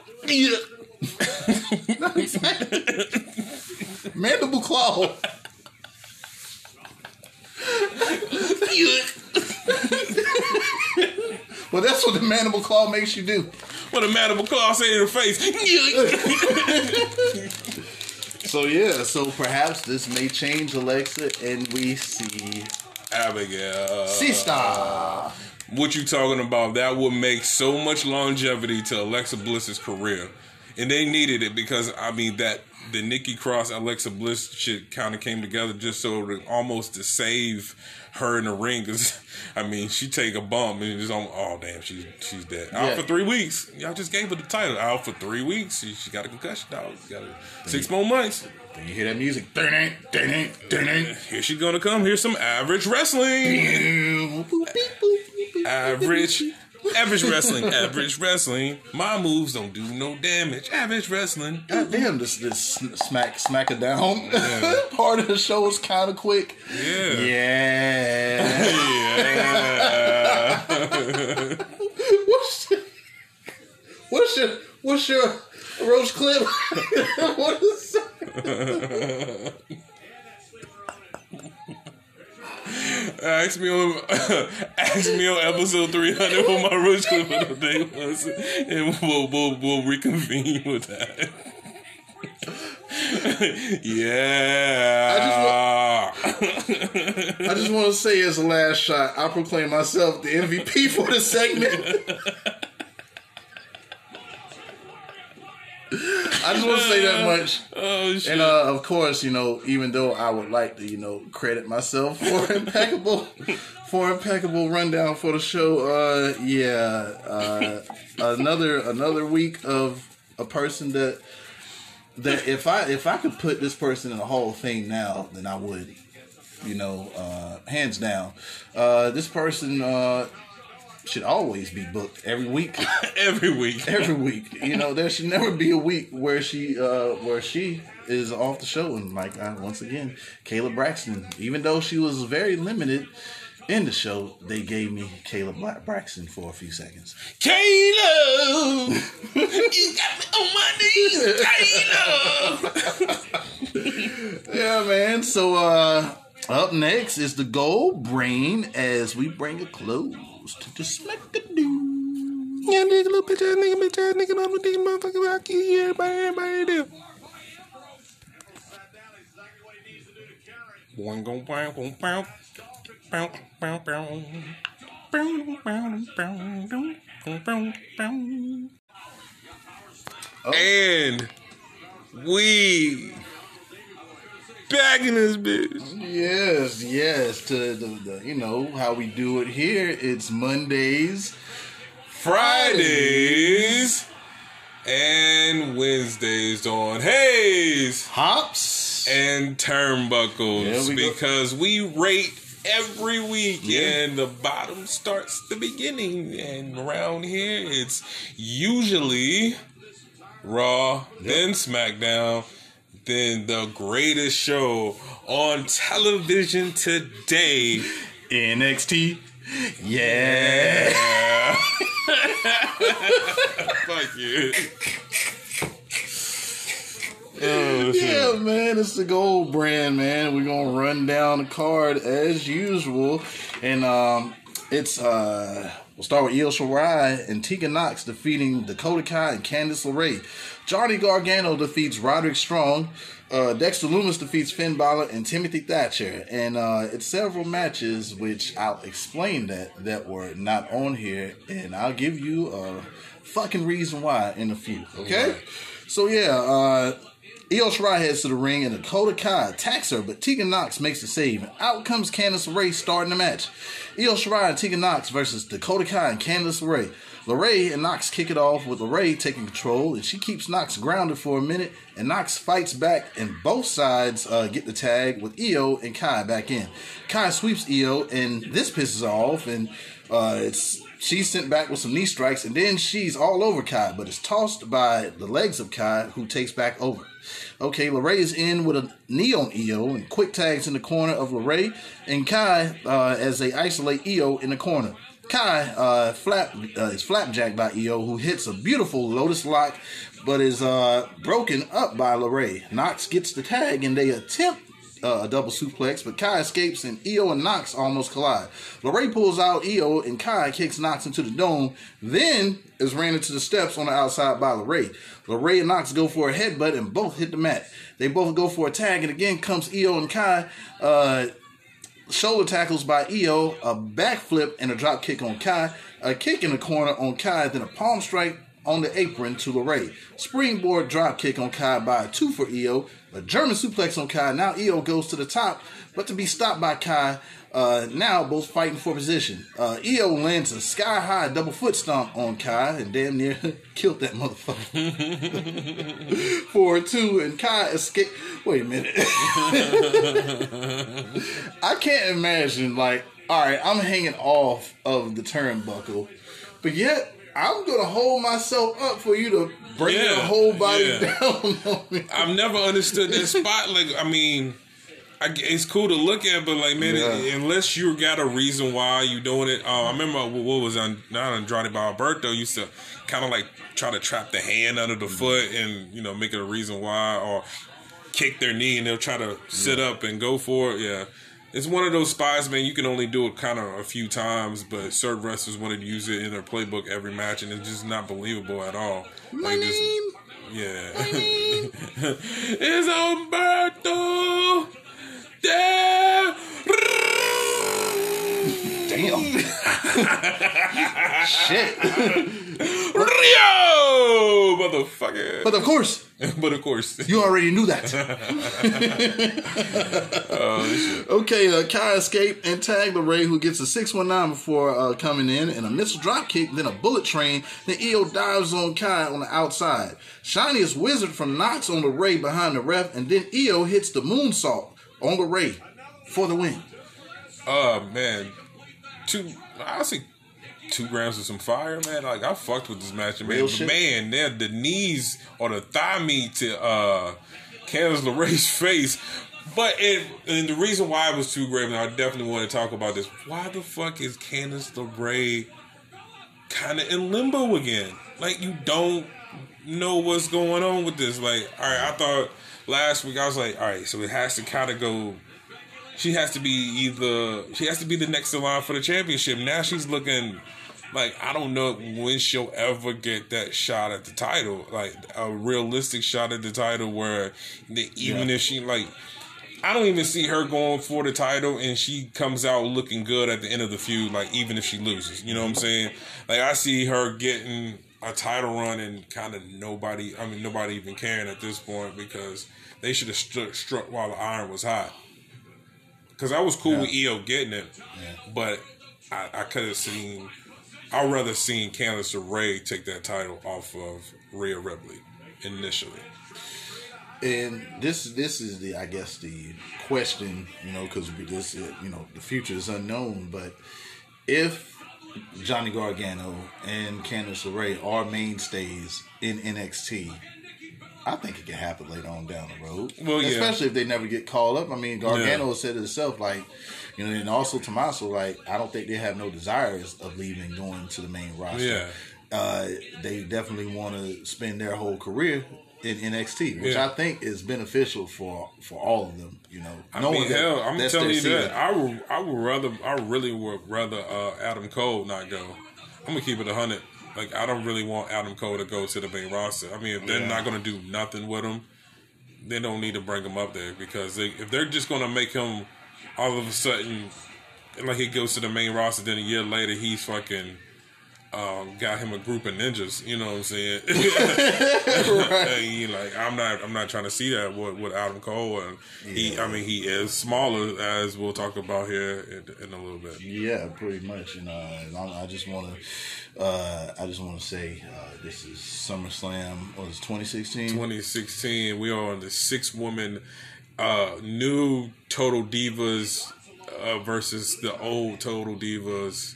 Mandible claw. <laughs> well, that's what the mandible claw makes you do. What a mandible claw say in her face. <laughs> So yeah, so perhaps this may change Alexa, and we see Abigail. Sister. What you talking about? That would make so much longevity to Alexa Bliss's career, and they needed it because I mean that the Nikki Cross Alexa Bliss shit kind of came together just so to almost to save her in the ring. Cause I mean she take a bump and just on oh damn she's she's dead out for three weeks. Y'all just gave her the title out for three weeks. She, she got a concussion. Dog. Got a, six more months. Then you hear that music. Here she gonna come. Here's some average wrestling. Boop, beep, boop, beep, beep, Average. Average wrestling, average wrestling. My moves don't do no damage. Average wrestling. God damn, this this smack smack it down. <laughs> Part of the show is kind of quick. Yeah. Yeah. Yeah. <laughs> what's your, what's your what's your roast clip? <laughs> what is ask me on <laughs> ask me on episode three hundred what my roach clip of the day was, and we'll we'll, we'll reconvene with that. <laughs> yeah. I just want to say as a last shot, I proclaim myself the MVP for the segment. <laughs> say that much. oh shit. And uh, of course, you know, even though I would like to, you know, credit myself for <laughs> impeccable, for impeccable rundown for the show. Uh, yeah, uh, another another week of a person that that if I if I could put this person in the Hall of Fame now, then I would. You know, uh, hands down. Uh, this person uh, should always be booked every week <laughs> Every week. <laughs> every week. You know, there should never be a week where she uh where she is off the show. And like uh, once again, Kayla Braxton, even though she was very limited in the show, they gave me Kayla Bla- Braxton for a few seconds. Kayla, <laughs> you got me on my knees, Kayla. Yeah, man. So uh up next is the gold brain as we bring a close to the smackadoo. Yeah, nigga, little bitch ass nigga, bitch ass nigga, I'm these motherfuckers out here, everybody, everybody there. One go pow pow pow pow pow pow. Bow, bow, bow, bow, bow, bow. And we back in this bitch. Yes, yes. To the, the you know how we do it here. It's Mondays, Fridays and Wednesdays on Hayes hops, and turnbuckles we go. because we rate every week Yeah. and the bottom starts the beginning and around here it's usually raw then smackdown then the greatest show on television today NXT. Yeah. yeah <laughs> fuck you oh shit Yeah, man, it's the gold brand, man. We're gonna run down the card as usual, and um, it's uh, we'll start with Io Shirai and Tegan Nox defeating Dakota Kai and Candice LeRae. Johnny Gargano defeats Roderick Strong. Uh, Dexter Lumis defeats Finn Balor and Timothy Thatcher, and uh, it's several matches which I'll explain that that were not on here, and I'll give you a fucking reason why in a few. Okay. Right. So yeah, uh, Io Shirai heads to the ring and Dakota Kai attacks her, but Tegan Nox makes the save. And out comes Candice LeRae starting the match. Io Shirai and Tegan Nox versus Dakota Kai and Candice LeRae. LeRae and Nox kick it off with LeRae taking control, and she keeps Nox grounded for a minute, and Nox fights back, and both sides uh, get the tag with Io and Kai back in. Kai sweeps Io, and this pisses her off, and uh, it's she's sent back with some knee strikes, and then she's all over Kai, but it's tossed by the legs of Kai, who takes back over. Okay, LeRae is in with a knee on Io and quick tags in the corner of LeRae and Kai uh, as they isolate Io in the corner. Kai uh, flap uh, is flapjacked by Io, who hits a beautiful Lotus lock, but is uh, broken up by LeRae. Nox gets the tag and they attempt uh, a double suplex, but Kai escapes and Io and Nox almost collide. LeRae pulls out Io and Kai kicks Nox into the dome, then is ran into the steps on the outside by LeRae. LeRae and Nox go for a headbutt and both hit the mat. They both go for a tag, and again comes Io and Kai. Uh, shoulder tackles by Io, a backflip and a drop kick on Kai, a kick in the corner on Kai, then a palm strike on the apron to LeRae. Springboard drop kick on Kai by a two for Io, a German suplex on Kai. Now Io goes to the top, but to be stopped by Kai. Uh, now both fighting for position. Uh, Io lands a sky high double foot stomp on Kai and damn near <laughs> killed that motherfucker. <laughs> for two, and Kai escape. Wait a minute. <laughs> I can't imagine, like, all right, I'm hanging off of the turnbuckle, but yet I'm gonna hold myself up for you to bring Yeah, your whole body yeah. down on me. I've never understood that spot. Like, I mean, I, g- it's cool to look at, but like, man, Yeah. unless you got a reason why you doing it. Uh, I remember what, what was on not Andrade by Alberto used to kind of like try to trap the hand under the foot and you know make it a reason why, or kick their knee and they'll try to sit up and go for it. Yeah. It's one of those spots, man. You can only do it kind of a few times, but certain wrestlers wanted to use it in their playbook every match, and it's just not believable at all. My Like, just- name. yeah. My name. <laughs> it's Umberto Del Damn. <laughs> Shit. Rio, motherfucker. But of course, <laughs> but of course, you already knew that. <laughs> okay, uh, Kai escaped and tagged Ray who gets a 619 before uh, coming in, and a missile drop kick, then a bullet train. Then Io dives on Kai on the outside. Shining wizard from Nox on the Ray behind the ref, and then Io hits the moonsault on LeRae for the win. uh, man, two. I see two grams of some fire, man. Like I fucked with this match, man. Real But shit. man, they're the knees or the thigh meat to uh, Candice LeRae's <laughs> face. But it, and the reason why it was two grams, and I definitely want to talk about this. Why the fuck is Candice LeRae kind of in limbo again? Like you don't know what's going on with this. Like, all right, I thought last week I was like, all right, so it has to kind of go. She has to be either she has to be the next in line for the championship. Now she's looking like I don't know when she'll ever get that shot at the title, like a realistic shot at the title where the, even Yeah. if she like. I don't even see her going for the title and she comes out looking good at the end of the feud, like even if she loses. You know what I'm saying? Like I see her getting a title run and kind of nobody, I mean, nobody even caring at this point because they should have struck, struck while the iron was hot. Because I was cool with Io getting it, but I, I could have seen, I'd rather seen Candice LeRae take that title off of Rhea Ripley initially. And this this is the I guess the question, you know, because this you know the future is unknown. But if Johnny Gargano and Candice LeRae are mainstays in NXT, I think it can happen later on down the road. Well, yeah. especially if they never get called up. I mean, Gargano said it himself, like you know, and also Tommaso, like I don't think they have no desires of leaving, going to the main roster. Yeah. Uh, they definitely want to spend their whole career in NXT, which Yeah. I think is beneficial for for all of them. You know, I knowing mean, that hell, I'm telling you that I would, I would rather, I really would rather uh, Adam Cole not go. I'm gonna keep it a hundred. Like I don't really want Adam Cole to go to the main roster. I mean, if they're Yeah. not gonna do nothing with him, they don't need to bring him up there because they, if they're just gonna make him all of a sudden like he goes to the main roster, then a year later he's fucking um, got him a group of ninjas. You know what I'm saying? <laughs> <laughs> And he like I'm not I'm not trying to see that with, with Adam Cole, and he I mean he is smaller as we'll talk about here in, in a little bit. Yeah, pretty much. And I, I just want to, uh, I just want to say, uh, this is SummerSlam. What is 2016? 2016. We are on the six woman uh, new Total Divas uh, versus the old Total Divas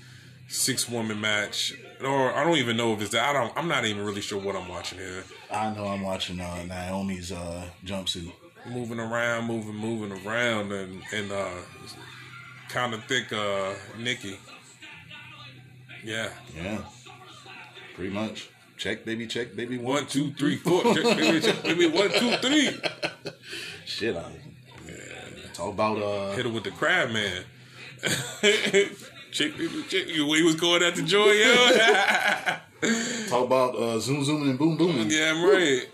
six woman match. Or I don't even know if it's that. I don't. I'm not even really sure what I'm watching here. I know I'm watching uh, Naomi's uh, jumpsuit. Moving around, moving, moving around, and and uh, kind of thick uh, Nikki. Yeah. Yeah, pretty much. Check, baby, check, baby. One, two, three, four. Check, baby, check, baby. One, two, three. <laughs> Shit, I talk about uh, Hit her with the crab man. <laughs> chick, chick. You he was going at the joy, yeah. <laughs> talk about uh, zoom, zooming, and boom, booming. yeah, I'm right.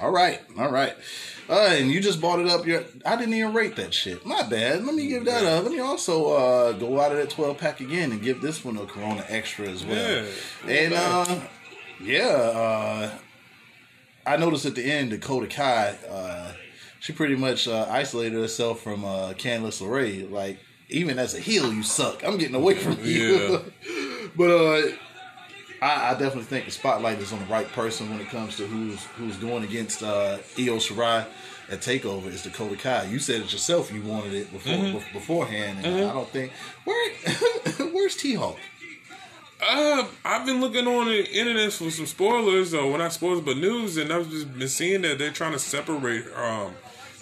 All right, all right. Uh, and you just bought it up. Your I didn't even rate that shit. My bad. Let me give that up. Let me also uh, go out of that twelve pack again and give this one a Corona Extra as well. Yeah. And uh, yeah, uh, I noticed at the end Dakota Kai, uh, she pretty much uh, isolated herself from uh, Candice LeRae. Like even as a heel, you suck. I'm getting away from you. <laughs> but uh, I, I definitely think the spotlight is on the right person when it comes to who's who's going against uh, Io Shirai at Takeover. is Dakota Kai. You said it yourself. You wanted it before bef- beforehand, and I don't think where <laughs> where's T Hawk. Uh, I've been looking on the internet for some spoilers, or well, not spoilers, but news, and I've just been seeing that they're trying to separate um,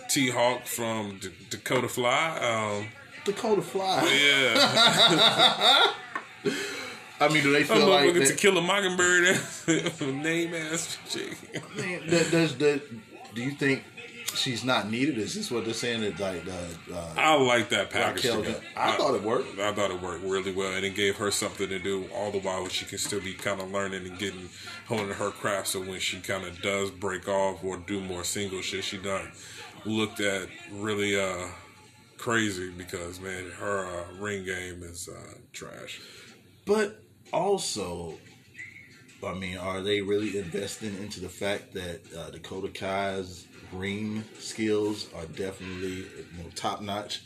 T Hawk from D- Dakota Fly. Um, Dakota Fly. yeah, <laughs> I mean, do they I'm feel like looking to that, kill a mockingbird <laughs> name ass chick. that- does that? Do you think she's not needed? Is this what they're saying? That like uh, uh, I like that package. Raquel? together. I thought it worked. I thought it worked really well, and it gave her something to do all the while she can still be kind of learning and getting honing her craft. So when she kind of does break off or do more single shit, she done looked at really uh crazy because man, her uh, ring game is uh, trash. But also, I mean, are they really investing into the fact that uh, Dakota Kai's ring skills are definitely you know, top notch?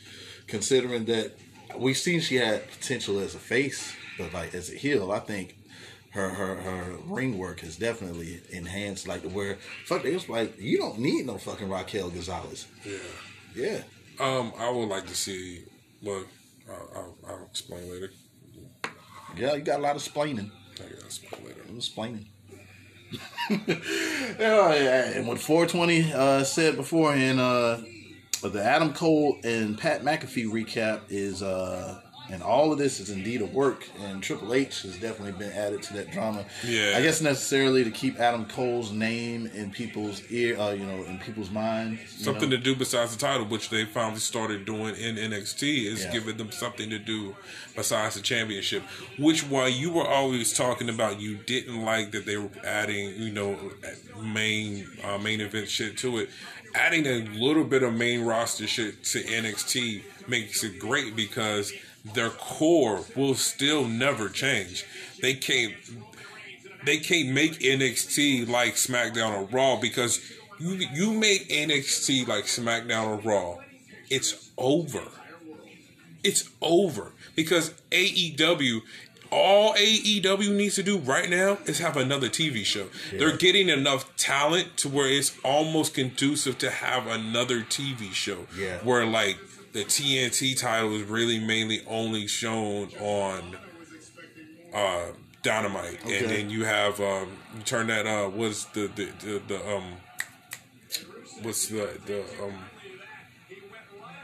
Considering that we've seen she had potential as a face, but like as a heel, I think her her her ring work has definitely enhanced. Like where fuck, it was like you don't need no fucking Raquel Gonzalez. Yeah. Yeah, Um, I would like to see. Well, I'll, I'll, I'll explain later. yeah, you got a lot of splaining. I gotta explain later. Was explaining. <laughs> yeah, and what 420 uh, said beforehand, uh, the Adam Cole and Pat McAfee recap is, uh, and all of this is indeed a work, and Triple H has definitely been added to that drama. Yeah. I guess necessarily to keep Adam Cole's name in people's ear, uh, you know, in people's mind. something know? to do besides the title, which they finally started doing in NXT, is Yeah. giving them something to do besides the championship. Which, while you were always talking about, you didn't like that they were adding, you know, main uh, main event shit to it. Adding a little bit of main roster shit to NXT makes it great because their core will still never change. They can't they can't make NXT like SmackDown or Raw because you you make NXT like SmackDown or Raw, it's over. It's over because AEW, all AEW needs to do right now is have another TV show. They're getting enough talent to where it's almost conducive to have another TV show. Yeah. Where like the TNT title is really mainly only shown on uh Dynamite, Okay. and then you have um, you turn that uh, what's the the, the the um what's the the um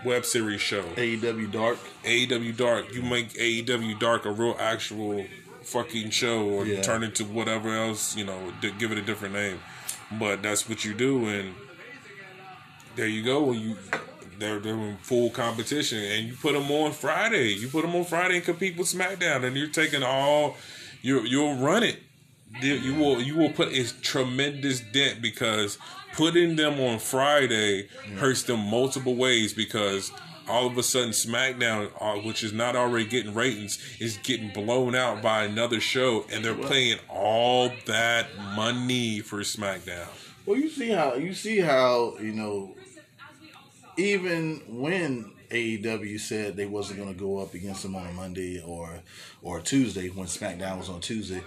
web series show AEW Dark. AEW Dark. You make AEW Dark a real actual fucking show, or Yeah. turn it to whatever else you know, give it a different name. But that's what you do, and there you go. When you they're they're in full competition, and you put them on Friday. You put them on Friday and compete with SmackDown, and you're taking all you you'll run it. You will you will put a tremendous dent because putting them on Friday hurts them multiple ways because all of a sudden SmackDown, uh, which is not already getting ratings, is getting blown out by another show, and they're paying all that money for SmackDown. Well, you see how you see how you know, even when AEW said they wasn't going to go up against them on a Monday or or Tuesday when SmackDown was on Tuesday,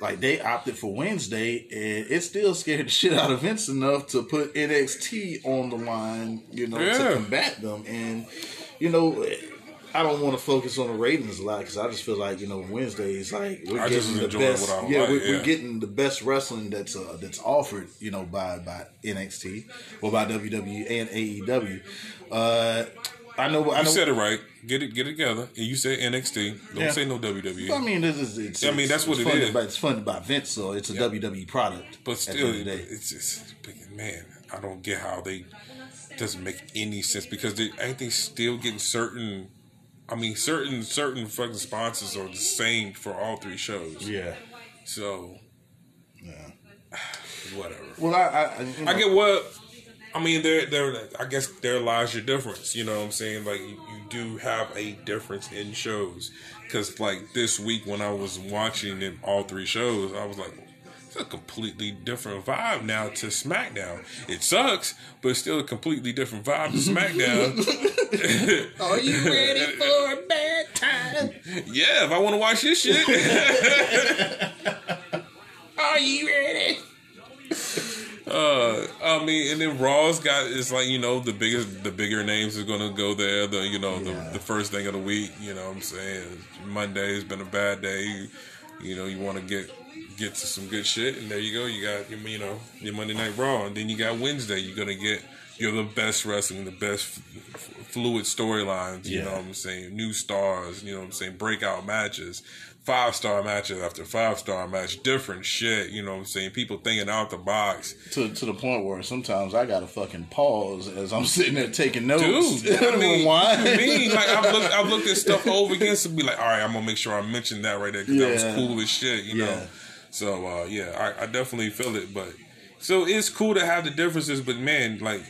like they opted for Wednesday, and it still scared the <laughs> shit out of Vince enough to put NXT on the line, you know, Yeah. to combat them. And you know, I don't want to focus on the ratings a lot because I just feel like you know Wednesdays, like we're I just getting the best. what I yeah, like, we're, yeah. we're getting the best wrestling that's uh, that's offered, you know, by by NXT or by WWE and AEW. Uh, I know. I You know. said it right. Get it, get it together. And you said NXT. Don't Yeah. say no WWE. I mean, this is. It's, I mean, that's what it funded is. By, it's funded by Vince, so it's a WWE product. But still, end of the day. it's just man. I don't get how they doesn't make any sense because they ain't they still getting certain. I mean, certain certain fucking sponsors are the same for all three shows. yeah. So Yeah. whatever. Well, I I, I, you know, I get what. I mean, there, there. I guess there lies your difference. You know what I'm saying? Like, you, you do have a difference in shows. Because, like, this week when I was watching it, all three shows, I was like, it's a completely different vibe now to SmackDown. It sucks, but it's still a completely different vibe to SmackDown. <laughs> Are you ready for a bad time? yeah, if I want to watch this shit. <laughs> Are you ready? Uh, I mean, and then Raw's got it's like you know the biggest, the bigger names are gonna go there. The you know Yeah. the, the first thing of the week. You know what I'm saying Monday's been a bad day. You, you know you want to get get to some good shit, and there you go. You got your you know your Monday Night Raw, and then you got Wednesday. You're gonna get you're the best wrestling, the best fluid storylines. You Yeah. know what I'm saying? New stars. You know what I'm saying? Breakout matches. Five star matches after five star match, different shit. You know what I'm saying? People thinking out the box. To, to the point where sometimes I gotta fucking pause as I'm <laughs> sitting there taking notes. Dude, <laughs> I mean, you mean? Like I've looked, I've looked at stuff <laughs> over again to be like, all right, I'm gonna make sure I mention that right there because that was cool as shit, you know. So uh, yeah, I, I definitely feel it, but so it's cool to have the differences, but man, like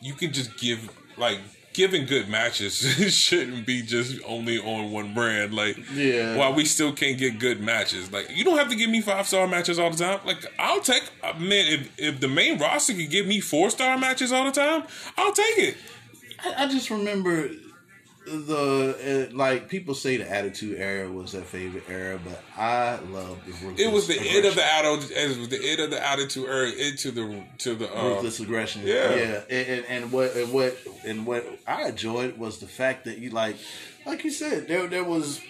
you can just give like giving good matches <laughs> shouldn't be just only on one brand. Like, Yeah. while we still can't get good matches, like you don't have to give me five star matches all the time. Like, I'll take uh, man if if the main roster can give me four star matches all the time, I'll take it. I, I just remember the uh, like people say the Attitude Era was their favorite era, but I love the ruthless It was the end of the attitude. It was the end of the attitude era into the to the uh, ruthless aggression. yeah. yeah. And, and, and what and what and what I enjoyed was the fact that you like, like you said, there there was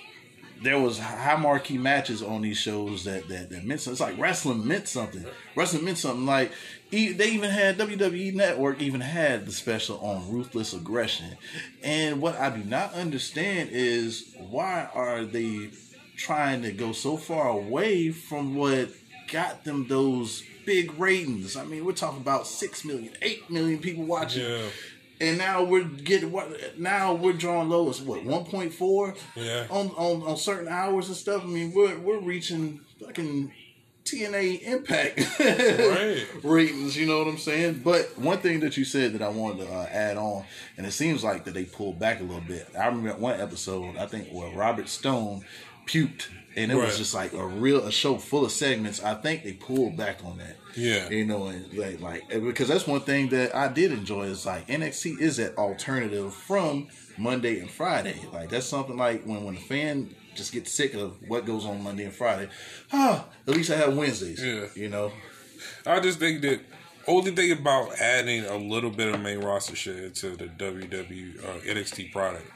there was high marquee matches on these shows that that, that meant something. It's like wrestling meant something. Wrestling meant something. Like they even had WWE Network even had the special on ruthless aggression. And what I do not understand is why are they trying to go so far away from what got them those big ratings? I mean, we're talking about six million, eight million people watching. Yeah. And now we're getting what? Now we're drawing low as what? One point four. Yeah. On, on on certain hours and stuff. I mean, we're we're reaching fucking TNA Impact <laughs> Right. ratings. You know what I'm saying? But one thing that you said that I wanted to uh, add on, and it seems like that they pulled back a little bit. I remember one episode. I think where Robert Stone puked. And it Right. was just like a real a show full of segments. I think they pulled back on that. Yeah. You know, and like, like because that's one thing that I did enjoy is like NXT is that alternative from Monday and Friday. Like that's something like when when the fan just get sick of what goes on Monday and Friday. Ah, at least I have Wednesdays. Yeah. You know. I just think that only thing about adding a little bit of main roster shit into the WWE uh, NXT product,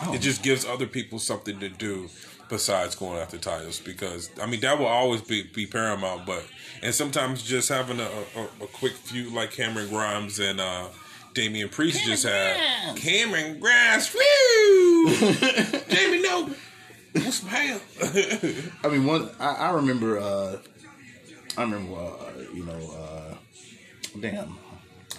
Oh. it just gives other people something to do besides going after titles. Because I mean that will always be, be paramount, but and sometimes just having a, a, a quick feud like Cameron Grimes and uh, Damian Priest just had Cameron Grimes. Woo! <laughs> Jamie, no. What's some hell? I mean, one I, I remember. uh I remember. Uh, you know. uh Damn.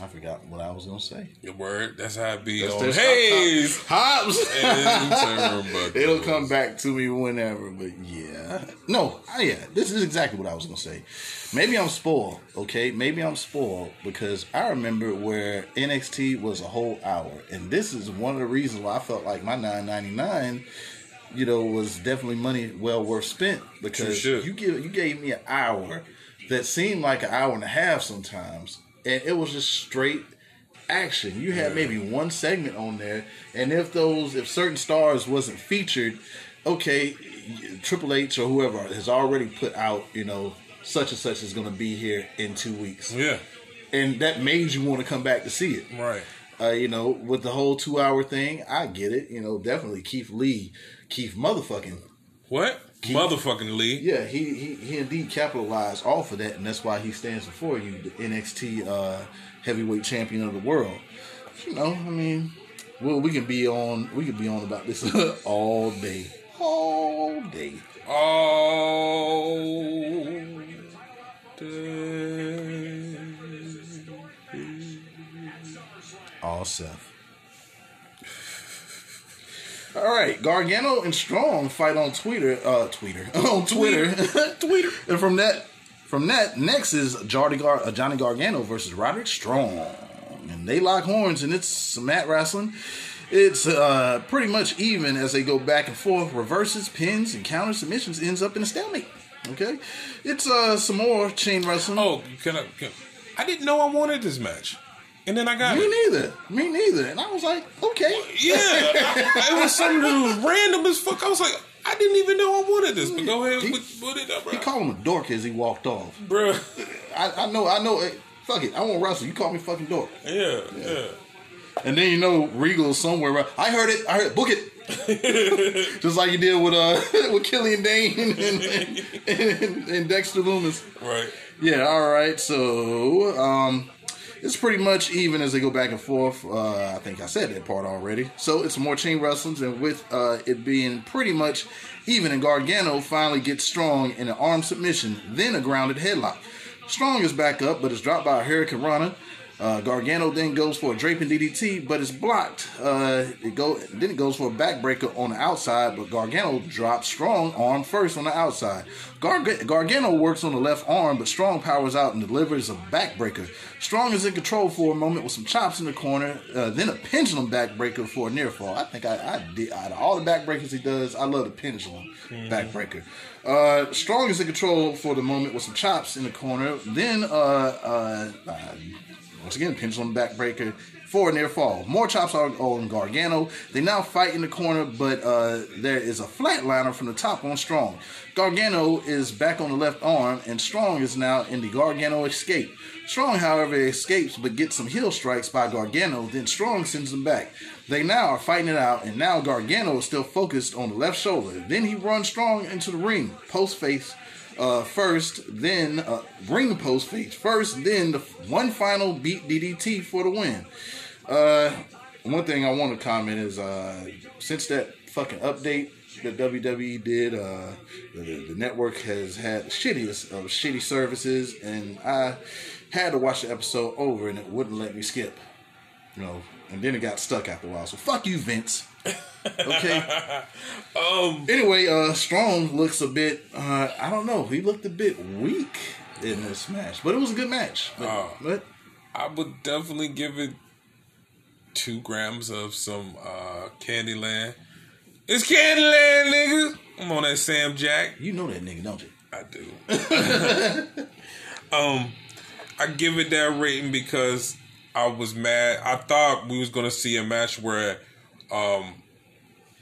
I forgot what I was gonna say. Your word. That's how it be That's on their Hayes. Hobbs. <laughs> It'll come back to me whenever, but yeah. No, I, yeah, this is exactly what I was gonna say. Maybe I'm spoiled, okay? Maybe I'm spoiled because I remember where NXT was a whole hour, and this is one of the reasons why I felt like my 9.99, you know, was definitely money well worth spent because True you give you gave me an hour that seemed like an hour and a half sometimes, and it was just straight action. You had maybe one segment on there, and if those if certain stars wasn't featured, okay, Triple H or whoever has already put out, you know, such and such is going to be here in two weeks, Yeah. and that made you want to come back to see it. Right. Uh, you know, with the whole two hour thing, I get it. You know, definitely Keith Lee, Keith motherfucking What? Motherfucking Lee. yeah, he, he he indeed capitalized off of that, and that's why he stands before you, the NXT uh, heavyweight champion of the world. You know, I mean, well, we can be on we can be on about this <laughs> all day, all day. all day. All Seth. All right, Gargano and Strong fight on Twitter. Uh, Twitter <laughs> on Twitter. <laughs> Twitter. And from that, from that, next is Johnny, Gar- uh, Johnny Gargano versus Roderick Strong, and they lock horns, and it's some mat wrestling. It's uh, pretty much even as they go back and forth. Reverses, pins, and counter submissions ends up in a stalemate. Okay, it's uh some more chain wrestling. Oh, can I? Can, I didn't know I wanted this match, and then I got me it. neither. Me neither. And I was like, okay. Yeah, I- <laughs> it was something that was random as fuck. I was like, I didn't even know I wanted this. But go ahead, He- put, put it up, bro. He called him a dork as he walked off. bro. <laughs> I, I know, I know. Hey, fuck it, I won't wrestle. You call me fucking dork. Yeah, yeah. And then you know Regal somewhere. around- I heard it. I heard it. Book it. <laughs> Just like you did with uh with Killian Dain and, and, and, and Dexter Lumis. Right. Yeah. All right. So um, it's pretty much even as they go back and forth. Uh, I think I said that part already. So it's more chain wrestlings, and with uh, it being pretty much even, and Gargano finally gets strong in an arm submission, then a grounded headlock. Strong is back up, but is dropped by a hurricanrana. Uh, Gargano then goes for a draping DDT, but it's blocked. Uh, it go then it goes for a backbreaker on the outside, but Gargano drops Strong arm first on the outside. Garg- Gargano works on the left arm, but Strong powers out and delivers a backbreaker. Strong is in control for a moment with some chops in the corner, uh, then a pendulum backbreaker for a near fall. I think I, I did out of all the backbreakers he does, I love the pendulum backbreaker. Uh, Strong is in control for the moment with some chops in the corner, then uh, uh, uh, once again, pendulum backbreaker for near fall. More chops are on Gargano. They now fight in the corner, but uh, there is a flatliner from the top on Strong. Gargano is back on the left arm, and Strong is now in the Gargano escape. Strong, however, escapes but gets some heel strikes by Gargano. Then Strong sends him back. They now are fighting it out, and now Gargano is still focused on the left shoulder. Then he runs Strong into the ring, post face uh, first, then uh, ring post face first, then the one final beat DDT for the win. Uh, one thing I want to comment is uh, since that fucking update that WWE did, uh, the, the network has had shittiest of shitty services, and I had to watch the episode over, and it wouldn't let me skip. You know, and then it got stuck after a while. So fuck you, Vince. <laughs> Okay. Um. Anyway, uh, Strong looks a bit. Uh, I don't know. He looked a bit weak in this match, but it was a good match. But, Oh. but I would definitely give it two grams of some uh Candyland. It's Candyland, nigga. I'm on that Sam Jack. you know that nigga, don't you? I do. <laughs> um, I give it that rating because I was mad. I thought we was gonna see a match where um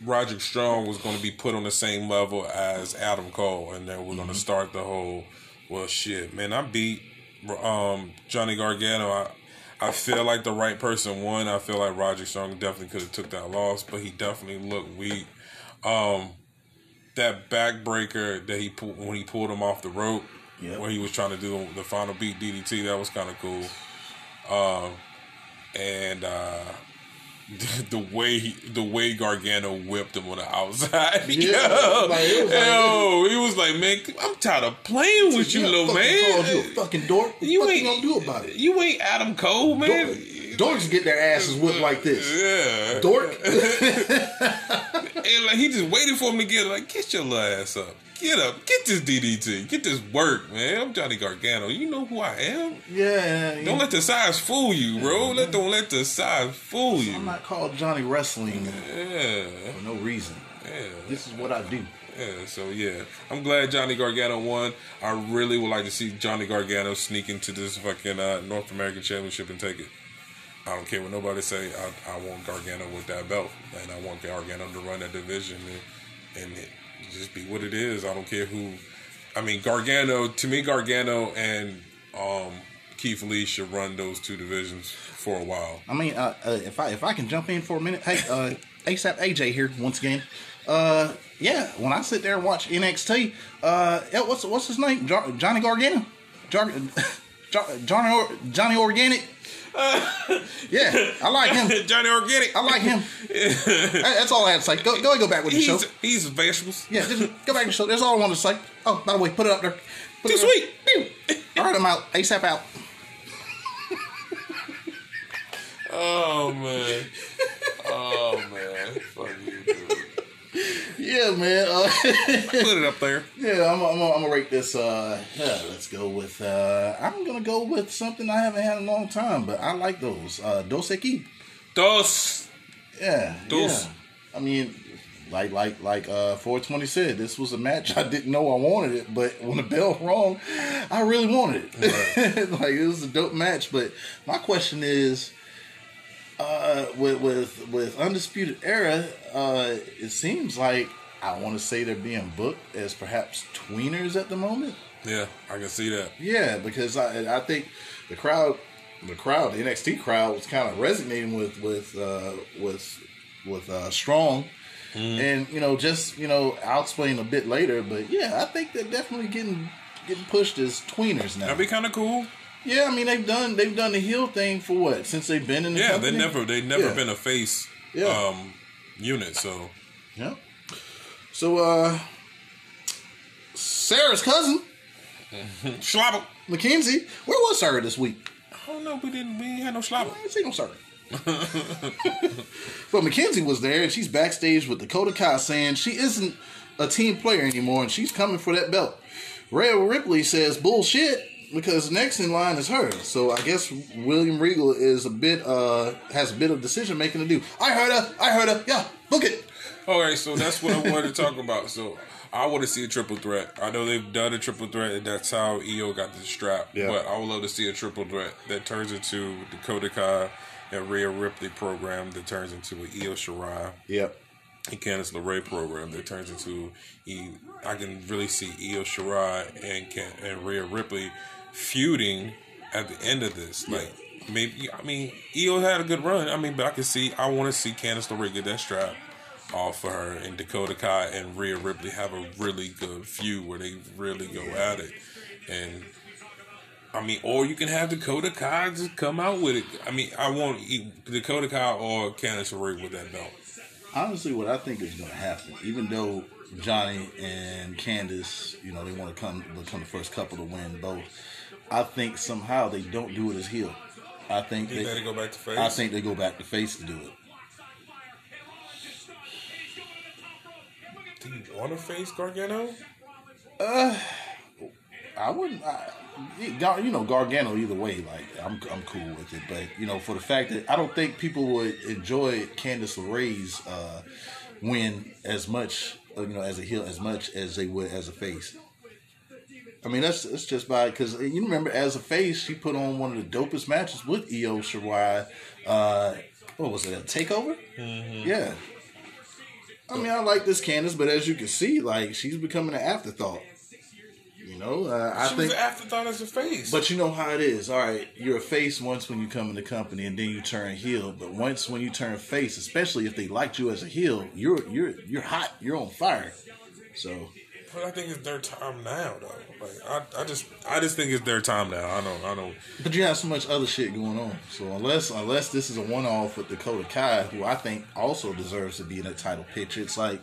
Roderick Strong was gonna be put on the same level as Adam Cole, and then we're gonna start the whole. Well, shit, man, I beat um Johnny Gargano. I I feel like the right person won. I feel like Roger Strong definitely could have took that loss, but he definitely looked weak. Um, that backbreaker that he pulled when he pulled him off the rope, Yep. where he was trying to do the final beat DDT, that was kind of cool. Um, and uh, <laughs> the way he, the way Gargano whipped him on the outside. <laughs> Yeah, Yo, like, was like- yo, he was like, man, I'm tired of playing with you, Yeah, little man. Called you a fucking dork. What You ain't you gonna do about it? You ain't Adam Cole, man. Dork- Dorks get their asses whipped like this. Yeah, Dork. <laughs> and like he just waited for him to get like, get your little ass up, get up, get this DDT, get this work, man. I'm Johnny Gargano. You know who I am. yeah. Don't let the size fool you, bro. Let don't let the size fool you. I'm not called Johnny Wrestling Yeah, for no reason. yeah. This is what I do. Yeah, so yeah, I'm glad Johnny Gargano won. I really would like to see Johnny Gargano sneak into this fucking uh, North American Championship and take it. I don't care what nobody say. I, I want Gargano with that belt, and I want Gargano to run that division and, and it just be what it is. I don't care who. I mean, Gargano to me, Gargano and um, Keith Lee should run those two divisions for a while. I mean, uh, uh, if I if I can jump in for a minute, hey, uh, <laughs> ASAP AJ here once again. Uh, yeah, when I sit there and watch NXT, uh, what's what's his name? Jo- Johnny Gargano, <laughs> Johnny Johnny Organic. Yeah, I like him. <laughs> Johnny Organic. I like him. <laughs> That- That's all I had to say. Go go go back with the show. He's he's vegetables. Yeah, just go back to the show. That's all I wanted to say. Oh, by the way, put it up there. Put Too sweet. All right, I'm out. ASAP out. <laughs> Oh man. Oh man. Fuck you, dude. Yeah, man. Uh, <laughs> Put it up there. Yeah, I'm, I'm, I'm gonna rate this. Uh, yeah, let's go with. Uh, I'm gonna go with something I haven't had in a long time, but I like those. Uh, Dos Equis. Dos. Yeah, Dos. yeah. I mean, like like like uh, 420 said, this was a match I didn't know I wanted it, but when the bell <laughs> rung, I really wanted it. <laughs> like it was a dope match. But my question is, uh, with with with undisputed era, uh, it seems like I want to say they're being booked as perhaps tweeners at the moment. Yeah, I can see that. Yeah, because I I think the crowd, the crowd, the NXT crowd was kind of resonating with with uh, with with uh, Strong, and you know just you know I'll explain a bit later, but yeah, I think they're definitely getting getting pushed as tweeners now. That'd be kind of cool. Yeah, I mean they've done they've done the heel thing for what since they've been in the Yeah, company? they never they never Yeah. been a face Yeah. um unit. So Yeah. So, uh, Sarah's cousin, <laughs> Schlabber. McKenzie where was Sarah this week? I oh, no, we didn't. We had no Schlabber. I didn't see no <laughs> Sarah. but Mackenzie was there, and she's backstage with Dakota Kai saying she isn't a team player anymore, and she's coming for that belt. Rhea Ripley says bullshit because next in line is her. So I guess William Regal is a bit uh has a bit of decision making to do. I heard her. I heard her. Yeah, book it. All right, so that's what I <laughs> wanted to talk about. So I want to see a triple threat. I know they've done a triple threat, and that's how Io got the strap. Yeah. But I would love to see a triple threat that turns into Dakota Kai and Rhea Ripley program that turns into an Io Shirai Yep. and Candice LeRae program that turns into E. I can really see Io Shirai and Can, and Rhea Ripley feuding at the end of this. Like maybe I mean Io had a good run. I mean, but I can see I want to see Candice LeRae get that strap off for her and Dakota Kai and Rhea Ripley have a really good feud where they really go at it and. I mean, or you can have Dakota Kai just come out with it. I mean, I want Dakota Kai or Candice LeRae with that belt. honestly, what I think is going to happen, even though Johnny and Candice, you know, they want to come become the first couple to win both, I think somehow they don't do it as heel. I think You they, go back to face. I think they go back to face to do it. Do you want to face Gargano? Uh, I wouldn't. I, you know, Gargano. Either way, like I'm, I'm cool with it. But you know, for the fact that I don't think people would enjoy Candice LeRae's uh, win as much, uh, you know, as a heel as much as they would as a face. I mean, that's that's just by because you remember as a face, she put on one of the dopest matches with Io Shirai. Uh, what was it? A takeover? Yeah. I mean, I like this Candice, but as you can see, like she's becoming an afterthought. You know, uh, I She think was an afterthought as a face. but you know how it is. All right, you're a face once when you come in the company, and then you turn heel. But once when you turn face, especially if they liked you as a heel, you're you're you're hot. You're on fire. So I think it's their time now, though. Like I, I just, I just think it's their time now. I don't, I don't. But you have so much other shit going on. So unless unless this is a one off with Dakota Kai, who I think also deserves to be in a title picture, it's like,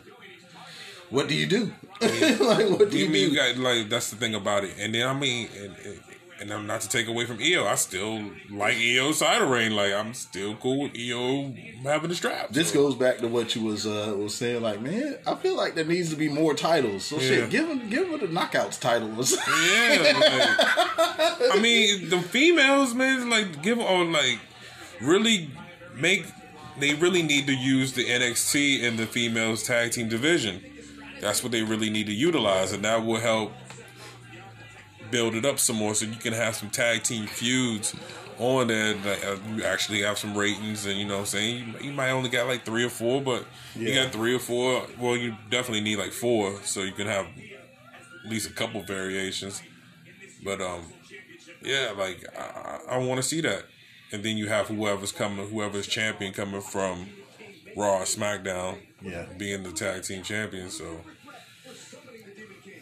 what do you do? <laughs> like, what do You you mean do? you got like that's the thing about it, and then I mean, and, and, and I'm not to take away from Io. I still like Io's title reign. Like I'm still cool with Io having the strap. This So, goes back to what you was uh, was saying. Like, man, I feel like there needs to be more titles. So Yeah. shit, give him give her the knockouts title. or something. Yeah, like, I mean the females, man, like give or like really make. They really need to use the NXT and the females tag team division. That's what they really need to utilize, and that will help build it up some more, so you can have some tag team feuds on there. Uh, you actually have some ratings, and you know what I'm saying you, you might only got like three or four, but you got three or four. Well, you definitely need like four, so you can have at least a couple variations. But um, yeah, like I, I want to see that, and then you have whoever's coming, whoever's champion coming from Raw, or SmackDown, Yeah. being the tag team champion. So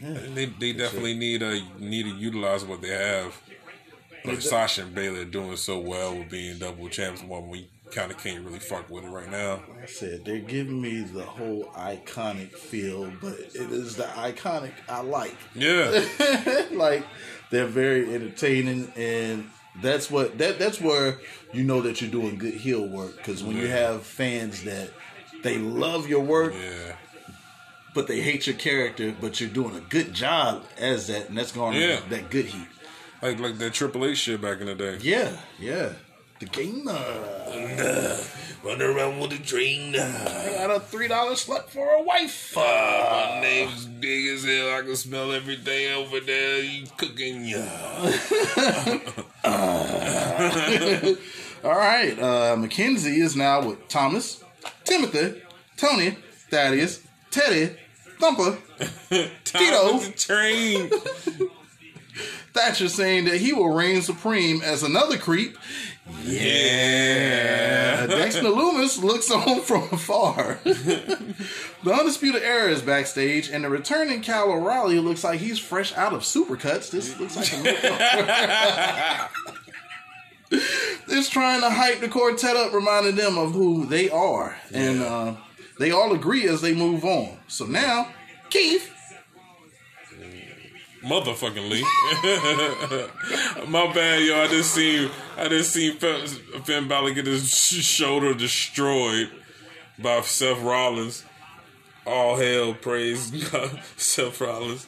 Mm. they they definitely need to need to utilize what they have. Like Sasha and Bayley are doing so well with being double champs. One we kind of can't really fuck with it right now. Like I said they're giving me the whole iconic feel, but it is the iconic I like. Yeah, <laughs> like they're very entertaining and that's what that that's where you know that you're doing good heel work because when you have fans that they love your work yeah, but they hate your character but you're doing a good job as that and that's going Yeah. that good heat like like that Triple H shit back in the day. yeah yeah the gamer Run around with a train. I got a three dollar slut for a wife Uh, My name's big as hell. I can smell everything over there. You cooking, yeah. <laughs> all right uh Mackenzie is now with Thomas Timothy Tony Thaddeus Teddy Thumper <laughs> the train. <laughs> Thatcher saying that he will reign supreme as another creep. Yeah. Dexter Lumis looks <laughs> on from afar. the Undisputed Era is backstage, and the returning Kyle O'Reilly looks like he's fresh out of Supercuts. This looks like a It's trying to hype the quartet up, reminding them of who they are. And uh, they all agree as they move on. So now, Keith Motherfucking Lee. <laughs> My bad, yo. I just seen I just seen Finn, Finn Balor get his shoulder destroyed by Seth Rollins. All hell praise God, <laughs> Seth Rollins.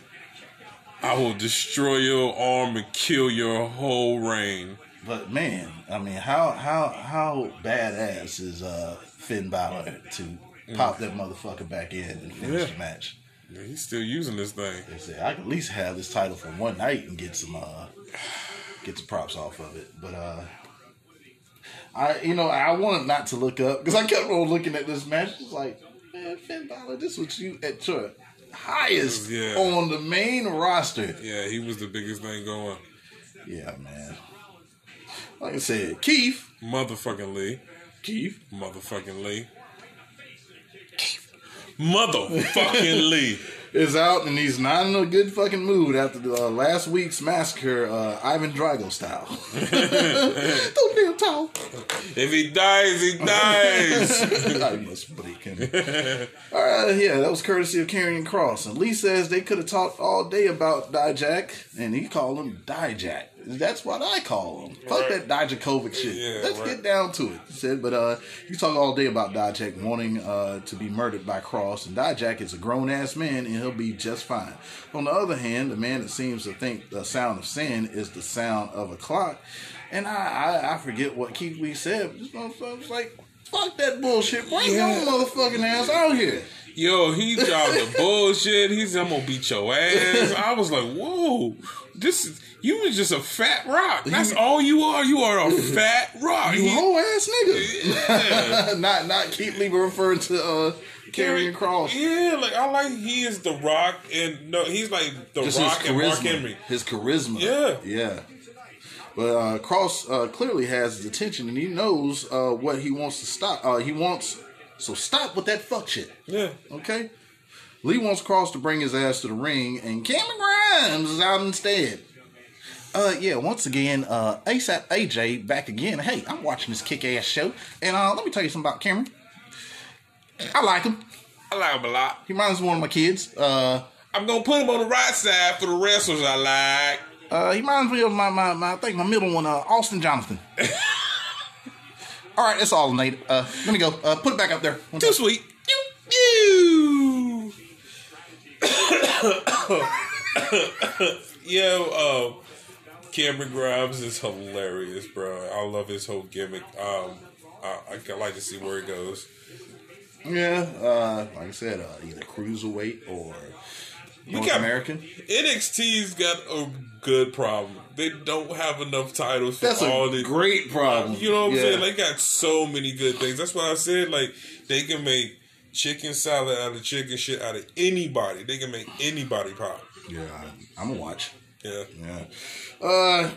I will destroy your arm and kill your whole reign. But man, I mean, how how how badass is uh, Finn Balor to pop that motherfucker back in and finish Yeah. the match? Yeah, He's still using this thing. They say I can at least have this title for one night and get some uh, get some props off of it. But uh, I you know I wanted not to look up because I kept on looking at this match. It's like man, Finn Balor, this was you at your highest Yeah. on the main roster. Yeah, he was the biggest thing going. Yeah, man. Like I said, Keith, Motherfucking Lee. Keith. Motherfucking Lee. Motherfucking <laughs> Lee. is out and he's not in a good fucking mood after the, uh, last week's massacre, uh, Ivan Drago style. <laughs> <laughs> Don't damn talk. If he dies, he dies. I must break him. All right, yeah, that was courtesy of Karrion Cross. And Lee says they could have talked all day about Dijak, and he called him Dijak. That's what I call him. Fuck that Dijakovic shit. Yeah, Let's right. get down to it. He said, but uh, you talk all day about Dijak wanting uh, to be murdered by Cross, and Dijak is a grown ass man, and he'll be just fine. On the other hand, the man that seems to think the sound of sin is the sound of a clock, and I I, I forget what Keith Lee said. But this motherfucker was like, "Fuck that bullshit! Bring Yeah. your motherfucking ass out here." Yo, he dropped the bullshit. He's I'm gonna beat your ass. I was like, whoa, this is you was just a fat rock. That's all you are. You are a <laughs> fat rock. You whole ass nigga. yeah. <laughs> not not Keith Lee referring to uh, Karrion Cross. Yeah, like I like he is the rock, and no, he's like the Just rock and Mark. Henry. His charisma. Yeah. Yeah. But uh, Cross uh, clearly has his attention, and he knows uh, what he wants to stop. Uh, he wants so stop with that fuck shit. Yeah, Okay. Lee wants Cross to bring his ass to the ring, and Cameron Grimes is out instead. Uh, yeah, once again, uh, ASAP AJ back again. Hey, I'm watching this kick ass show, and uh, let me tell you something about Cameron. I like him. I like him a lot. He reminds me of one of my kids. Uh, I'm gonna put him on the right side for the wrestlers I like. uh, he reminds me of my, my, my I think my middle one, uh, Austin Jonathan. <laughs> all right, that's all, Nate. Uh, let me go. Uh, put it back up there. One Too time. sweet. You. <coughs> Yo, um, Cameron Grimes is hilarious, bro. I love his whole gimmick. Um, I, I like to see where it goes. Yeah, uh, like I said, uh, either cruiserweight or North got- American. NXT's got a good problem. They don't have enough titles for That's all a the. great problem. You know what I'm Yeah. saying? They got so many good things. That's why I said like they can make chicken salad out of chicken shit out of anybody. They can make anybody pop. yeah, I'm gonna watch. Yeah. Yeah. Uh.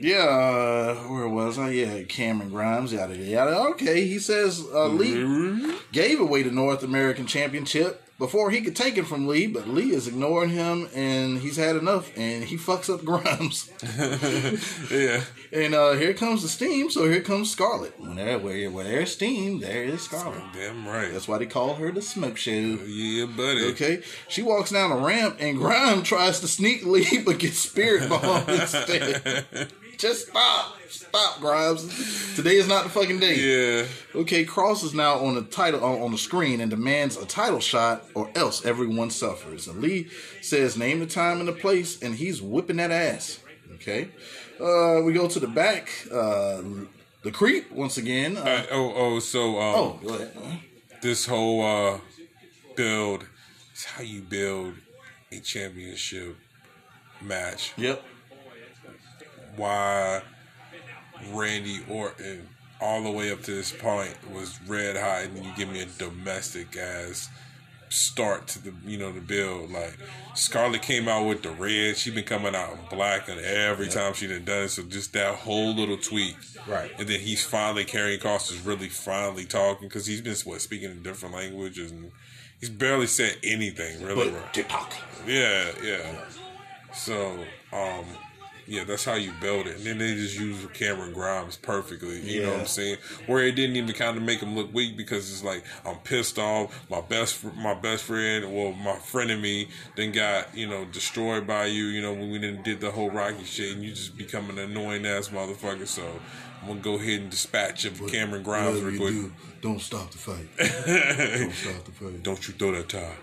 Yeah, uh, where was I? Yeah, Cameron Grimes, yada yada. Okay, he says uh, Lee gave away the North American Championship before he could take it from Lee, but Lee is ignoring him, and he's had enough, and he fucks up <laughs> Grimes. <laughs> Yeah. and uh, here comes the steam, so here comes Scarlett. When, there, where, where there's steam, there is Scarlett. Damn right. That's why they call her the Smoke Show. yeah, buddy. Okay, she walks down a ramp and Grime tries to sneak Lee <laughs> but gets spirit bomb instead. Just stop, stop, Grimes. Today is not the fucking day. Yeah. Okay, Cross is now on the title on, on the screen and demands a title shot, or else everyone suffers. And Lee says, "Name the time and the place," and he's whipping that ass. Okay, uh, we go to the back. Uh, the creep once again. Uh, Uh, oh, oh, so um, oh, go ahead. this whole uh, build is how you build a championship match. Yep. Why Randy Orton all the way up to this point was red hot, and then you give me a domestic ass start to the you know the build. Like Scarlett came out with the red, she been coming out in black, and every time she done done it. So just that whole little tweak, Right. And then he's finally Karrion Cross is really finally talking because he's been what speaking in different languages and he's barely said anything really. right. But TikTok. Yeah, yeah. So, um, yeah, that's how you build it. And then they just use Cameron Grimes perfectly. You know what I'm saying? Where it didn't even kind of make him look weak because it's like I'm pissed off. My best, my best friend, well, my friend and me, then got you know destroyed by you. You know when we didn't did the whole Rocky shit, and you just become an annoying ass motherfucker. So I'm gonna go ahead and dispatch of Cameron Grimes real quick. don't stop the fight. <laughs> don't stop the fight. Don't you throw that tie.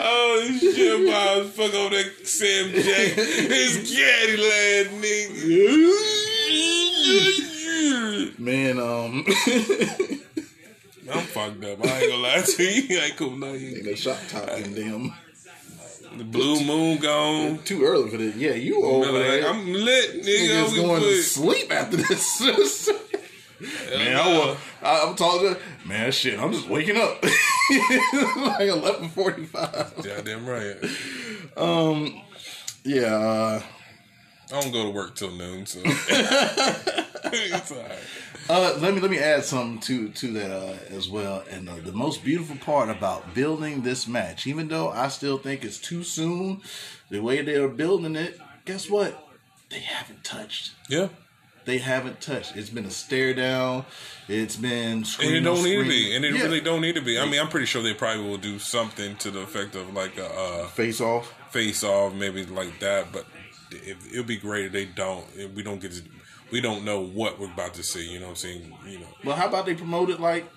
Oh shit, Miles, fuck on that Sam Jack. His caddy lad nigga. Man, um, <laughs> fucked up. I ain't gonna lie to you. <laughs> I ain't cool nothing. they shot top and them. The blue moon gone. Too early for this. Yeah, you over Really, like, there. I'm lit, nigga. Niggas going to sleep after this. <laughs> Man, I, wa- I, I'm talking. Man, shit, I'm just waking up. <laughs> like 11:45. Goddamn right. Um, yeah, uh, I don't go to work till noon, so <laughs> it's alright. Uh, let me let me add something to to that uh, as well. And uh, the most beautiful part about building this match, even though I still think it's too soon, the way they are building it, guess what? They haven't touched. Yeah. They haven't touched. It's been a stare down. It's been And it don't need to be. And it Yeah. really don't need to be. I mean, I'm pretty sure they probably will do something to the effect of like a uh, face off. face off, maybe like that. But it, it'll be great if they don't. If we don't get to, we don't know what we're about to see. You know what I'm saying? You know. Well, how about they promote it like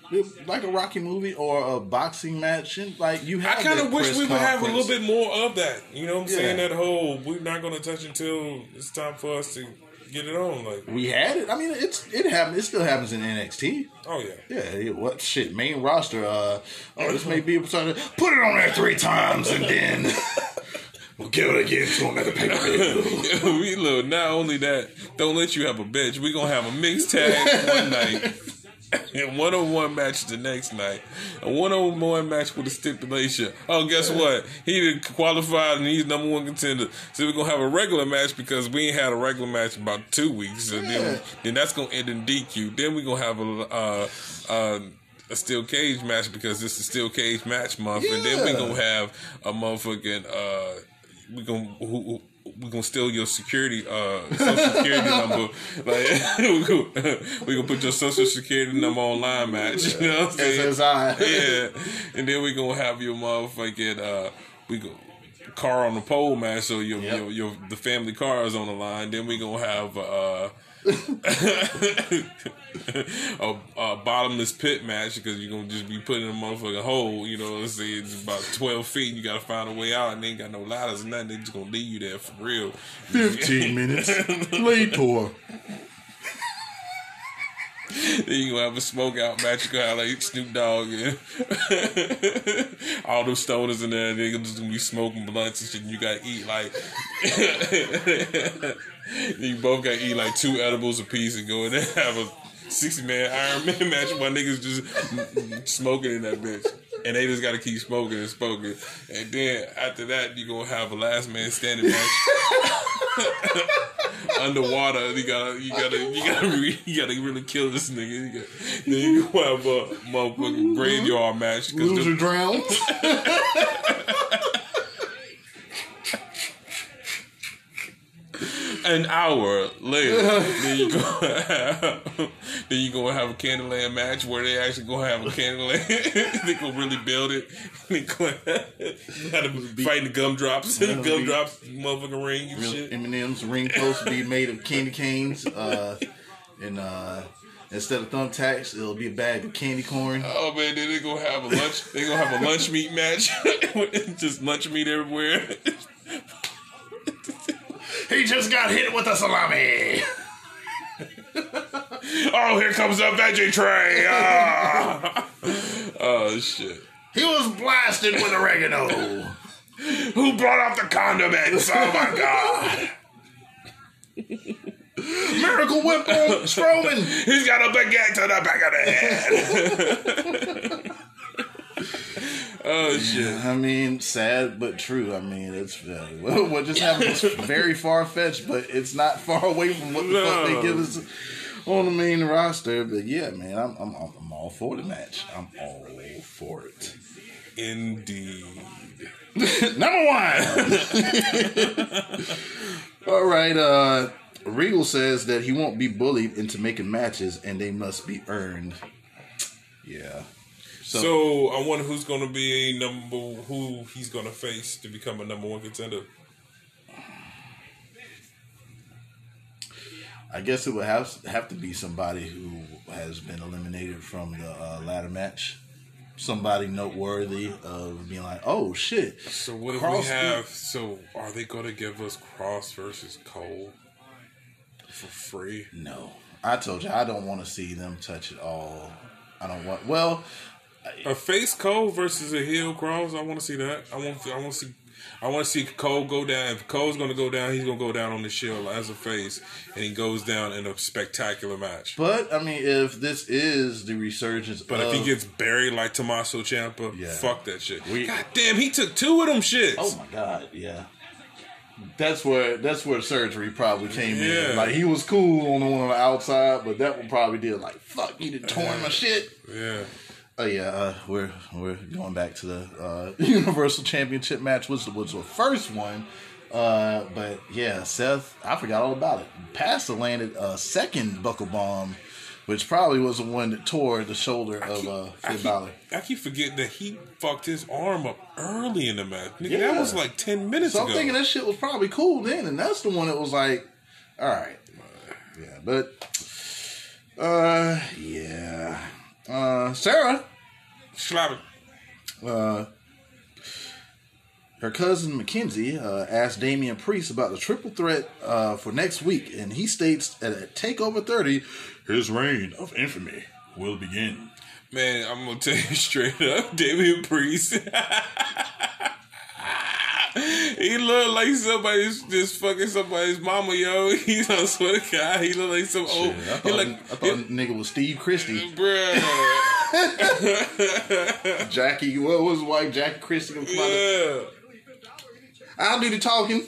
like a Rocky movie or a boxing match? And like you have. I kind of wish we would have a little bit more of that. You know what I'm Yeah. saying? That whole we're not going to touch until it's time for us to get it on. Like, We had it. I mean, it's it happened. It still happens in NXT. oh yeah. Yeah, it- what shit? Main roster. Uh, oh, this may be a put it on there three times and then <laughs> we'll give it again to another pay per view. <laughs> we look. Not only that, don't let you have a bitch. We gonna have a mixed tag one night. <laughs> and one on one match the next night. A one on one match with a stipulation. Oh, guess what? He did qualified and he's number one contender. So we're gonna have a regular match because we ain't had a regular match in about two weeks. So then, then that's gonna end in DQ. Then we're gonna have a uh, uh, a steel cage match because this is steel cage match month, and then we're gonna have a motherfucking uh, we gonna who, who, we gonna steal your security uh social security <laughs> number. Like <laughs> we gonna, <laughs> we gonna put your social security number online match you know what I'm saying? yeah. And then we gonna have your motherfucking uh we go car on the pole match so your, Yep. your your the family car is on the line. Then we gonna have uh a, a bottomless pit match because you're gonna just be put in a motherfucking hole. You know what I'm saying? It's about 12 feet and you gotta find a way out and they ain't got no ladders or nothing. They just gonna leave you there for real. 15 <laughs> minutes later. then you gonna have a smoke out match. You gonna have like Snoop Dogg and <laughs> all those stoners in there. And they just gonna be smoking blunts and shit. And you gotta eat like. <laughs> you both gotta eat like two edibles a piece and go in there and have a 60 man Iron Man <laughs> match. My niggas just smoking in that bitch. And they just gotta keep smoking and smoking. And then after that, you gonna have a last man standing match. <laughs> underwater. You gotta, you gotta, you gotta, re, you gotta really kill this nigga. You got, then you gonna have a motherfucking graveyard match because Loser drowns. <laughs> an hour later, <laughs> then you gonna <laughs> have, then you gonna have a Candyland match where they actually gonna have a Candyland. <laughs> they gonna really build it. They gonna have to fight the gumdrops, gumdrops, motherfucking ring and shit. Eminem's ring post will be made of candy canes. Uh, and uh, instead of thumbtacks, it'll be a bag of candy corn. Oh man, then they gonna have a lunch. They gonna have a lunch meat match. Just lunch meat everywhere. He just got hit with a salami. <laughs> oh, here comes the veggie tray. Ah. <laughs> oh shit. He was blasted with oregano. Who brought out the condiments? Oh my god. Miracle Whip on Strowman. <laughs> He's got a baguette to the back of the head. Oh shit. I mean, sad but true. I mean, it's uh, <laughs> well, what just happened was <laughs> very far fetched, but it's not far away from what the fuck they give us on the main roster. But yeah, man, I'm I'm, I'm all for the match. I'm all for it. Indeed. <laughs> Number one. all right. Uh, Regal says that he won't be bullied into making matches, and they must be earned. Yeah. So I wonder who's gonna be a number who he's gonna face to become a number one contender. I guess it would have have to be somebody who has been eliminated from the uh, ladder match. Somebody noteworthy of being like, oh shit. So what if we have? So are they going to give us Cross versus Cole for free? No, I told you I don't want to see them touch it all. I don't want. Well, A face Cole versus a heel Cross. I want to see that. I want. I want to see. I want to see Cole go down. If Cole's going to go down, he's going to go down on the Shield as a face, and he goes down in a spectacular match. but I mean, if this is the resurgence, But of, if he gets buried like Tommaso Ciampa, Yeah. fuck that shit. We- God damn, he took two of them shits. oh my god, yeah. That's where that's where surgery probably came Yeah. in. Like he was cool on the one on the outside, but that one probably did like fuck. You done torn my shit. Yeah. Oh yeah, uh, we're we're going back to the uh, <laughs> Universal Championship match, which was the first one. Uh, but yeah, Seth, I forgot all about it. Pastor landed a second buckle bomb, which probably was the one that tore the shoulder of uh, I Finn keep, Balor. I keep forgetting that he fucked his arm up early in the match. Nigga, that was like ten minutes So I'm thinking that shit was probably cool then, and that's the one that was like, all right, yeah, but uh, yeah, uh, Sarah. Schlappen. uh, her cousin Mackenzie uh, asked Damian Priest about the triple threat uh, for next week, and he states that at Takeover 30, his reign of infamy will begin. Man, I'm gonna tell you <laughs> straight up, Damian Priest. <laughs> He look like somebody's just fucking somebody's mama, yo. <laughs> He's on swear to God, he look like some old. I he thought, like, I thought nigga was Steve Christie. <laughs> bruh. <laughs> Jackie, what was his wife? Jackie Christie. Yeah. I'll do the talking.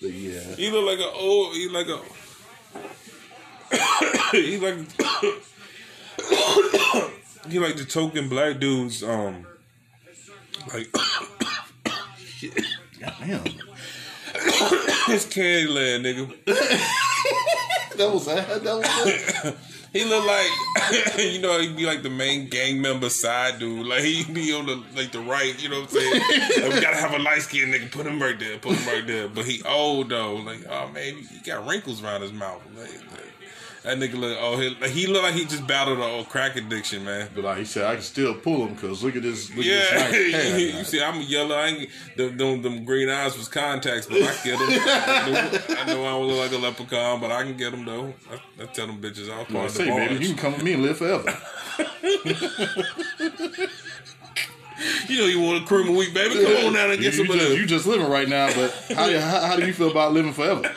Yeah. He look like an old. He like a. <coughs> he like. <coughs> he like the token black dudes. Um. Like <coughs> <coughs> Damn. his <coughs> Candyland nigga. <laughs> That was that. That was that. <coughs> He look like you know he'd be like the main gang member side dude. Like he'd be on the like the right. You know what I'm saying? <laughs> Like, we gotta have a light skinned nigga. Put him right there. Put him right there. But he old though. Like oh man, he got wrinkles around his mouth. Like, like, that nigga look. Oh he, he look like he just battled a old crack addiction, man. But like he said, I can still pull him because look at this. Look Yeah, at this nice <laughs> you see, I'm yellow. I ain't them, them, them green eyes was contacts, but I get them. I know I don't look like a leprechaun, but I can get them though. I, I tell them bitches I'll I part of the say, baby, you can come with me and live forever. <laughs> You know you want a cream of wheat, baby. Come on down and get you some of just, you just living right now, but how, how, how do you feel about living forever?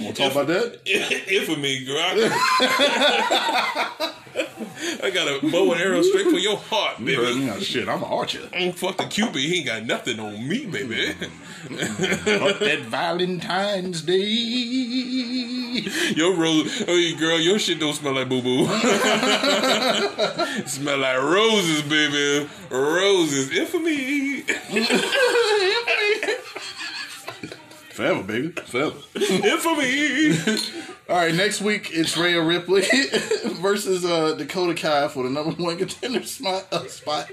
You want to talk about that? <laughs> infamy, girl. <laughs> I, got a bow and arrow straight for your heart, You heard baby. me? Oh, shit, I'm an archer. Mm, Fuck the Cupid, he ain't got nothing on me, baby. Fuck that Valentine's Day. Your rose, oh yeah, girl, your shit don't smell like boo boo. <laughs> smell like roses, baby. Roses, infamy, Forever, baby. Forever. infamy. <laughs> All right, next week it's Rhea Ripley <laughs> versus uh, Dakota Kai for the number one contender spot. Uh, spot.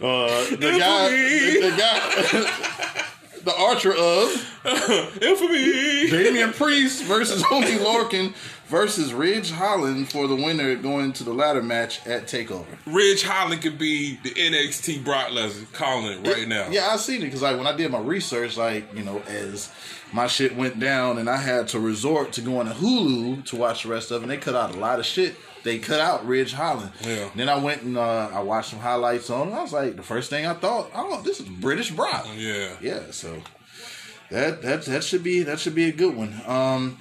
Uh, the guy, the, the guy, <laughs> the archer of infamy. Damian Priest versus Oney Lorcan versus Ridge Holland for the winner going to the ladder match at Takeover. Ridge Holland could be the NXT Brock Lesnar, calling it right now. Yeah, I seen it because like when I did my research, like you know, as my shit went down and I had to resort to going to Hulu to watch the rest of it, and they cut out a lot of shit. They cut out Ridge Holland. Yeah. Then I went and uh, I watched some highlights on. it. I was like, the first thing I thought, oh, this is British Brock. Yeah. Yeah. So that that that should be that should be a good one. Um,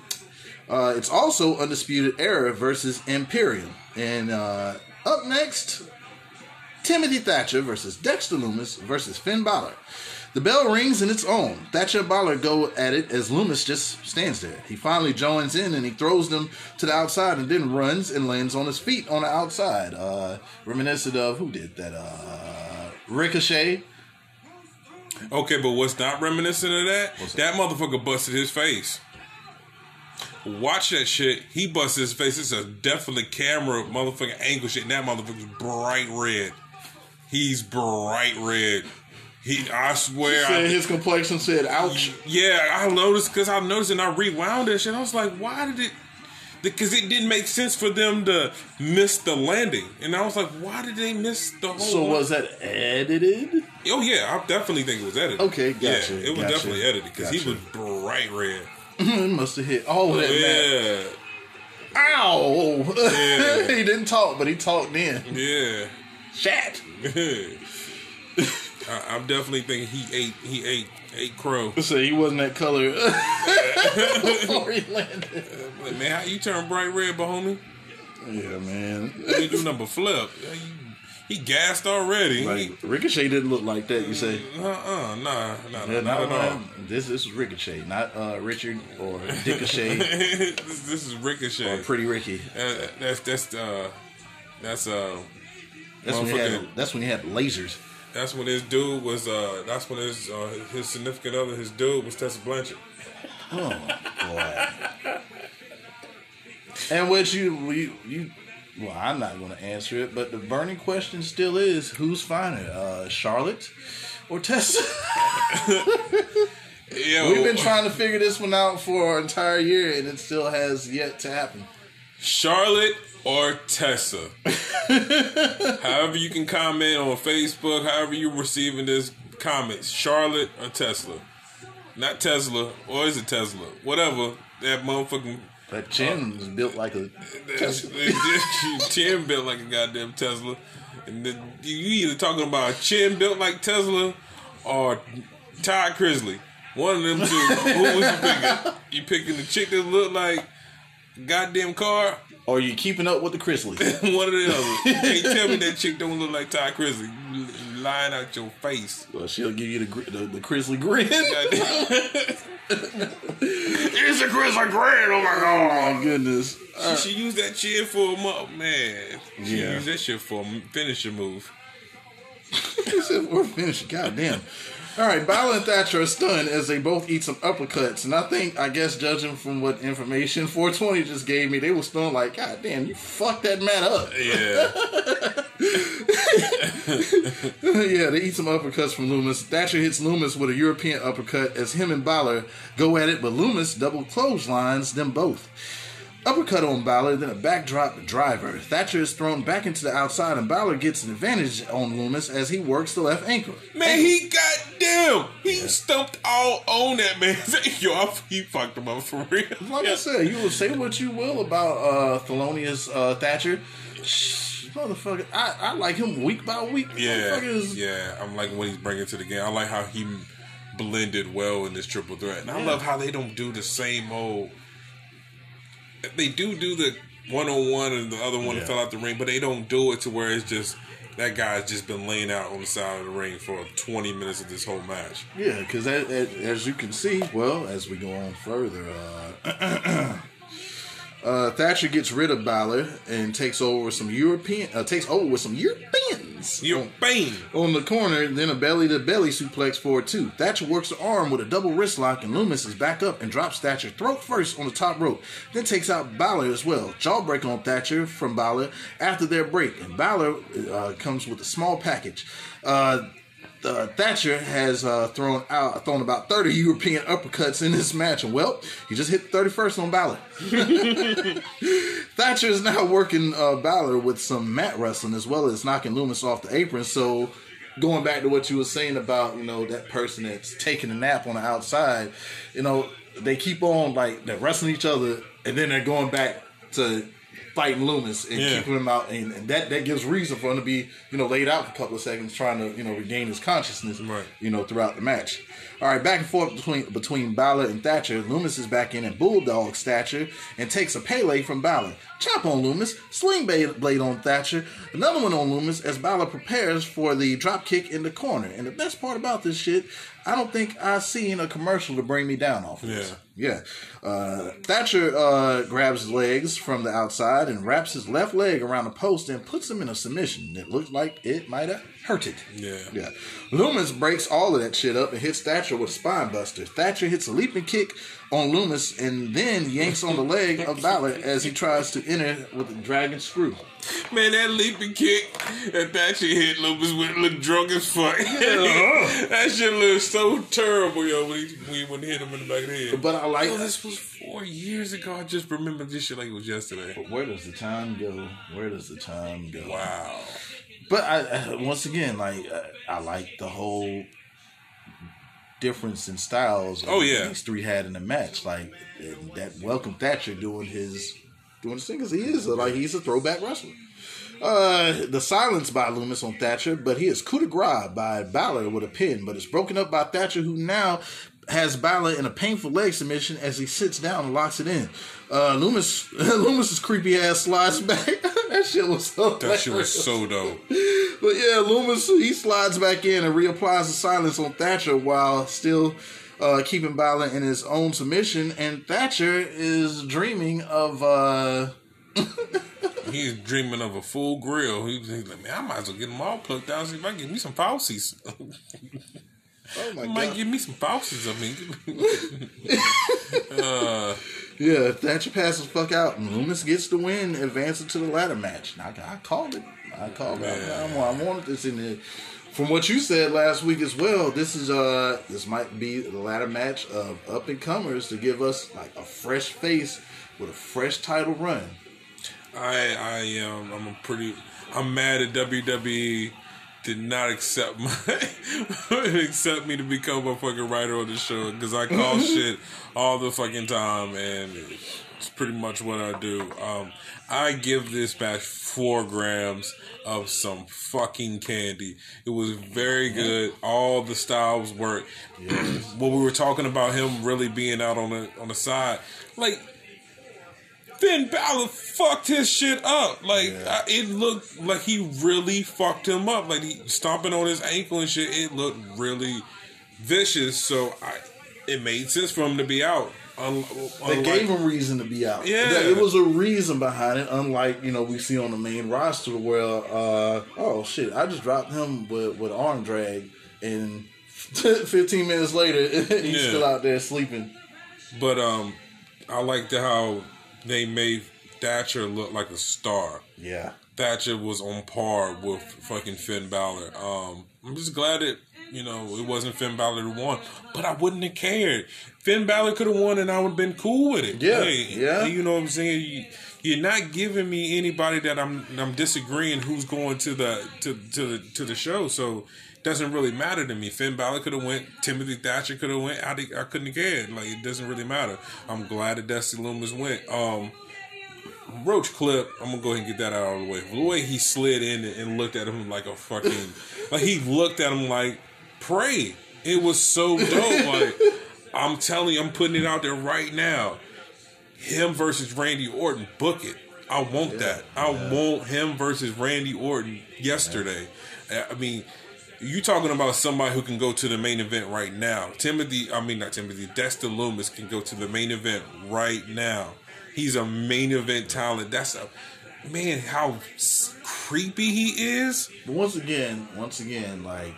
uh, it's also Undisputed Era versus Imperium, and uh, up next, Timothy Thatcher versus Dexter Lumis versus Finn Balor. The bell rings in its own. Thatcher and go at it as Lumis just stands there. He finally joins in and he throws them to the outside and then runs and lands on his feet on the outside. Uh, reminiscent of who did that? Uh, Ricochet. Okay, but what's not reminiscent of that? that motherfucker busted his face. Watch that shit. He busted his face. It's a definitely camera motherfucking angle shit. And that motherfucker's bright red. He's bright red. He, I swear, Said I, his complexion said, "Ouch." yeah, I noticed because I noticed and I rewound that shit. I was like, why did it? Because it didn't make sense for them to miss the landing, and I was like, why did they miss the whole? So was that edited? Oh yeah, I definitely think it was edited. Okay, gotcha, Yeah, it was gotcha, definitely edited because he was bright red. <laughs> it must have hit all that. Yeah, Ow! Yeah. <laughs> he didn't talk, but he talked then. yeah. Shat. <laughs> I, I'm definitely thinking he ate he ate ate crow. So he wasn't that color <laughs> before he landed. Like, man, how you turn bright red, but homie? Yeah, man. You do number flip. He gassed already. Like Ricochet didn't look like that. You say? uh uh nah nah, Yeah, not at no, all. man. This this is Ricochet, not uh, Richard or Dickochet <laughs> this, this is Ricochet. or Pretty Ricky. Uh, that's that's uh that's uh That's when he had. That's when he had lasers. That's when his dude was uh that's when his uh his significant other his dude was Tessa Blanchard. Oh boy. and what you you you. Well, I'm not going to answer it, but the burning question still is: Who's finer, uh, Charlotte or Tessa? <laughs> Yeah, We've been trying to figure this one out for an entire year, and it still has yet to happen. Charlotte or Tessa. <laughs> however you can comment on Facebook, however you're receiving this comments, Charlotte or Tesla. Not Tesla, or is it Tesla? Whatever. That motherfucking That chin uh, is built like a. chin built like a goddamn Tesla. And then you either talking about a chin built like Tesla or Todd Chrisley. One of them two. Who was you picking? <laughs> You picking the chick that looked like goddamn car? Or you keeping up with the Chrisleys? <laughs> One of the other. <laughs> You can't tell me that chick don't look like Ty Chrisley. You lying out your face. well, she'll give you the the, the Chrisley grin. <laughs> It's a Chrisley grin. Oh my god! Oh my goodness. She should use that shit for a month, man. She Yeah. use that shit for a finisher move. she said, we're finished. God damn. All right, Balor and Thatcher are stunned as they both eat some uppercuts. And I think, I guess, judging from what information 420 just gave me, they were stunned like, God damn, you fucked that man up. Yeah. <laughs> yeah, they eat some uppercuts from Lumis. Thatcher hits Lumis with a European uppercut as him and Balor go at it, but Lumis double clotheslines them both. Uppercut on Balor, then a backdrop driver. Thatcher is thrown back into the outside, and Balor gets an advantage on Lumis as he works the left ankle. Man, he got down. He stumped all on that man. <laughs> Yo, he fucked him up for real. Like I said, you will say what you will about uh, Thelonious uh, Thatcher. Shh, motherfucker, I, I like him week by week. Yeah, yeah. I'm liking what he's bringing to the game. I like how he blended well in this triple threat, and I love how they don't do the same old. They do do the one on one, and the other one Yeah. fell out the ring, but they don't do it to where it's just that guy's just been laying out on the side of the ring for 20 minutes of this whole match. Yeah, because as you can see, well, as we go on further, uh, <clears throat> uh, Thatcher gets rid of Balor and takes over some European, uh, takes over with some Europeans. You're bang. on the corner, then a belly to belly suplex for too. Thatcher works the arm with a double wrist lock, and Lumis is back up and drops Thatcher throat first on the top rope. Then takes out Balor as well. Jawbreak on Thatcher from Balor after their break, and Balor uh, comes with a small package. Uh, uh, Thatcher has uh, thrown out thrown about 30 European uppercuts in this match, and well, he just hit 31st on Balor. <laughs> Thatcher is now working uh, Balor with some mat wrestling as well as knocking Lumis off the apron. So, going back to what you were saying about you know that person that's taking a nap on the outside, you know they keep on like they're wrestling each other, and then they're going back to fighting Lumis and Yeah. keeping him out, and, and that that gives reason for him to be you know laid out for a couple of seconds, trying to you know regain his consciousness, Right. you know throughout the match. All right, back and forth between between Balor and Thatcher. Lumis is back in at bulldog stature and takes a Pele from Balor. Chop on Lumis, sling blade on Thatcher, another one on Lumis as Balor prepares for the drop kick in the corner. And the best part about this shit, I don't think I've seen a commercial to bring me down off of this. Yeah. Uh, Thatcher uh, grabs his legs from the outside and wraps his left leg around the post and puts him in a submission It looks like it might have hurted. Yeah. Yeah. Lumis breaks all of that shit up and hits Thatcher with a spine buster. Thatcher hits a leaping kick on Lumis and then yanks on the leg of Balor as he tries to enter with a dragon screw. Man, that leaping kick that Thatcher hit Lumis with looked drunk as fuck. Uh-huh. <laughs> that shit looked so terrible, yo, when he, when he, when he hit him in the back of the head. But I like Yo, this was four years ago. I just remember this shit like it was yesterday. Where does the time go? Where does the time go? Wow. But I, I once again like I, I like the whole difference in styles. Oh, yeah. these three had in the match. Like that Welcome Thatcher doing his doing his thing because he is a, like he's a throwback wrestler. Uh, the silence by Lumis on Thatcher, but he is coup de grace by Balor with a pin, but it's broken up by Thatcher, who now has Balor in a painful leg submission as he sits down and locks it in. Uh, Lumis, <laughs> Lumis's creepy ass slides back. <laughs> that shit was so. That shit was so dope. But yeah, Lumis he slides back in and reapplies the silence on Thatcher while still uh, keeping Balor in his own submission. And Thatcher is dreaming of uh, <laughs> He's dreaming of a full grill. He he's like, man, I might as well get them all plucked out. See if I can get me some Fauci's. Oh my god, give me some Fauci's. I mean, <laughs> uh, yeah. Thatcher passes fuck out, and Lumis gets the win, advancing to the ladder match. Now, I, I called it. I called it. I, I, I wanted this in there. From what you said last week as well, this is uh this might be the ladder match of up and comers to give us like a fresh face with a fresh title run. I I um I'm a pretty I'm mad at WWE did not accept my <laughs> accept me to become a fucking writer on the show because I call <laughs> shit all the fucking time and It's pretty much what I do. Um, I give this match four grams of some fucking candy. It was very good. All the styles work. when we were talking about him really being out on the on the side, like Finn Balor fucked his shit up. Like I, it looked like he really fucked him up. Like he stomping on his ankle and shit. It looked really vicious. So I, it made sense for him to be out. Un- They gave him reason to be out. Yeah. There- it was a reason behind it. Unlike you know we see on the main roster where uh oh shit, I just dropped him with with arm drag, and <laughs> 15 minutes later <laughs> he's Yeah. still out there sleeping. But um, I liked how they made Thatcher look like a star. Yeah, Thatcher was on par with fucking Finn Balor. Um, I'm just glad that you know it wasn't Finn Balor who won, but I wouldn't have cared. Finn Balor could have won, and I would have been cool with it. Yeah, yeah. You know what I'm saying? You, you're not giving me anybody that I'm I'm disagreeing who's going to the to to the to the show, so doesn't really matter to me. Finn Balor could have went. Timothy Thatcher could have went. I, I couldn't care. Like it doesn't really matter. I'm glad that Dusty Lumis went. Um. Roach clip, I'm gonna go ahead and get that out of the way. The way he slid in and looked at him like a fucking, <laughs> like he looked at him like, pray. It was so dope. <laughs> Like, I'm telling you, I'm putting it out there right now. Him versus Randy Orton, book it. I want that. I want him versus Randy Orton yesterday. I mean, you talking about somebody who can go to the main event right now. Timothy, I mean not Timothy, Dexter Lumis can go to the main event right now. He's a main event talent. That's a man. How creepy he is. but once again, once again, like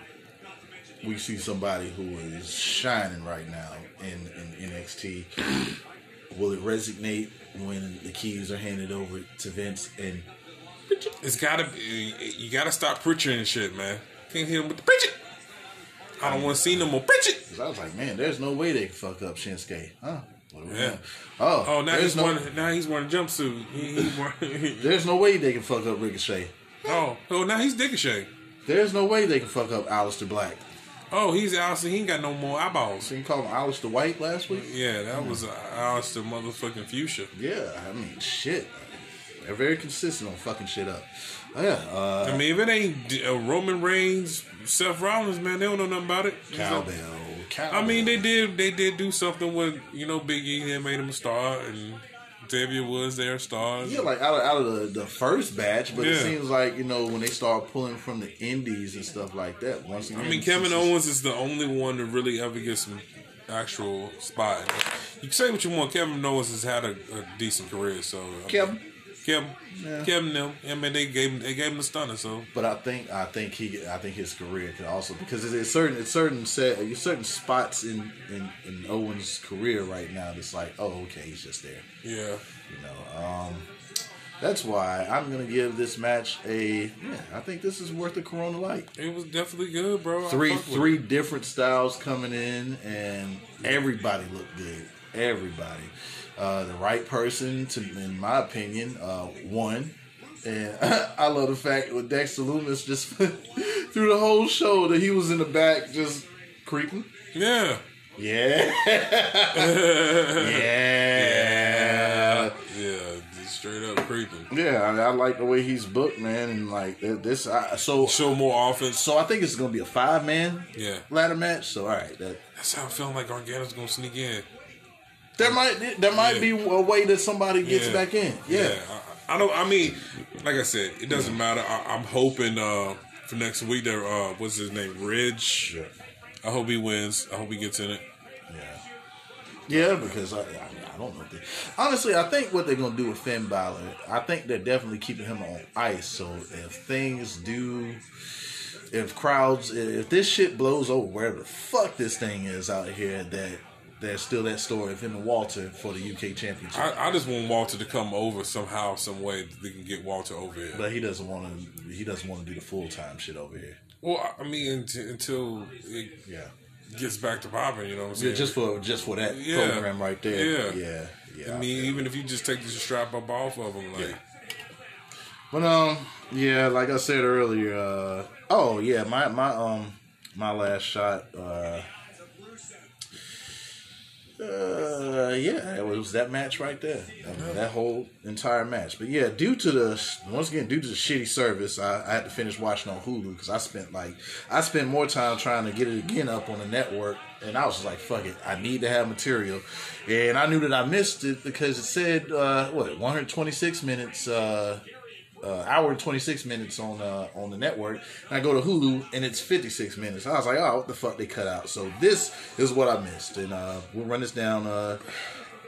we see somebody who is shining right now in, in NXT. <clears throat> Will it resonate when the keys are handed over to Vince and It's gotta be. You gotta stop preaching and shit, man. Can't hit him with the preach it. I don't want to see no more preach it. Cause I was like, man, there's no way they can fuck up Shinsuke, huh? What are we Yeah. doing? Oh, Oh, now he's no, wearing. Now he's wearing a jumpsuit. He, he <laughs> wearing, <laughs> There's no way they can fuck up Ricochet. oh, oh, now he's Ricochet. There's no way they can fuck up Aleister Black. Oh, he's Alistair. He ain't got no more eyeballs. So you call him Aleister White last week? Yeah, that was uh, Alistair motherfucking Fuchsia. Yeah, I mean, shit. They're very consistent on fucking shit up. Oh, yeah, uh, I mean, if it ain't uh, Roman Reigns, Seth Rollins, man, they don't know nothing about it. cowbell, cowbell. I mean, they did. They did do something with you know Big E. They made him a star, and Xavier Woods, their stars. Yeah, like out of, out of the, the first batch, but it seems like you know when they start pulling from the indies and stuff like that. Once again, I mean, Kevin Owens is the only one to really ever get some actual spot. You can say what you want. Kevin Owens has had a, a decent career, so I mean, Kevin, Kevin, Yeah. Kevin, them. I mean, they gave him, they gave him the stunner. So but I think I think he I think his career could also because it's, it's certain it's certain set it's certain spots in, in in Owens' career right now that's like oh okay he's just there. yeah, You know, um, that's why I'm gonna give this match a. Yeah, I think this is worth the Corona Light. it was definitely good, bro. I Three it. three different styles coming in, and everybody looked good. Everybody, uh, the right person to, in my opinion, uh, won. And <laughs> I love the fact with Dexter Lumis just <laughs> through the whole show that he was in the back just creeping. Yeah, <laughs> Yeah, yeah. yeah, just straight up creeping. Yeah, I, I like the way he's booked, man, and like this. I, so, Show more offense. so I think it's gonna be a five man Yeah, ladder match. So, all right, that that's how I'm feeling like Gargano's gonna sneak in. There might there might be a way that somebody gets Yeah. back in. Yeah, I, I don't. I mean, like I said, it doesn't matter. I, I'm hoping uh, for next week. There, uh, what's his name? Ridge. yeah, I hope he wins. I hope he gets in it. yeah, yeah. Because I, I, I don't know. If they, honestly, I think what they're gonna do with Finn Balor, I think they're definitely keeping him on ice. So if things do. If crowds, if this shit blows over, wherever the fuck this thing is out here, that there's still that story of him and Walter for the UK Championship. I, I just want Walter to come over somehow, some way that they can get Walter over here. But he doesn't want to. He doesn't want to do the full time shit over here. Well, I mean, until, until it Yeah. gets back to popping, you know what I'm saying? Yeah, just for just for that Yeah. program right there. Yeah. yeah, yeah. I mean, even if you just take the strap up off of him, like, Yeah. But um, yeah, like I said earlier. Uh, oh yeah, my my um my last shot. Uh, Uh, yeah, it was that match right there. That, that whole entire match. But yeah, due to the once again due to the shitty service, I, I had to finish watching on Hulu because I spent like I spent more time trying to get it again up on the network, and I was just like, fuck it, I need to have material, and I knew that I missed it because it said uh, what 126 minutes. Uh, uh, hour and 26 minutes on uh, on the network. And I go to Hulu and it's 56 minutes. I was like, oh, what the fuck they cut out? So this is what I missed. And uh, we'll run this down.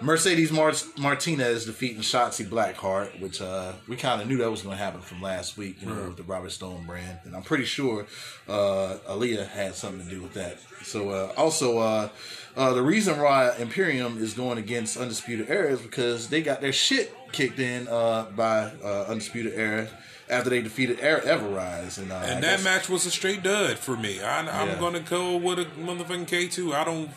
Mercedes Mar- Martinez defeating Shotzi Blackheart, which uh, we kind of knew that was going to happen from last week, you know, with the Robert Stone brand. And I'm pretty sure uh, Aaliyah had something to do with that. So uh, also, uh, uh, the reason why Imperium is going against Undisputed Era is because they got their shit kicked in uh, by uh, Undisputed Era after they defeated Ever Everrise. And, uh, And that guess- match was a straight dud for me. I, I'm Yeah. gonna go with a motherfucking K two. I don't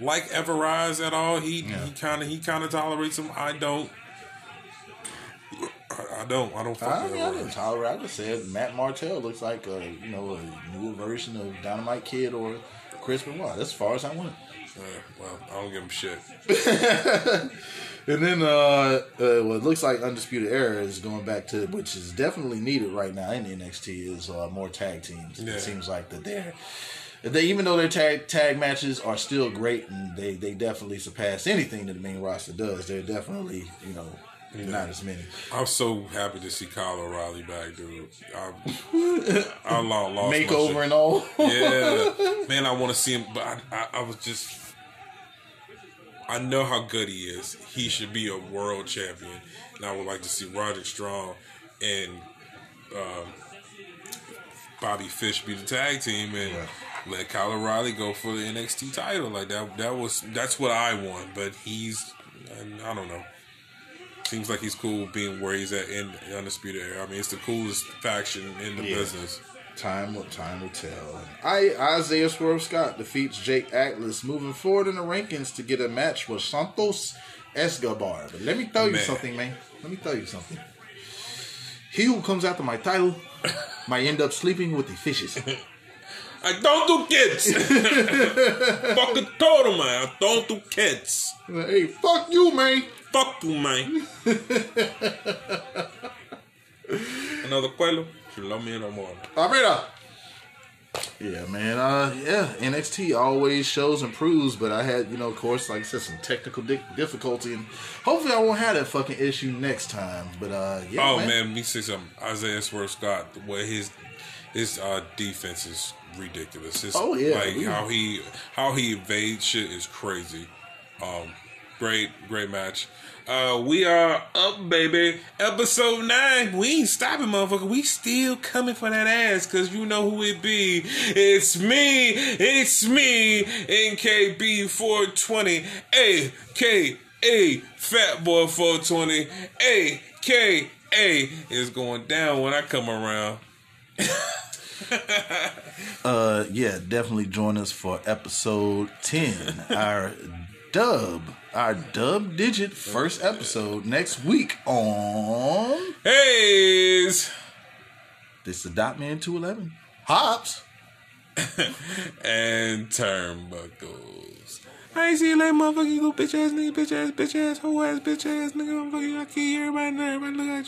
like Everrise at all. He he kind of he kind of tolerates him. I don't. I, I don't. I don't fuck I with mean, I didn't tolerate. I just said Matt Martel looks like a you know a newer version of Dynamite Kid or Chris Benoit. That's as far as I went. Uh, well, I don't give him shit. <laughs> And then uh, uh what it looks like Undisputed Era is going back to which is definitely needed right now in NXT is uh, more tag teams. Yeah. It seems like that they're they even though their tag tag matches are still great and they, they definitely surpass anything that the main roster does, they're definitely, you know, not as many. I'm so happy to see Kyle O'Reilly back, dude. I, <laughs> I lo- lost Makeover and all. yeah, <laughs> man, I want to see him, but I, I, I was just, I know how good he is. He should be a world champion, and I would like to see Roderick Strong and um, Bobby Fish be the tag team, and let Kyle O'Reilly go for the NXT title. Like that, that was that's what I want. But he's, I don't know. Seems like he's cool being where he's at in the Undisputed Era. I mean, it's the coolest faction in the Yeah. business. Time will time will tell. I Isaiah Swerve Scott defeats Jake Atlas, moving forward in the rankings to get a match with Santos Escobar. But let me tell you Man. something, man. Let me tell you something. He who comes after my title might end up sleeping with the fishes. <laughs> I don't do kids. Fucking told him, man. I don't do kids. hey, fuck you, man. Fuck you, man. <laughs> Another quello. You love me no more. Arriba. Yeah, man. Uh, yeah, NXT always shows and proves, but I had, you know, of course, like I said, some technical di- difficulty, and hopefully I won't have that fucking issue next time. But uh, yeah, Oh man. man, me say something. Isaiah Swerve Scott, the way his his uh, defense is ridiculous. His, Oh, yeah. like We- how he how he evades shit is crazy. Um, great great match. Uh, we are up, baby. Episode nine. We ain't stopping, motherfucker. We still coming for that ass, cause you know who it be. It's me. It's me. NKB 420. AKA Fat Boy 420. AKA is going down when I come around. <laughs> <laughs> Uh, yeah, definitely join us for episode 10, our dub, our dub digit first episode next week on Hayes This is Dot Man 211. Hops. <laughs> and turnbuckles. I ain't see you later, motherfucker. You little bitch ass nigga, bitch ass, bitch ass, hoe ass, bitch ass nigga. Motherfucker, I kill you, everybody, everybody look at you.